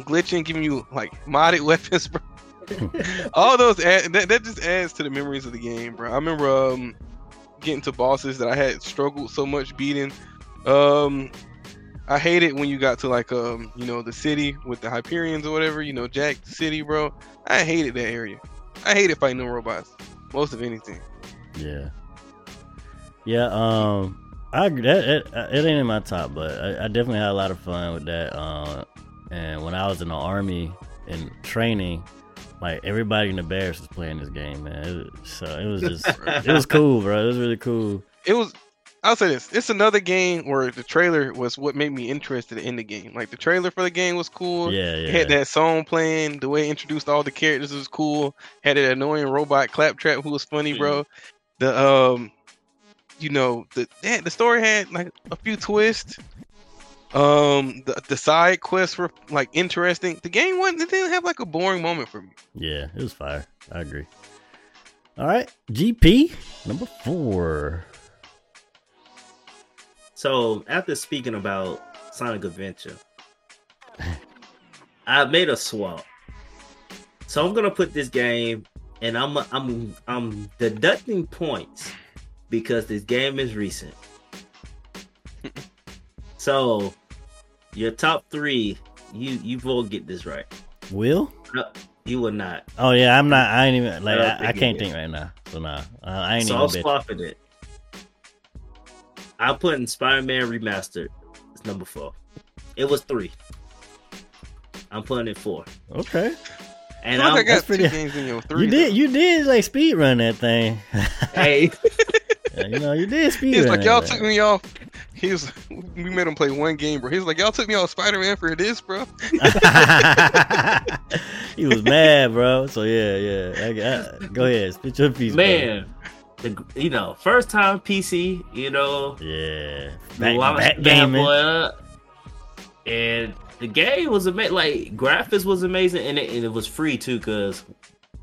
glitching, giving you like modded weapons, bro. All those add, that, that just adds to the memories of the game, bro. I remember um getting to bosses that I had struggled so much beating. Um I hate it when you got to like um you know the city with the Hyperions or whatever, you know Jack City, bro. I hated that area. I hated fighting no robots. Most of anything. Yeah. Yeah, um I agree that it, it ain't in my top, but I, I definitely had a lot of fun with that. Uh, and when I was in the army and training, like everybody in the barracks was playing this game, man. It was, so it was just it was cool, bro. It was really cool. It was I'll say this: it's another game where the trailer was what made me interested in the game. Like the trailer for the game was cool. Yeah, It yeah. had that song playing. The way it introduced all the characters was cool. Had that annoying robot claptrap who was funny, bro. The um, you know, the the story had like a few twists. Um, the the side quests were like interesting. The game wasn't. It didn't have like a boring moment for me. Yeah, it was fire. I agree. All right, GP number four. So after speaking about Sonic Adventure, I made a swap. So I'm gonna put this game, and I'm I'm I'm deducting points because this game is recent. so your top three, you you will get this right. Will? No, you will not. Oh yeah, I'm not. I ain't even like. I I, I can't think right now. So nah, uh, I ain't So I'm even. Bet. swapping it. I put in Spider-Man Remastered. It's number four. It was three. I'm putting it four. Okay, And I feel like I got that's two pretty- games in your three. you did. though. You did like speed run that thing. hey, Yeah, you know, you did speed He's run. like, y'all took thing. me off. He's we made him play one game, bro. He's like, y'all took me off Spider Man for this, bro. he was mad, bro. So yeah, yeah. I, I, go ahead, spit your piece, bro. The you know first time PC, you know, Yeah, back, back, back gaming. and the game was amazing. Like graphics was amazing, and it, and it was free too, because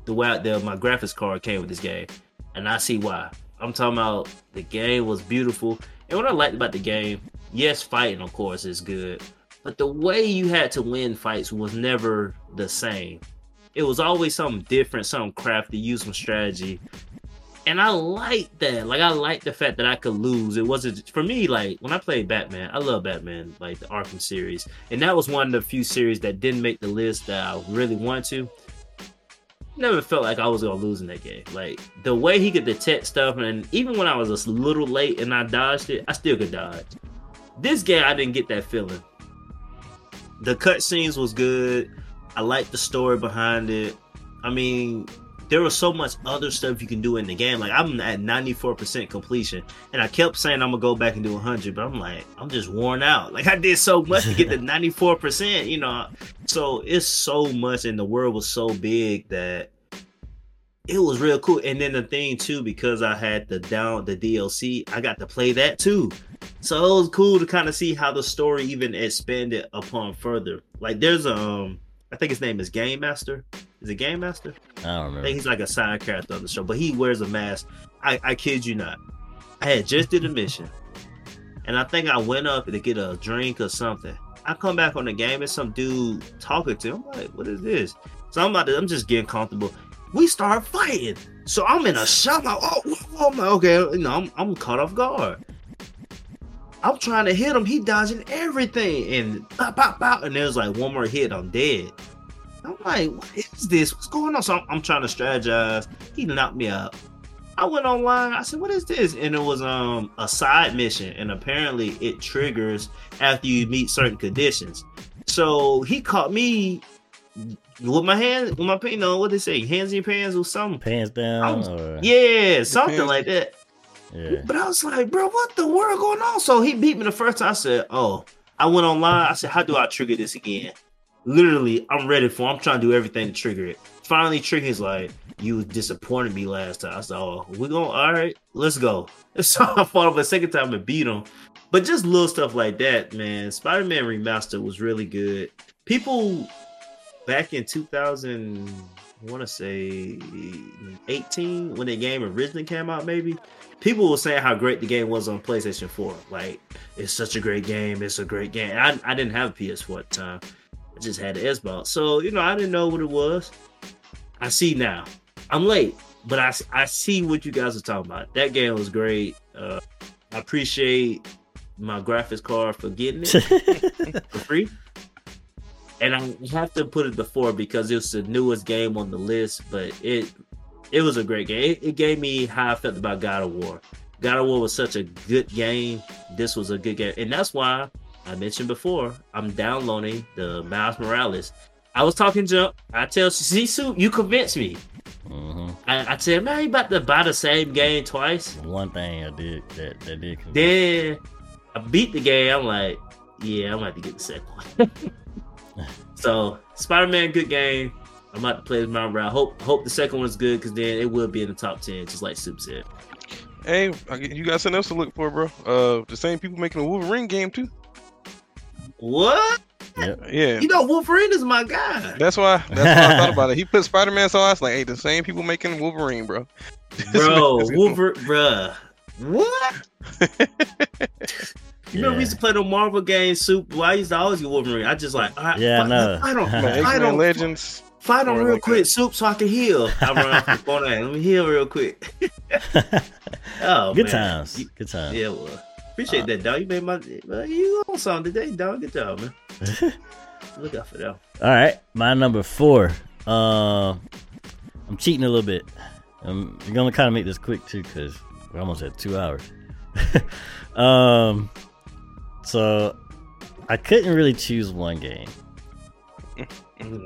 the way the, my graphics card came with this game, and I see why. I'm talking about the game was beautiful, and what I liked about the game, yes, fighting of course is good, but the way you had to win fights was never the same. It was always something different, something crafty, use some strategy. And I like that. Like I like the fact that I could lose. It wasn't for me. Like when I played Batman, I love Batman, like the Arkham series, and that was one of the few series that didn't make the list that I really wanted to. Never felt like I was gonna lose in that game. Like the way he could detect stuff, and even when I was a little late and I dodged it, I still could dodge. This game, I didn't get that feeling. The cutscenes was good. I liked the story behind it. I mean, there was so much other stuff you can do in the game. Like I'm at 94% completion, and I kept saying I'm gonna go back and do 100, but I'm like, I'm just worn out. Like I did so much to get to 94%, you know. So it's so much, and the world was so big that it was real cool. And then the thing too, because I had the down the DLC, I got to play that too. So it was cool to kind of see how the story even expanded upon further. Like there's um, I think his name is Game Master. Is it Game Master? I don't know. I think he's like a side character on the show, but he wears a mask. I, I kid you not. I had just did a mission, and I think I went up to get a drink or something. I come back on the game and some dude talking to him. I'm like, what is this? So I'm about to, I'm just getting comfortable. We start fighting. So I'm in a shock. Like, oh, oh, oh, I'm like, okay, you know, I'm, I'm caught off guard. I'm trying to hit him. He dodging everything, and pop, pop, pop, and there's like one more hit. I'm dead. I'm like, what is this? What's going on? So I'm, I'm trying to strategize. He knocked me out. I went online. I said, "What is this?" And it was um a side mission, and apparently it triggers after you meet certain conditions. So he caught me with my hand, with my you know what they say, hands in your pants or something. Pants down. was- or, Yeah, something pants- like that. Yeah. But I was like, bro, what the world going on? So he beat me the first time. I said, oh, I went online. I said, how do I trigger this again? Literally, I'm ready for. I'm trying to do everything to trigger it. Finally, trigger is like, you disappointed me last time. I said, oh, we going all right, let's go. So I fought him a second time and beat him. But just little stuff like that, man. Spider-Man Remastered was really good. People back in 2000, I want to say 18 when the game originally came out, maybe people were saying how great the game was on PlayStation 4. Like, it's such a great game. It's a great game. I, I didn't have a PS4 at the time. I just had the Xbox. So, you know, I didn't know what it was. I see now. I'm late, but I, I see what you guys are talking about. That game was great. Uh, I appreciate my graphics card for getting it for free. And I have to put it before because it's the newest game on the list, but it it was a great game. It, it gave me how I felt about God of War. God of War was such a good game. This was a good game, and that's why I mentioned before I'm downloading the Miles Morales. I was talking to I tell Sisu, you convinced me. hmm I, I said, man, you about to buy the same game twice. One thing I did that that did. Then I beat the game. I'm like, yeah, I'm about to get the second one. so Spider Man, good game. I'm about to play this Mountain Route. Hope hope the second one's good because then it will be in the top ten, just like Soup said. Hey, I get- you got something else to look for, bro. Uh, the same people making a Wolverine game too. What? Yeah, You know, Wolverine is my guy. that's why. That's why I thought about it. He put Spider Man, so I was like, hey, the same people making Wolverine, bro. Bro, Wolverine, bruh. What? You remember we used to play the Marvel game Soup? Well, I used to always get Wolverine. I just like, all right, Yeah, I fight, know. fight on, Man, fight X-Men on, Legends. fight on real like quick, that. Soup, so I can heal. I run off the corner. Let me heal real quick. oh, Good man. times. You- Good times. Yeah, well, appreciate Uh, that, dog. You made my, well, you on something today, dog. Good job, man. Look out for that. All right, my number four. Uh, I'm cheating a little bit. I'm gonna kind of make this quick too, cause we're almost at two hours. um, so I couldn't really choose one game.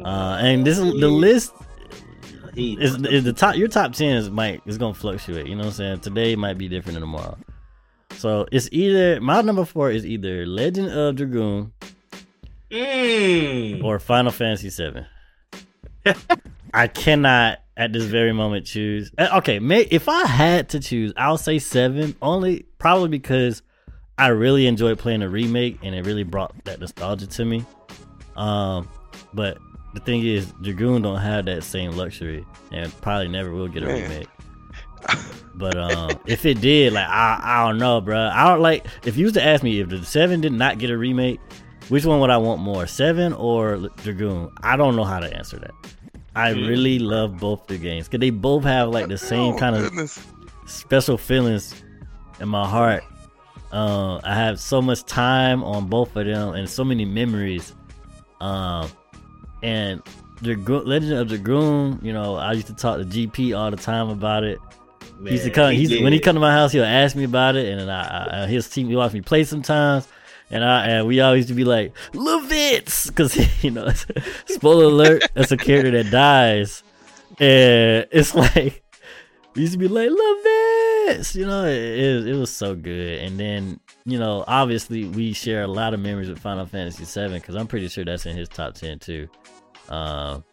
Uh, and this the list is, is the top. Your top ten is might is gonna fluctuate. You know what I'm saying? Today might be different than tomorrow. So it's either my number four is either Legend of Dragoon Mm. or Final Fantasy Seven. I cannot at this very moment choose. Uh, Okay, may, if I had to choose, I'll say seven. Only probably because I really enjoyed playing the remake and it really brought that nostalgia to me. Um, but the thing is, Dragoon don't have that same luxury and probably never will get a Man. remake. But um, if it did, like I, I don't know, bro. I don't like if you was to ask me if the seven did not get a remake, which one would I want more, seven or Dragoon? I don't know how to answer that. I Mm. really love both the games because they both have like the same Oh, kind of goodness. special feelings in my heart. Uh, I have so much time on both of them and so many memories. Um, and Dragoon, Legend of Dragoon, you know, I used to talk to GP all the time about it. Man, he used to come. he He's, when he come to my house, he'll ask me about it, and then I, I his team he watch me play sometimes, and I and we always used to be like Lavitz because you know, spoiler alert, that's a character that dies, and it's like we used to be like Lavitz, you know, it, it, it was so good, and then you know, obviously we share a lot of memories with Final Fantasy VII because I'm pretty sure that's in his top ten too. Um,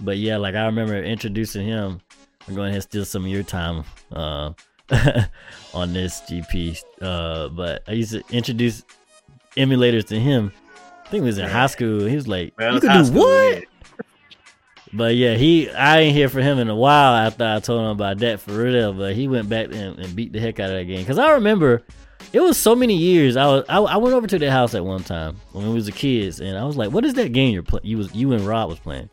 but yeah, like I remember introducing him. I'm going to steal some of your time uh, on this GP. Uh, but I used to introduce emulators to him. I think it was in high school. He was like, "You can do school, what?" man. But yeah, he I ain't hear from him in a while after I told him about that for real. But he went back and, and beat the heck out of that game because I remember it was so many years. I was I, I went over to their house at one time when we was a kids, and I was like, "What is that game you're playing?" You was you and Rob was playing,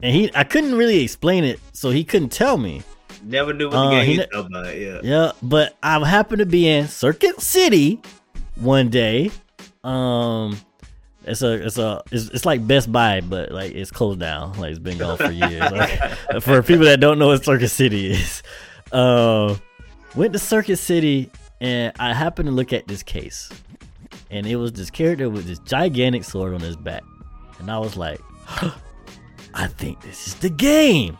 and he I couldn't really explain it, so he couldn't tell me. Never knew what Uh, the he game was about. Yeah. Yeah, but I happened to be in Circuit City one day. Um, it's a it's a it's, it's like Best Buy, but like it's closed down. Like it's been gone for years. Like, for people that don't know what Circuit City is, uh, went to Circuit City and I happened to look at this case, and it was this character with this gigantic sword on his back, and I was like, I think this is the game.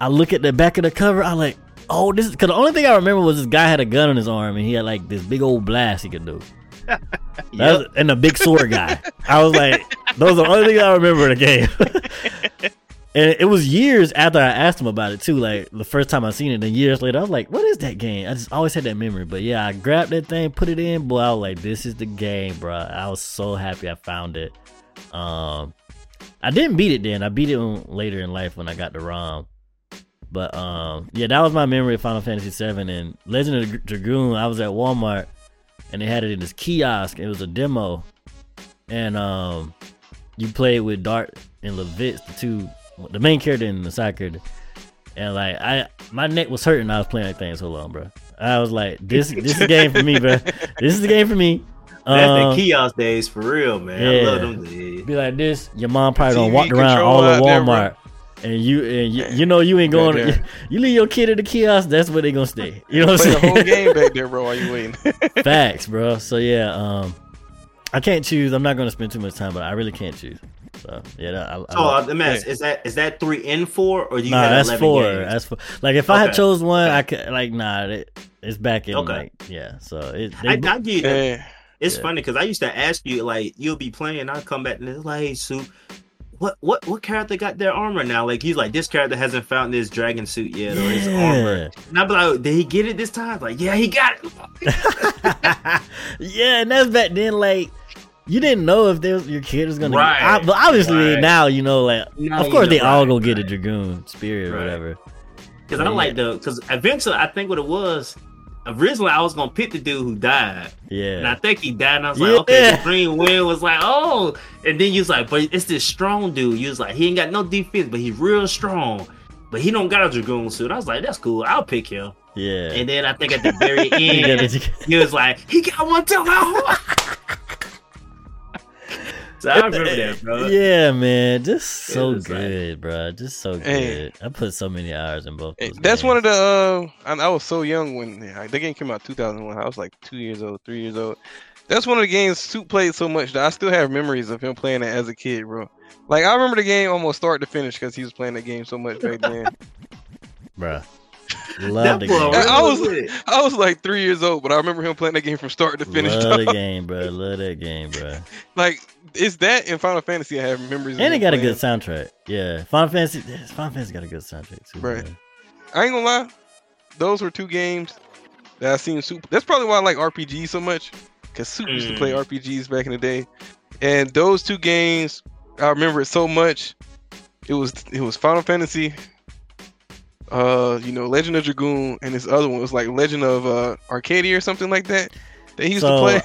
I look at the back of the cover. I like, oh, this is because the only thing I remember was this guy had a gun on his arm and he had like this big old blast he could do. And a big sword guy. I was like, those are the only things I remember in the game. and it was years after I asked him about it too. Like the first time I seen it, then years later, I was like, what is that game? I just always had that memory. But yeah, I grabbed that thing, put it in. Boy, I was like, this is the game, bro. I was so happy I found it. Um, I didn't beat it then. I beat it later in life when I got the ROM. But um, yeah, that was my memory of Final Fantasy VII and Legend of the Dragoon. I was at Walmart and they had it in this kiosk. It was a demo, and um, you played with Dart and Lavitz, the two, the main character and the side character. And like I, my neck was hurting. I was playing that thing so long, bro. I was like, this, this is the game for me, bro. This is the game for me. That's Um, the kiosk days for real, man. I yeah. love them days. be like this. Your mom probably don't walk around all of there. Walmart, and you and you, you know you ain't going. Right You, you leave your kid at the kiosk. That's where they gonna stay. You know what Play I'm saying? the whole game back there, bro, while you waiting. Facts, bro. So yeah, um, I can't choose. I'm not gonna spend too much time, but I really can't choose. So yeah, that, I, I So like- uh, the mess is that is that three in four or you nah, have that's four. games? That's four. Like if I had Okay. chose one, Okay. I could like nah. It, it's back in Okay. like yeah. So it. They, I, I give you that. It's Yeah. funny because I used to ask you like you'll be playing, I'll come back and it's like, hey, Sue, what what what character got their armor now? Like he's like, this character hasn't found his dragon suit yet or his armor. And I'll be like, oh, did he get it this time? Like, yeah, he got it. yeah, and that's back then. Like you didn't know if there was, your kid was gonna. Right, I, but obviously right. now you know. Like Now of you course know, they all right, gonna get a dragoon spirit or whatever. Because I Yeah. like the because eventually I think what it was. Originally, I was gonna pick the dude who died, Yeah. and I think he died. And I was like, Yeah. okay, the Green Wind was like, oh, and then you was like, but it's this strong dude. You was like, he ain't got no defense, but he's real strong, but he don't got a dragoon suit. I was like, that's cool. I'll pick him. Yeah. And then I think at the very end, he was like, he got one too. so I remember that, bro. Yeah, man, just so was like- good, bro. Just so Hey. good. I put so many hours in both. Hey, Those That's one of the. Uh, I, I was so young when yeah, the game came out 2001. I was like two years old, three years old. That's one of the games Soup played so much that I still have memories of him playing it as a kid, bro. Like I remember the game almost start to finish because he was playing the game so much back then. Bruh. Love the That boy game. I was- I was like three years old, but I remember him playing that game from start to finish. Love the game, bro. Love that game, bro. like it's that in Final Fantasy. I have memories. of And it him got a good soundtrack. Yeah, Final Fantasy. Final Fantasy got a good soundtrack too. Right. man. I ain't gonna lie, those were two games that I seen Soup. That's probably why I like RPGs so much, because Soup used to play Mm. RPGs back in the day, and those two games I remember it so much. It was it was Final Fantasy, uh, you know, Legend of Dragoon, and this other one was like Legend of uh, Arcadia or something like that. That he used to play.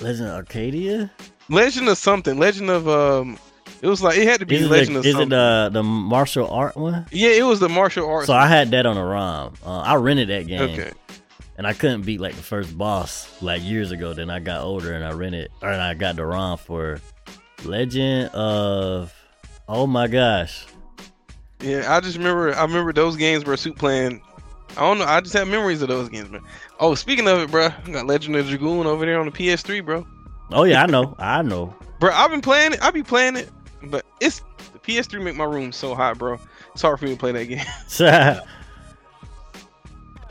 Legend of Arcadia. Legend of something. Legend of um. It was like it had to be Is, Legend the, of is something. it the the martial art one? yeah, it was the martial art. So I had that on a ROM. Uh, I rented that game, okay. and I couldn't beat like the first boss like years ago. Then I got older and I rented, or and I got the ROM for Legend of. Oh my gosh! Yeah, I just remember. I remember those games where Soup playing. I don't know. I just have memories of those games, man. Oh, speaking of it, bro, I got Legend of Dragoon over there on the PS3, bro. Oh yeah, I know, I know. Bro, I've been playing it. I be playing it, but it's the PS3 make my room so hot, bro. It's hard for me to play that game.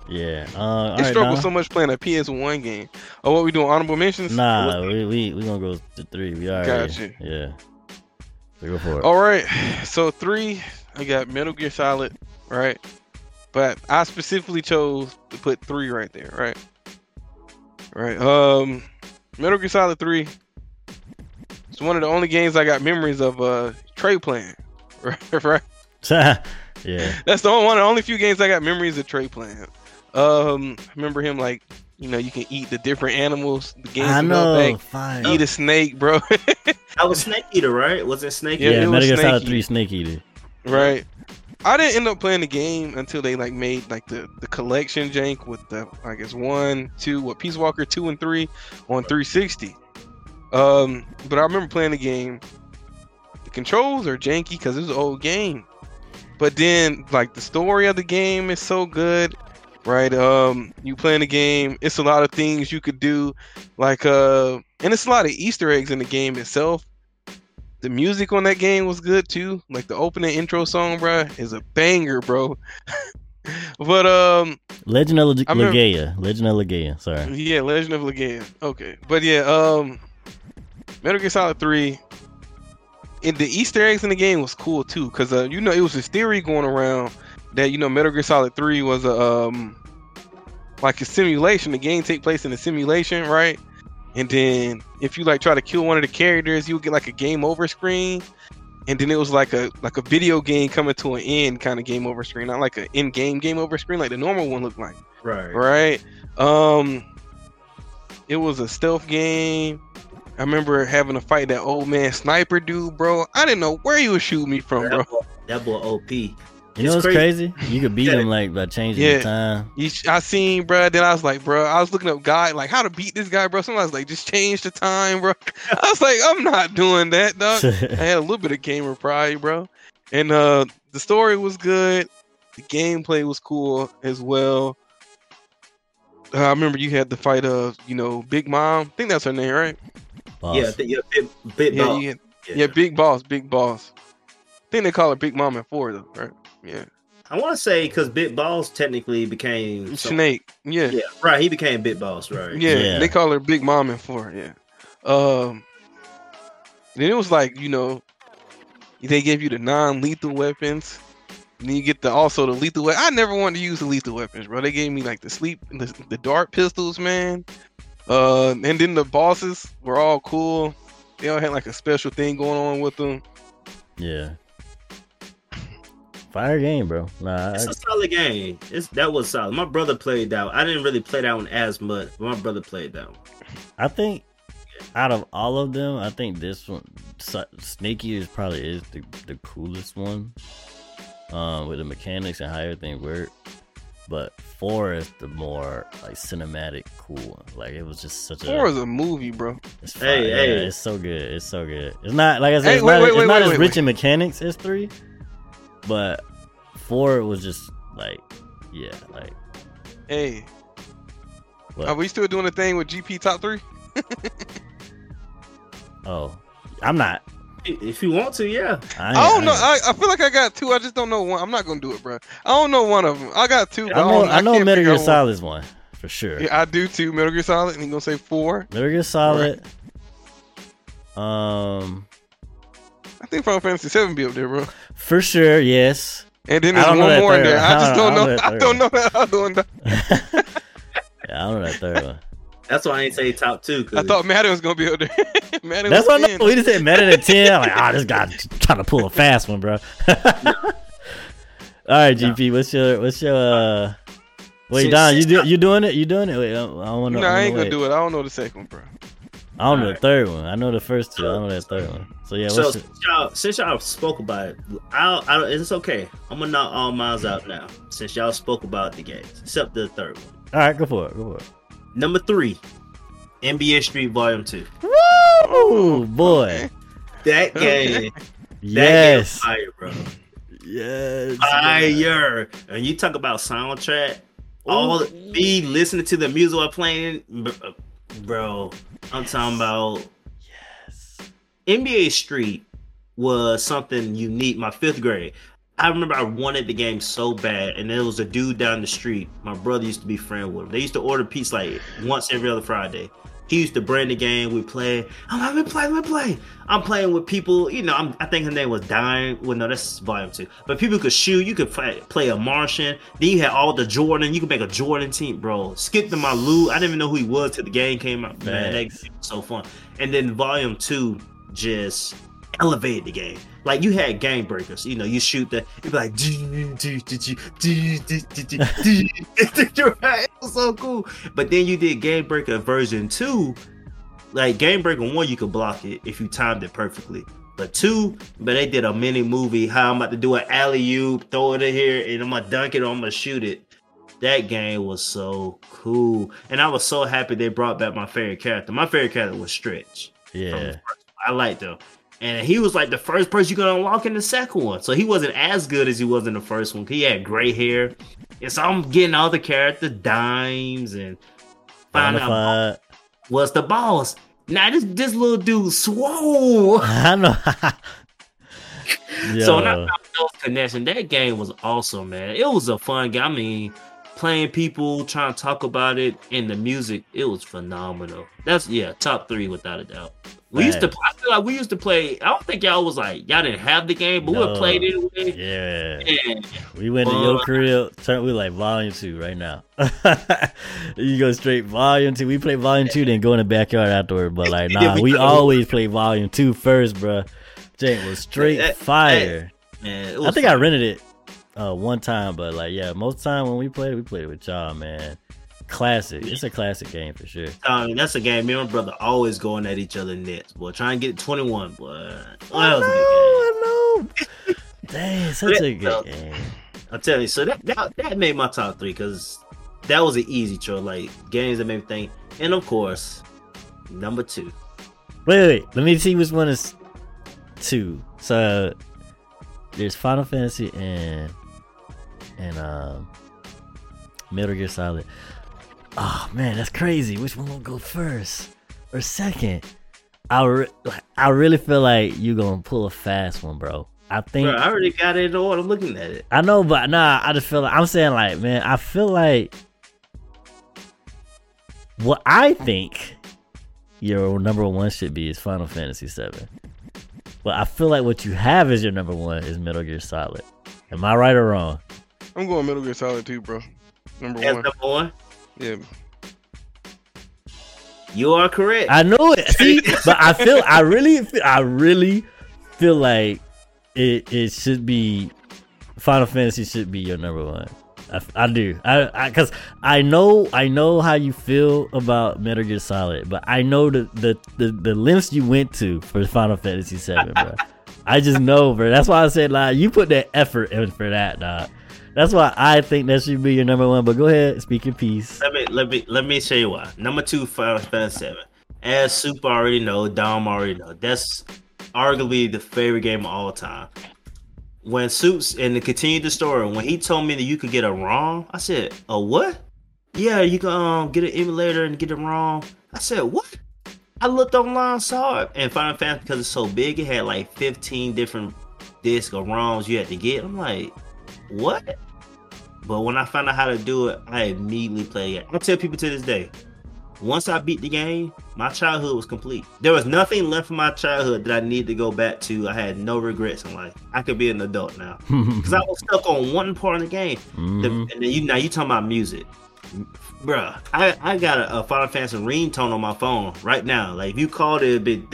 yeah. Uh, I all right, struggle nah. so much playing a PS1 game. Oh, what we doing? Honorable mentions? Nah, we we we gonna go to three. We already. Gotcha. Yeah. So go for it. All right. So three, I got Metal Gear Solid, right? But I specifically chose to put three right there, right? Right. Um, Metal Gear Solid Three. It's one of the only games I got memories of. Uh, Trey playing, right? right? yeah. That's the only one. of The only few games I got memories of Trey playing. Um, I remember him like, you know, you can eat the different animals. The games I about know. back. Fine. Eat a snake, bro. I was Snake Eater, right? Was it Snake Yeah, Yeah, it Eater? was Metal Gear Solid Three Snake Eater. Right. I didn't end up playing the game until they like made like the the collection jank with the I guess one, two, what Peace Walker two and three on 360. Um, but I remember playing the game. The controls are janky because it's an old game, but then like the story of the game is so good, right? Um, you playing the game, it's a lot of things you could do, like uh, and it's a lot of Easter eggs in the game itself the music on that game was good too. Like the opening intro song, bro, is a banger, bro. but um, Legend of Leg- I remember-. Legend of Legaia. Sorry. yeah, Legend of Legaia. Okay, but yeah, um, Metal Gear Solid Three. And the Easter eggs in the game was cool too, cause uh, you know, it was this theory going around that you know Metal Gear Solid Three was a um, like a simulation. The game take place in a simulation, right? And then if you like try to kill one of the characters, you would get like a game over screen. And then it was like a like a video game coming to an end kind of game over screen, not like an in game game over screen like the normal one looked like Right. right? Um, it was a stealth game. I remember having to fight that old man sniper dude, bro. I didn't know where he was shooting me from, bro. That boy, that boy OP. You know what's crazy? You could beat Yeah. him like by changing Yeah. the time. You, I seen, bro. Then I was like, bro, I was looking up guy like how to beat this guy, bro. Somebody was like, just change the time, bro. I was like, I'm not doing that, dog. I had a little bit of gamer pride, bro. And uh the story was good. The gameplay was cool as well. Uh, I remember you had the fight of, you know, Big Mom. I think that's her name, right? Boss. Yeah, I think- yeah, bit, bit Yeah, dog. you had, Yeah, Big Boss, Big Boss. I think they call her Big Mom in four though, right? Yeah. I want to say because Big Boss technically became some- Snake. Yeah. Yeah, right. He became Big Boss, right? Yeah, Yeah. they call her Big Mom in four. Yeah. Um. Then it was like you know, they gave you the non-lethal weapons. And then you get the also the lethal. We- I never wanted to use the lethal weapons, bro. They gave me like the sleep, the, the dart pistols, man. Uh, and then the bosses were all cool. They all had like a special thing going on with them. Yeah. Fire game, bro. Nah, It's I, a solid game. It's that was solid. My brother played that. one. I didn't really play that one as much, but my brother played that one. I think out of all of them, I think this one, Sa- Snaky, is probably is the, the coolest one. Um, with the mechanics and how everything worked. But four is the more like cinematic cool one. Like it was just such Four a is a movie, bro. it's Hey, fire. Yeah, hey. it's so good. It's so good. It's not like I said, Hey, it's wait, not, wait, it's wait, not wait, as wait, rich wait. in mechanics as three, but four was just like yeah, like Hey, what? are we still doing the thing with GP top three? oh, I'm not. If you want to, yeah. I, I don't know. I, I feel like I got two. I just don't know one. I'm not gonna do it, bro. I don't know one of them. I got two. But I know, don't- I know can't Metal Gear out one. Solid is one for sure. Yeah, I do too. Metal Gear Solid, and he gonna say four. Metal Gear Solid. Um, I think Final Fantasy Seven be up there, bro. for sure, yes. And then there's one know that more in there. one. I just don't don't know. know I don't know that other one. yeah, I don't know that third one. That's why I ain't say top two. 'cause I thought Madden was gonna be up there. Madden That's was what I 10. know. We just said Metal than ten. I'm like, ah, this guy trying to pull a fast one, bro. All right, GP, what's your what's your uh? Wait, Since- Dom, you do you doing it? You doing it? Wait, I, I want to. No, I ain't gonna do it. I don't know the second one, bro. I don't know the third one. I know the first two. I don't know that third one. So yeah, so your, since y'all, since y'all spoke about it, I'll, I'll, it's okay. I'm gonna knock all miles out now. Since y'all spoke about the games, except the third one. all right? Go for it. Go for it. Number three, NBA Street Volume Two. Oh boy, That game, that yes, game, fire, bro, yes, fire. And you talk about soundtrack, all me listening to the music while playing, br- bro. I'm talking about yes. NBA Street was something unique. My fifth grade. I remember I wanted the game so bad, and there was a dude down the street. My brother used to be friend with him. They used to order pizza like once every other Friday. He used to bring the game. We play. I'm like, let me play, let me play. I'm playing with people. You know, I'm, I think his name was Dime. Well, no, that's volume two. But people could shoot. You could play, play a Martian. Then you had all the Jordan. You could make a Jordan team, bro. Skip to my Lou. I didn't even know who he was till the game came out. Man, that game was so fun. And then volume two just elevated the game. Like you had game breakers, you know, you shoot the you'd be like it was so cool. But then you did game breaker version two. Like game breaker one, you could block it if you timed it perfectly. But two, but they did a mini movie how I'm about to do an alley oop, throw it in here, and I'm gonna dunk it or I'm gonna shoot it. That game was so cool, and I was so happy they brought back my favorite character. My favorite character was Stretch. Yeah, I liked him. And he was like the first person you're gonna unlock in the second one. So he wasn't as good as he was in the first one. He had gray hair. And so I'm getting all the character dimes and find out what's the boss. Now this this little dude swole. I know. So when I Yo. found those connection, that game was awesome, man. It was a fun game. I mean, playing people, trying to talk about it, and the music, it was phenomenal. That's yeah, top three without a doubt. We used to. Feel like we used to play. I don't think y'all was like y'all didn't have the game, but we No. would play it anyway. Yeah. And We went to your Fun. crib. Turn we like volume two right now. you go straight volume two. We play volume two, then go in the backyard afterward. But like, nah, we we always play volume two first, bro. Jake was straight That- fire. man, it I think I rented it uh, one time, but like, yeah, most time when we played, we played with y'all, man. Classic. It's a classic game for sure. I mean, that's a game. Me and my brother always going at each other nets, boy. Trying to get 21, boy. Oh, that was a. I know. Dang, such a Yeah. good game. I'm telling you, so that that, that made my top three because that was an easy choice. Like games that made me think, and of course, number two. Wait, wait, wait. Let me see which one is two. So there's Final Fantasy and and um Metal Gear Solid. Oh man, that's crazy. Which one will go first or second? I, re- I really feel like you gonna pull a fast one, bro. I think Bro, I already got it in order. I'm looking at it. I know, but nah, I just feel like I'm saying like, man, I feel like what I think your number one should be is Final Fantasy VII. But I feel like what you have as your number one is Metal Gear Solid. Am I right or wrong? I'm going Metal Gear Solid too, bro. Number As one. number one. Yeah. You are correct. I know it. See, but I feel I really feel, I really feel like it it should be Final Fantasy should be your number one. I, I do. I because I, know I know how you feel about Metal Gear Solid, but I know the the the, the lengths you went to for Final Fantasy Seven, bro. I just know, bro. That's why I said like you put that effort in for that, dog. That's why I think that should be your number one. But go ahead, speak your piece. Let me let me let me show you why. Number two, Final Fantasy Seven. As Super already know, Dom already know. That's arguably the favorite game of all time. When Suits and to continue the story, when he told me that you could get a ROM, I said, "A what? Yeah, you can um, get an emulator and get a ROM." I said, "What?" I looked online, saw it, and Final Fantasy because it's so big, it had like 15 different discs or ROMs you had to get. I'm like, what? But when I found out how to do it, I immediately played it. I tell people to this day, once I beat the game, my childhood was complete. There was nothing left from my childhood that I need to go back to. I had no regrets in life. I could be an adult now because I was stuck on one part of the game. The, Mhm. and then you now you talking about music, bruh, I, I got a, a Final Fantasy ringtone on my phone right now. Like, if you called it, it'd be.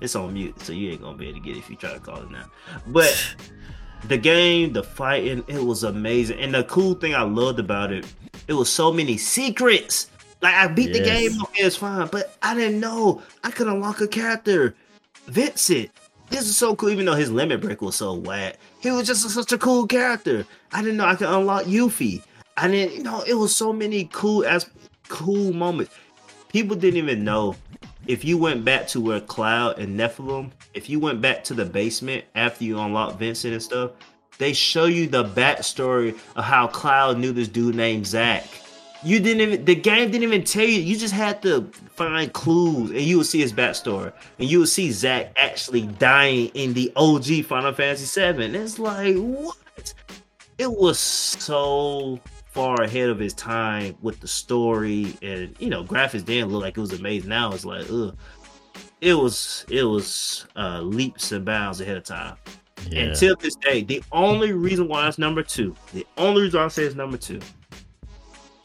It's on mute, so you ain't gonna be able to get it if you try to call it now. But the game, the fighting, it was amazing. And the cool thing I loved about it, it was so many secrets. Like, I beat yes. the game okay, it's fine, but I didn't know I could unlock a character. Vincent, this is so cool, even though his limit break was so whack. He was just such a cool character. I didn't know I could unlock Yuffie. I didn't, you know, it was so many cool as cool moments. People didn't even know if you went back to where Cloud and Nibelheim, if you went back to the basement after you unlocked Vincent and stuff, they show you the backstory of how Cloud knew this dude named Zack. You didn't even the game didn't even tell you. You just had to find clues and you would see his backstory. And you would see Zack actually dying in the OG Final Fantasy VII. It's like what? It was so far ahead of his time with the story and you know, graphics didn't look like it was amazing. Now it's like, ugh. It was it was uh leaps and bounds ahead of time. Yeah. And till this day, the only reason why it's number two, the only reason I say it's number two,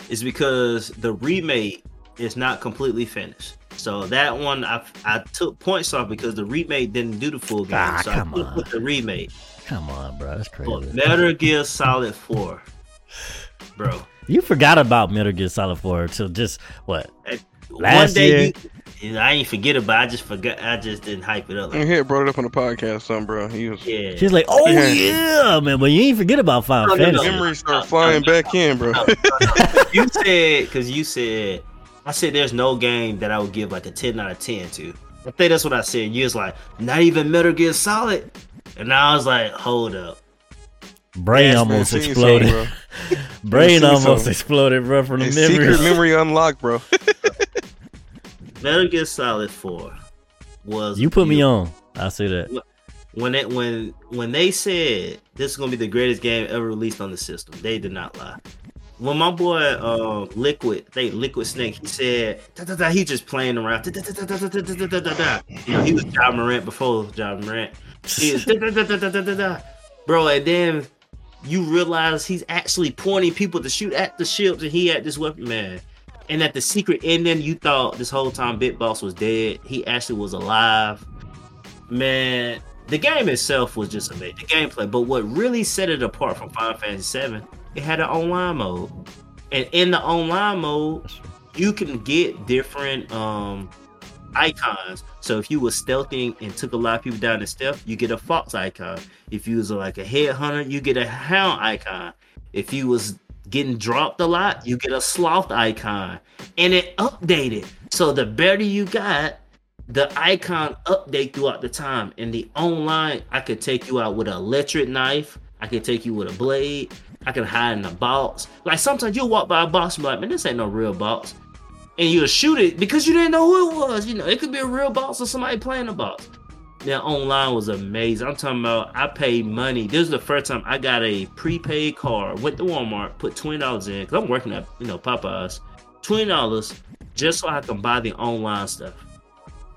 is because the remake is not completely finished. So that one I I took points off because the remake didn't do the full game. Ah, so come I put on. with the remake. Come on, bro. That's crazy. But Metal Gear Solid 4. Bro. You forgot about Metal Gear Solid 4 until just what? One Last day year- you I ain't forget about it, I just forgot I just didn't hype it up. And Like, he had brought it up on the podcast, son, bro. He was yeah. She's like, oh Yeah. yeah, man. But you ain't forget about Final No, no, no. Fantasy. memories start flying back in, bro. you said because you said I said there's no game that I would give like a 10 out of 10 to. I think that's what I said. You was like, not even Metal Gear Solid. And I was like, hold up. Brain Yes, almost Man, exploded. bro. Brain almost something. exploded, bro, from the A memories. secret memory unlocked, bro. Metal Gear Solid 4 was You put me on. I see that. when it when when they said this is gonna be the greatest game ever released on the system, they did not lie. When my boy uh, Liquid, they Liquid Snake, he said da, da, da, he just playing around. Da, da, da, da, da, da, da, da. You know, he was Ja Morant before Ja Morant. He was da, da, da, da, da, da, da, da. Bro, and then you realize he's actually pointing people to shoot at the ships, and he had this weapon, man. And at the secret ending, you thought this whole time Big Boss was dead. He actually was alive. Man, the game itself was just amazing. The gameplay, but what really set it apart from Final Fantasy VII, it had an online mode. And in the online mode, you can get different um icons. So if you were stealthing and took a lot of people down in stealth, you get a fox icon. If you was like a headhunter, you get a hound icon. If you was getting dropped a lot, you get a sloth icon. And it updated. So the better you got, the icon update throughout the time. In the online, I could take you out with an electric knife. I could take you with a blade. I can hide in a box. Like sometimes you'll walk by a box and be like, man, this ain't no real box. and you'll shoot it because you didn't know who it was. You know, it could be a real box or somebody playing a boss. Now online was amazing. I'm talking about I paid money. This is the first time I got a prepaid card. Went to Walmart, put twenty dollars in because I'm working at you know Popeyes. Twenty dollars just so I can buy the online stuff.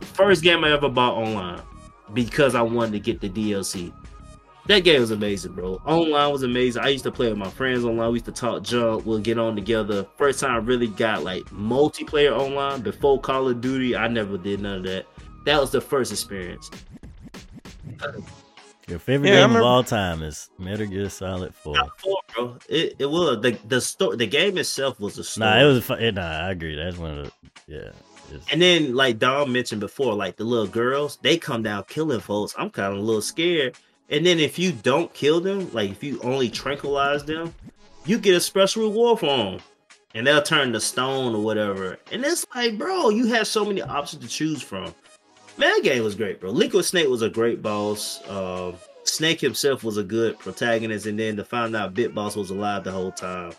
First game I ever bought online because I wanted to get the DLC. That game was amazing, bro. Online was amazing. I used to play with my friends online. We used to talk junk. We'll get on together. First time I really got like multiplayer online before Call of Duty. I never did none of that. That was the first experience. Your favorite Yeah, game remember- of all time is Metal Gear Solid Four. Top four, bro. It, it was the the story. The game itself was a story. Nah, it was. a fu- eh, Nah, I agree. That's one of the. Yeah. And then, like Dom mentioned before, like the little girls, they come down killing folks. I'm kind of a little scared. And then if you don't kill them, like if you only tranquilize them, you get a special reward for them. And they'll turn to stone or whatever. And it's like, bro, you have so many options to choose from. Man, that game was great, bro. Liquid Snake was a great boss. Um, Snake himself was a good protagonist. And then to find out Big Boss was alive the whole time.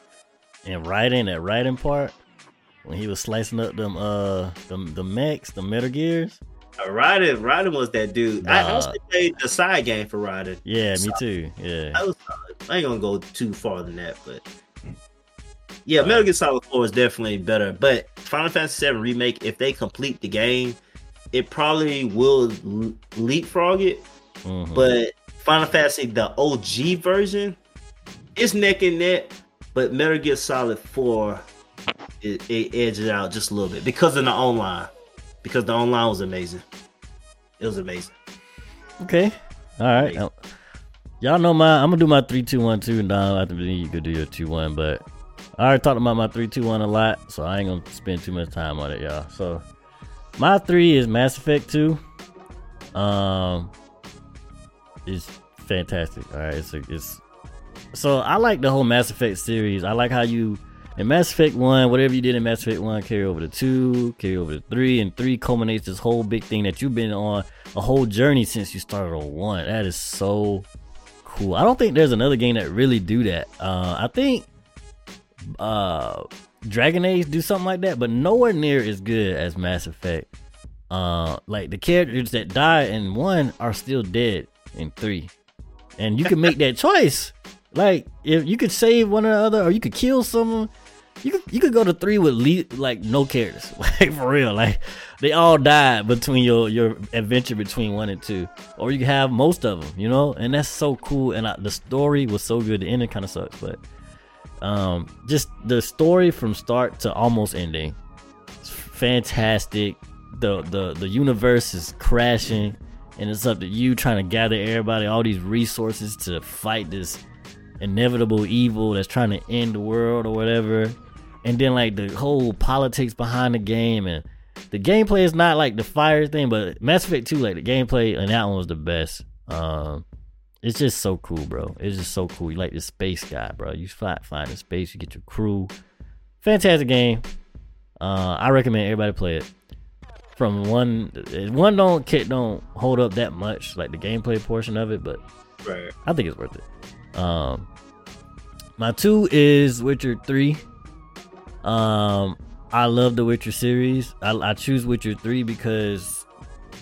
and writing that writing part when he was slicing up them uh them the mechs, the Metal Gears. Uh, Raiden was that dude. I also played the side game for Raiden. Yeah, me too. Yeah. I was I ain't gonna go too far than that, but yeah, Metal Gear Solid 4 is definitely better. But Final Fantasy 7 remake, if they complete the game, it probably will leapfrog it. Mhm. But Final Fantasy, the OG version, is neck and neck. But Metal Gear Solid 4, it, it edged it out just a little bit because of the online. Because the online was amazing. It was amazing. Okay. All right. Y'all know my. I'm gonna do my three, two, one, two, and Dom. I think you could do your two, one, but I already talked about my three, two, one a lot, so I ain't gonna spend too much time on it, y'all. So my three is Mass Effect Two. Um, it's fantastic. All right, it's a, it's so I like the whole Mass Effect series. I like how you in Mass Effect One, whatever you did in Mass Effect One, carry over to two, carry over to three, and three culminates this whole big thing that you've been on a whole journey since you started on one. That is so cool. I don't think there's another game that really do that. Uh, I think uh, Dragon Age do something like that, but nowhere near as good as Mass Effect. Uh, like the characters that die in one are still dead in three, and you can make that choice. Like if you could save one or other, or you could kill someone. You could you could go to three with le- like no characters, like for real. Like they all died between your your adventure between one and two, or you have most of them, you know. And that's so cool. And I, the story was so good. The ending kind of sucks, but um, just the story from start to almost ending, it's fantastic. the the The universe is crashing, and it's up to you trying to gather everybody, all these resources to fight this inevitable evil that's trying to end the world or whatever. And then like the whole politics behind the game and the gameplay is not like the fire thing, but Mass Effect 2, like the gameplay and that one was the best. Um it's just so cool, bro. It's just so cool. You like the space guy, bro. You fly find the space, you get your crew. Fantastic game. Uh I recommend everybody play it. From one one don't kit don't hold up that much, like the gameplay portion of it, but Right. I think it's worth it. Um, my two is Witcher three. Um, I love the Witcher series. I, I choose Witcher three because,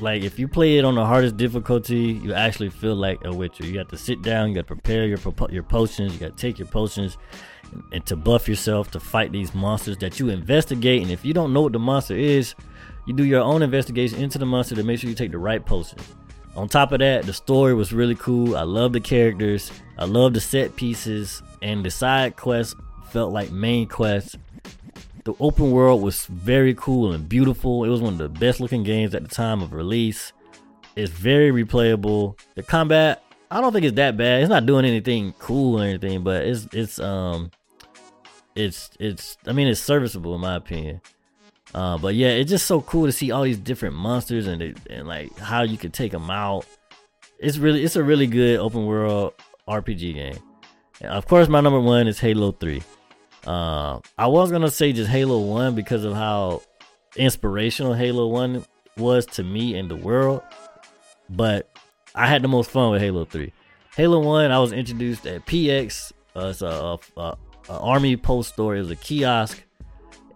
like, if you play it on the hardest difficulty, you actually feel like a Witcher. You got to sit down, you got to prepare your your potions, you got to take your potions, and, to buff yourself to fight these monsters that you investigate. And if you don't know what the monster is, you do your own investigation into the monster to make sure you take the right potions. On top of that, the story was really cool. I love the characters. I love the set pieces, and the side quests felt like main quests. The open world was very cool and beautiful. It was one of the best looking games at the time of release. It's very replayable. The combat, I don't think it's that bad. It's not doing anything cool or anything, but it's it's um it's it's I mean it's serviceable in my opinion. Uh, but yeah, it's just so cool to see all these different monsters and and like how you can take them out. It's really it's a really good open world RPG game. And of course, my number one is Halo Three. Uh, I was gonna say just Halo One because of how inspirational Halo One was to me and the world, but I had the most fun with Halo Three. Halo One, I was introduced at PX. Uh, it's a, a, a, a army post store. It was a kiosk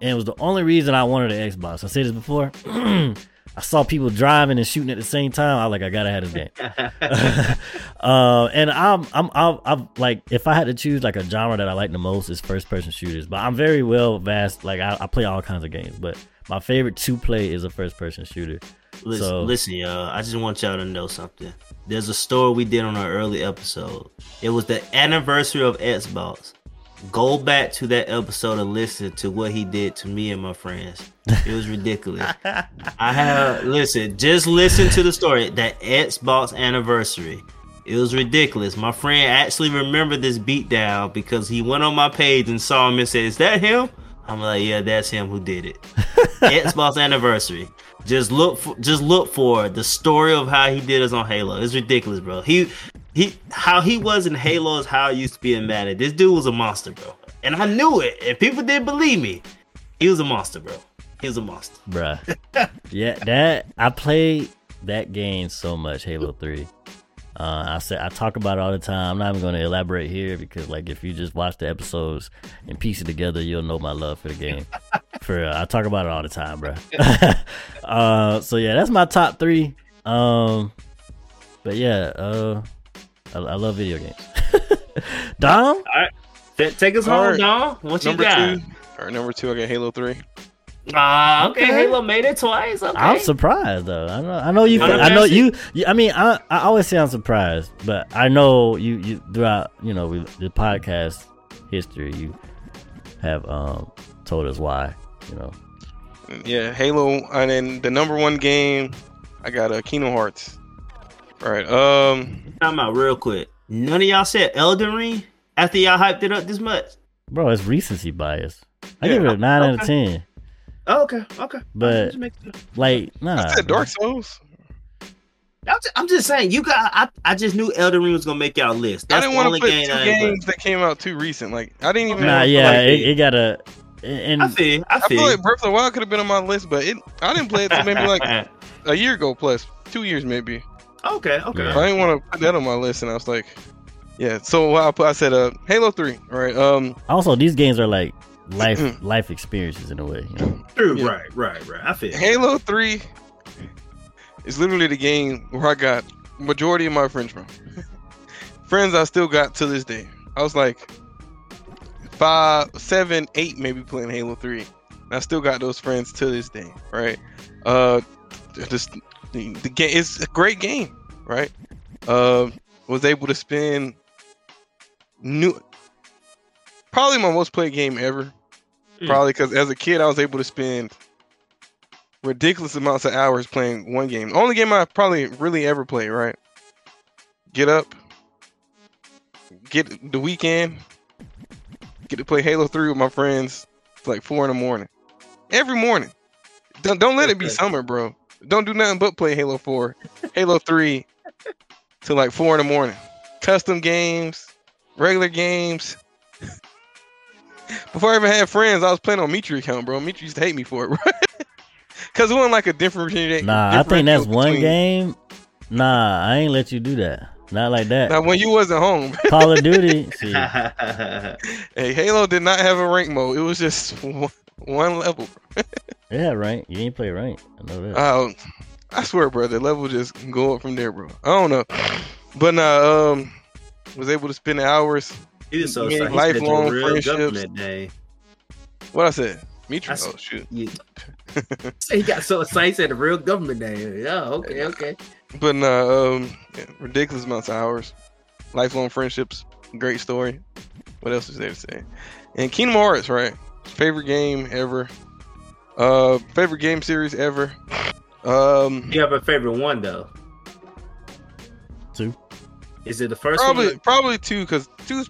and it was the only reason I wanted an Xbox. I said this before. I saw people driving and shooting at the same time. I was like, I gotta have this game. uh, and I'm, I'm, I'm, I'm, like, if I had to choose like a genre that I like the most, is first person shooters. But I'm very well vast. Like, I, I play all kinds of games, but my favorite to play is a first person shooter. Listen, So- listen, y'all. I just want y'all to know something. There's a story we did on our early episode. It was the anniversary of Xbox. Go back to that episode and listen to what he did to me and my friends. It was ridiculous. I have listen, just listen to the story. That Xbox anniversary. It was ridiculous. My friend actually remembered this beatdown because he went on my page and saw him and said, "Is that him?" I'm like, "Yeah, that's him who did it." Xbox anniversary. Just look for just look for the story of how he did us on Halo. It's ridiculous, bro. He he how he was in Halo is how I used to be in Madden. This dude was a monster, bro. And I knew it. And people didn't believe me. He was a monster, bro. He was a monster. bruh. yeah, that I played that game so much, Halo Three. Uh, I said I talk about it all the time. I'm not even going to elaborate here because, like, if you just watch the episodes and piece it together, you'll know my love for the game. for uh, I talk about it all the time, bro. uh, so yeah, that's my top three. Um, but yeah, uh, I, I love video games. Dom, Ta- Take us All home, right. Dom. What you Number got? two, or number two, I got Halo Three. Ah, okay. Okay. Halo made it twice. Okay. I'm surprised though. I know, I know you. No, let I know you, you- you. I mean, I, I always say I'm surprised, but I know you. You throughout, you know, with the podcast history, you have um told us why. You know, Yeah, Halo, and then the number one game, I got uh, Kingdom Hearts. All right. Um, Time out real quick. None of y'all said Elden Ring after y'all hyped it up this much. bro, it's recency bias. I Yeah, give it a nine out of ten. Oh, okay, okay. But- sure. Like, nah. I said Dark Souls. I'm just, I'm just saying, you got. I, I just knew Elden Ring was gonna make y'all list. I didn't want to put game two I ain't games that came out too recent. Like I didn't even. Nah, wanna yeah, like, it, it got a. And I feel. I I feel. feel like Breath of the Wild could have been on my list, but it I didn't play it till maybe like a year ago plus, two years maybe. okay, okay. Yeah. I didn't want to put that on my list, and I was like, yeah. So I put, I said, uh, Halo Three. All right. Um, also, these games are like life life experiences in a way. You know? True. Yeah. Right, right, right. I feel. Halo Three is literally the game where I got majority of my friends from. friends I still got to this day. I was like five, seven, eight, maybe playing Halo Three. And I still got those friends to this day, right? Uh, just the, the game it's a great game, right? Uh, was able to spend new, probably my most played game ever. Mm. Probably because as a kid I was able to spend ridiculous amounts of hours playing one game. The only game I probably really ever played, right? Get up, get the weekend, get to play Halo 3 with my friends. It's like four in the morning. Every morning. Don't don't let it be summer, bro. Don't do nothing but play Halo 4, Halo 3 till like four in the morning. Custom games, regular games. Before I even had friends, I was playing on Mitri account, bro. Mitri used to hate me for it, bro. Cause it wasn't like a differentiate. Nah, I think that's differential one game. Nah, I ain't let you do that. Not like that. Now when you wasn't home, Call of Duty. See, hey, Halo did not have a rank mode. It was just one, one level. yeah, right. You ain't play right. I know that. Um, I swear, bro, the level just go up from there, bro. I don't know, but nah, um, was able to spend hours. He was so Yeah, excited. lifelong He said your real friendships. day. What I said, Mitri. I s- Oh shoot. You- he got so excited. He said the real government day. Yeah. Okay. Okay. But nah, um, yeah, ridiculous amounts of hours, lifelong friendships, great story. What else is there to say? And Kingdom Hearts, right? Favorite game ever. Uh, favorite game series ever. Um, You have a favorite one though. Two. Is it the first probably one? probably two because two's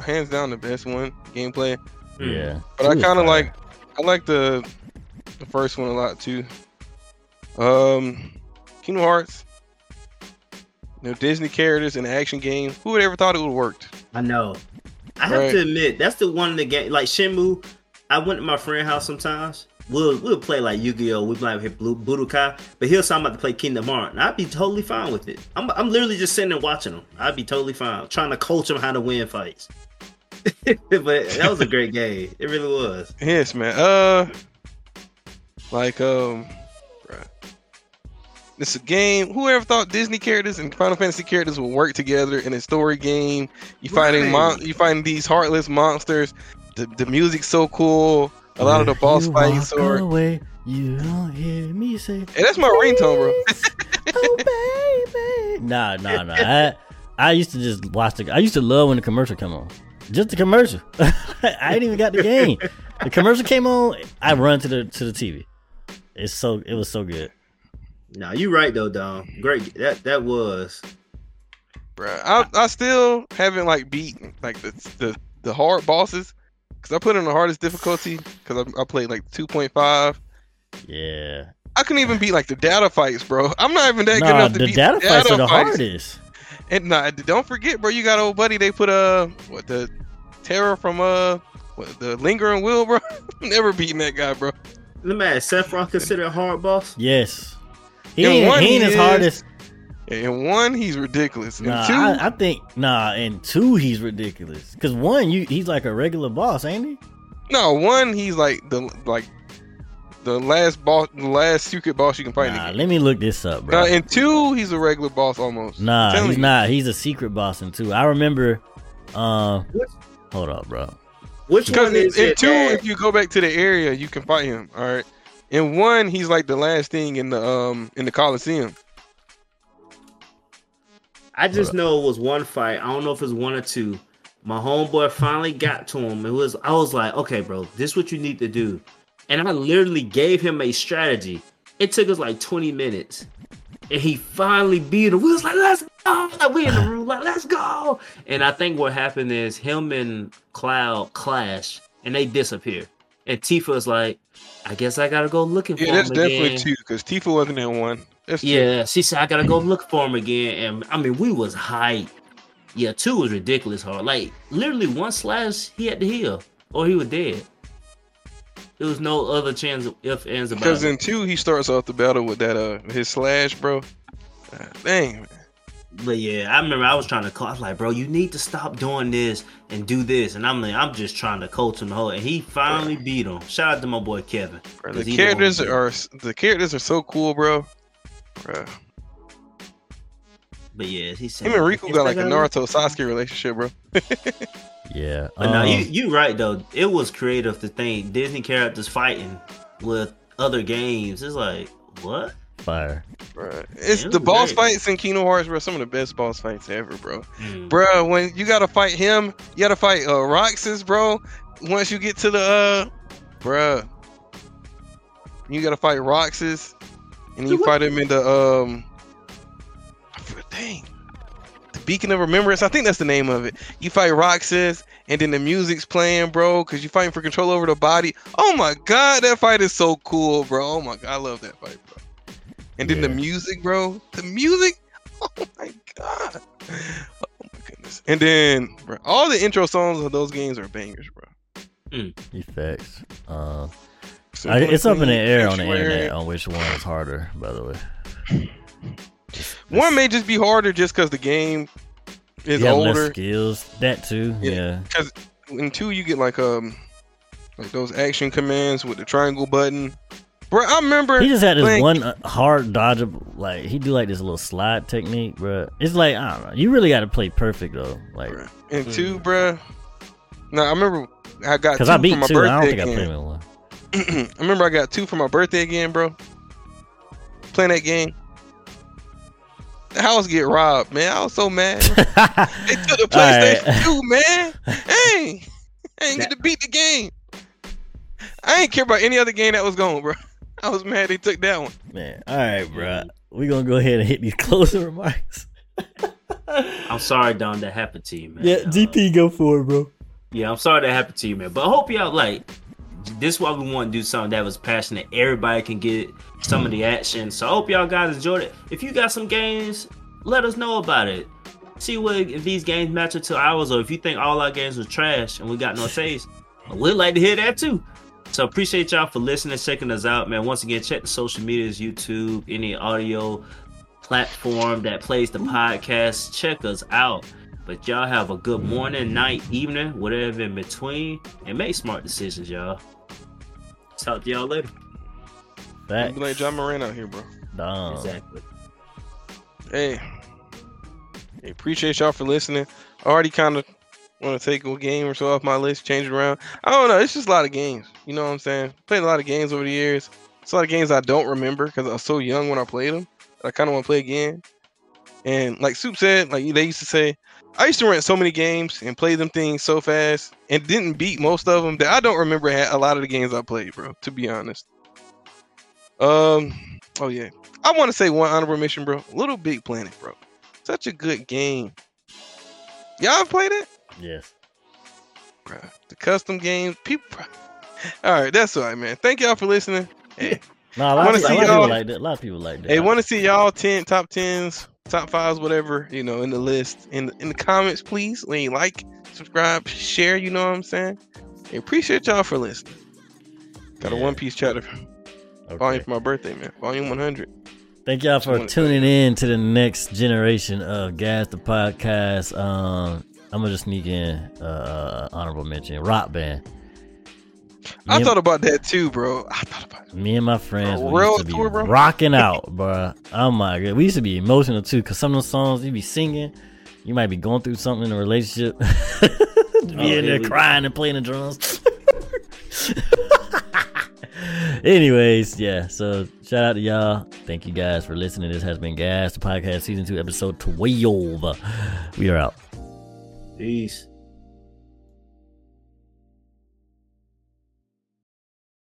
hands down the best one gameplay. Hmm. Yeah. But I kind of like I like the the first one a lot too. Um, Kingdom Hearts. You know, Disney characters in an action game. Who would ever thought it would have worked? I know. I have Right. to admit, that's the one of the game like Shenmue. I went to my friend's house sometimes. We'll we'll play like Yu-Gi-Oh. We might hit Blue Budokai, but he'll say I'm about to play Kingdom Hearts, and I'd be totally fine with it. I'm I'm literally just sitting there watching him. I'd be totally fine, trying to coach him how to win fights. but that was a great game. It really was. Yes, man. Uh, like um, bruh. it's a game. Whoever thought Disney characters and Final Fantasy characters would work together in a story game? You fighting mon- you fighting these heartless monsters. The the music's so cool. A lot of the boss you fights walk are. away, you don't hear me say, Hey, that's my ringtone, bro. "Oh baby." Nah, nah, nah. I I used to just watch the. I used to love when the commercial come on. Just the commercial. I ain't even got the game. The commercial came on. I run to the to the TV. It's so. It was so good. No, you right though, Dom. Great. That that was. Bruh, I I still haven't like beat like the the, the hard bosses because I put in the hardest difficulty because I, I played like two point five. Yeah. I couldn't even beat like the data fights, bro. I'm not even that good Nah, enough to the beat data the fights data are the fights. hardest. And nah, don't forget, bro. You got old buddy. They put uh what the terror from uh what, the lingering will, bro. Never beating that guy, bro. Let me ask, Sephiroth considered a hard boss? Yes. He And ain't, one he ain't he as is- hard as And one, he's ridiculous. And Nah, two, I, I think nah, and two he's ridiculous. Cause one, you he's like a regular boss, ain't he? no, one, he's like the like the last boss, the last secret boss you can fight. in the Nah, let me look this up, bro. Uh, and two, he's a regular boss almost. Nah, telling he's you. not. He's a secret boss in two. I remember. Uh, What? hold up, bro. Which Because one is in it? two, that- if you go back to the area, you can fight him. All right. In one, he's like the last thing in the um in the Coliseum. I just know it was one fight. I don't know if it's one or two. My homeboy finally got to him. It was I was like, okay, bro, this is what you need to do. And I literally gave him a strategy. It took us like 20 minutes. And he finally beat him. We was like, let's go. Like, we in the room, like, let's go. And I think what happened is him and Cloud clash and they disappear. And Tifa's like, I guess I gotta go looking for him. Yeah, that's definitely again. two because Tifa wasn't in one. That's two. Yeah, she said I gotta go look for him again, and I mean we was hype. Yeah, two was ridiculous hard. Like literally one slash, he had to heal, or he was dead. There was no other chance of if ands about Because in two, he starts off the battle with that uh his slash, bro. Ah, dang, man. But yeah, I remember I was trying to call. I was like, bro, you need to stop doing this and do this. And I'm like, I'm just trying to coach him the whole. And he finally beat him. Shout out to my boy Kevin. Bro, 'cause the characters one- are the characters are so cool, bro. Bro. But yeah, he said Him and Riku got like a Naruto Sasuke relationship, bro. Yeah. But no, um, you you right though. It was creative to think Disney characters fighting with other games. It's like what? Fire. Bro. It's Yeah, it the boss great. fights in Kingdom Hearts, bro. Some of the best boss fights ever, bro. Mm. Bro, when you gotta fight him, you gotta fight uh Roxas, bro. Once you get to the uh bro. You gotta fight Roxas and you Dude, what- fight him in the um dang. The Beacon of Remembrance, I think that's the name of it. You fight Roxas and then the music's playing, bro, because you're fighting for control over the body. Oh my god, that fight is so cool, bro. Oh my god, I love that fight, bro. And then the music, bro. The music, oh my god. Oh my goodness. And then bro, all the intro songs of those games are bangers, bro. Effects. Uh, So I, it's up in the air on the Sanctuary. internet on which one is harder. By the way, One may just be harder just because the game is you have less older. skills. That too. Yeah. Yeah. In two, you get like um like those action commands with the triangle button. Bro, I remember He just had this playing- one uh, hard dodgeable, like he do like this little slide technique, bro. It's like I don't know. You really got to play perfect though, like Bruh. in two, bro. No, I remember I got because two I for beat my two. I don't birthday think I played again. one. I remember I got two for my birthday again, bro. Playing that game. The house get robbed, man. I was so mad. They took the All right. PlayStation 2, man. Hey, I ain't get to beat the game. I ain't care about any other game that was going, bro. I was mad they took that one. Man, all right, bro. We gonna go ahead and hit these closing remarks. I'm sorry, Dom, that happened to you, man. Yeah, Uh, go for it, bro. Yeah, I'm sorry that happened to you, man. But I hope y'all like this. Is why we want to do something that was passionate. Everybody can get some of the action. So I hope y'all guys enjoyed it. If you got some games, let us know about it. See what if these games match up to ours, or if you think all our games were trash and we got no taste, we'd like to hear that too. So appreciate y'all for listening, checking us out, man. Once again, check the social medias, YouTube, any audio platform that plays the podcast. Check us out. But y'all have a good morning, night, evening, whatever in between, and make smart decisions, y'all. Talk to y'all later. Facts. Be like John Moran out here, bro. Dumb. Exactly. Hey, hey, appreciate y'all for listening. I already kind of want to take a game or so off my list, change it around. I don't know. It's just a lot of games. You know what I'm saying? Played a lot of games over the years. It's a lot of games I don't remember because I was so young when I played them. I kind of want to play again. And like Soup said, like they used to say, I used to rent so many games and play them things so fast and didn't beat most of them that I don't remember a lot of the games I played, bro. To be honest. Um. Oh yeah. I want to say one honorable mention, bro. Little Big Planet, bro. Such a good game. Y'all played it? Yes. Bro, the custom games, people. All right, that's all right, man. Thank y'all for listening. Hey, No, a lot, of, people, a see lot of people y'all- like that. A lot of people like that. hey, want to see y'all ten top tens, top fives, whatever you know in the list in in the comments, please. Leave like, subscribe, share. You know what I'm saying? Hey, appreciate y'all for listening. Got a One Piece chatter Okay. volume for my birthday, man. Volume 100. Thank y'all for tuning in to the next generation of Gas the Podcast. Um, I'm gonna just sneak in uh, honorable mention Rock Band. I Me thought about that too, bro. I thought about it. me and my friends A we real used to be tour, bro? rocking out, bro. Oh my god, we used to be emotional too. Cause some of the songs you be singing, you might be going through something in a relationship, be Oh, in there we crying and playing the drums. Anyways, yeah. So shout out to y'all. Thank you guys for listening. This has been Gas, the podcast season two, episode twelve. We are out. Peace.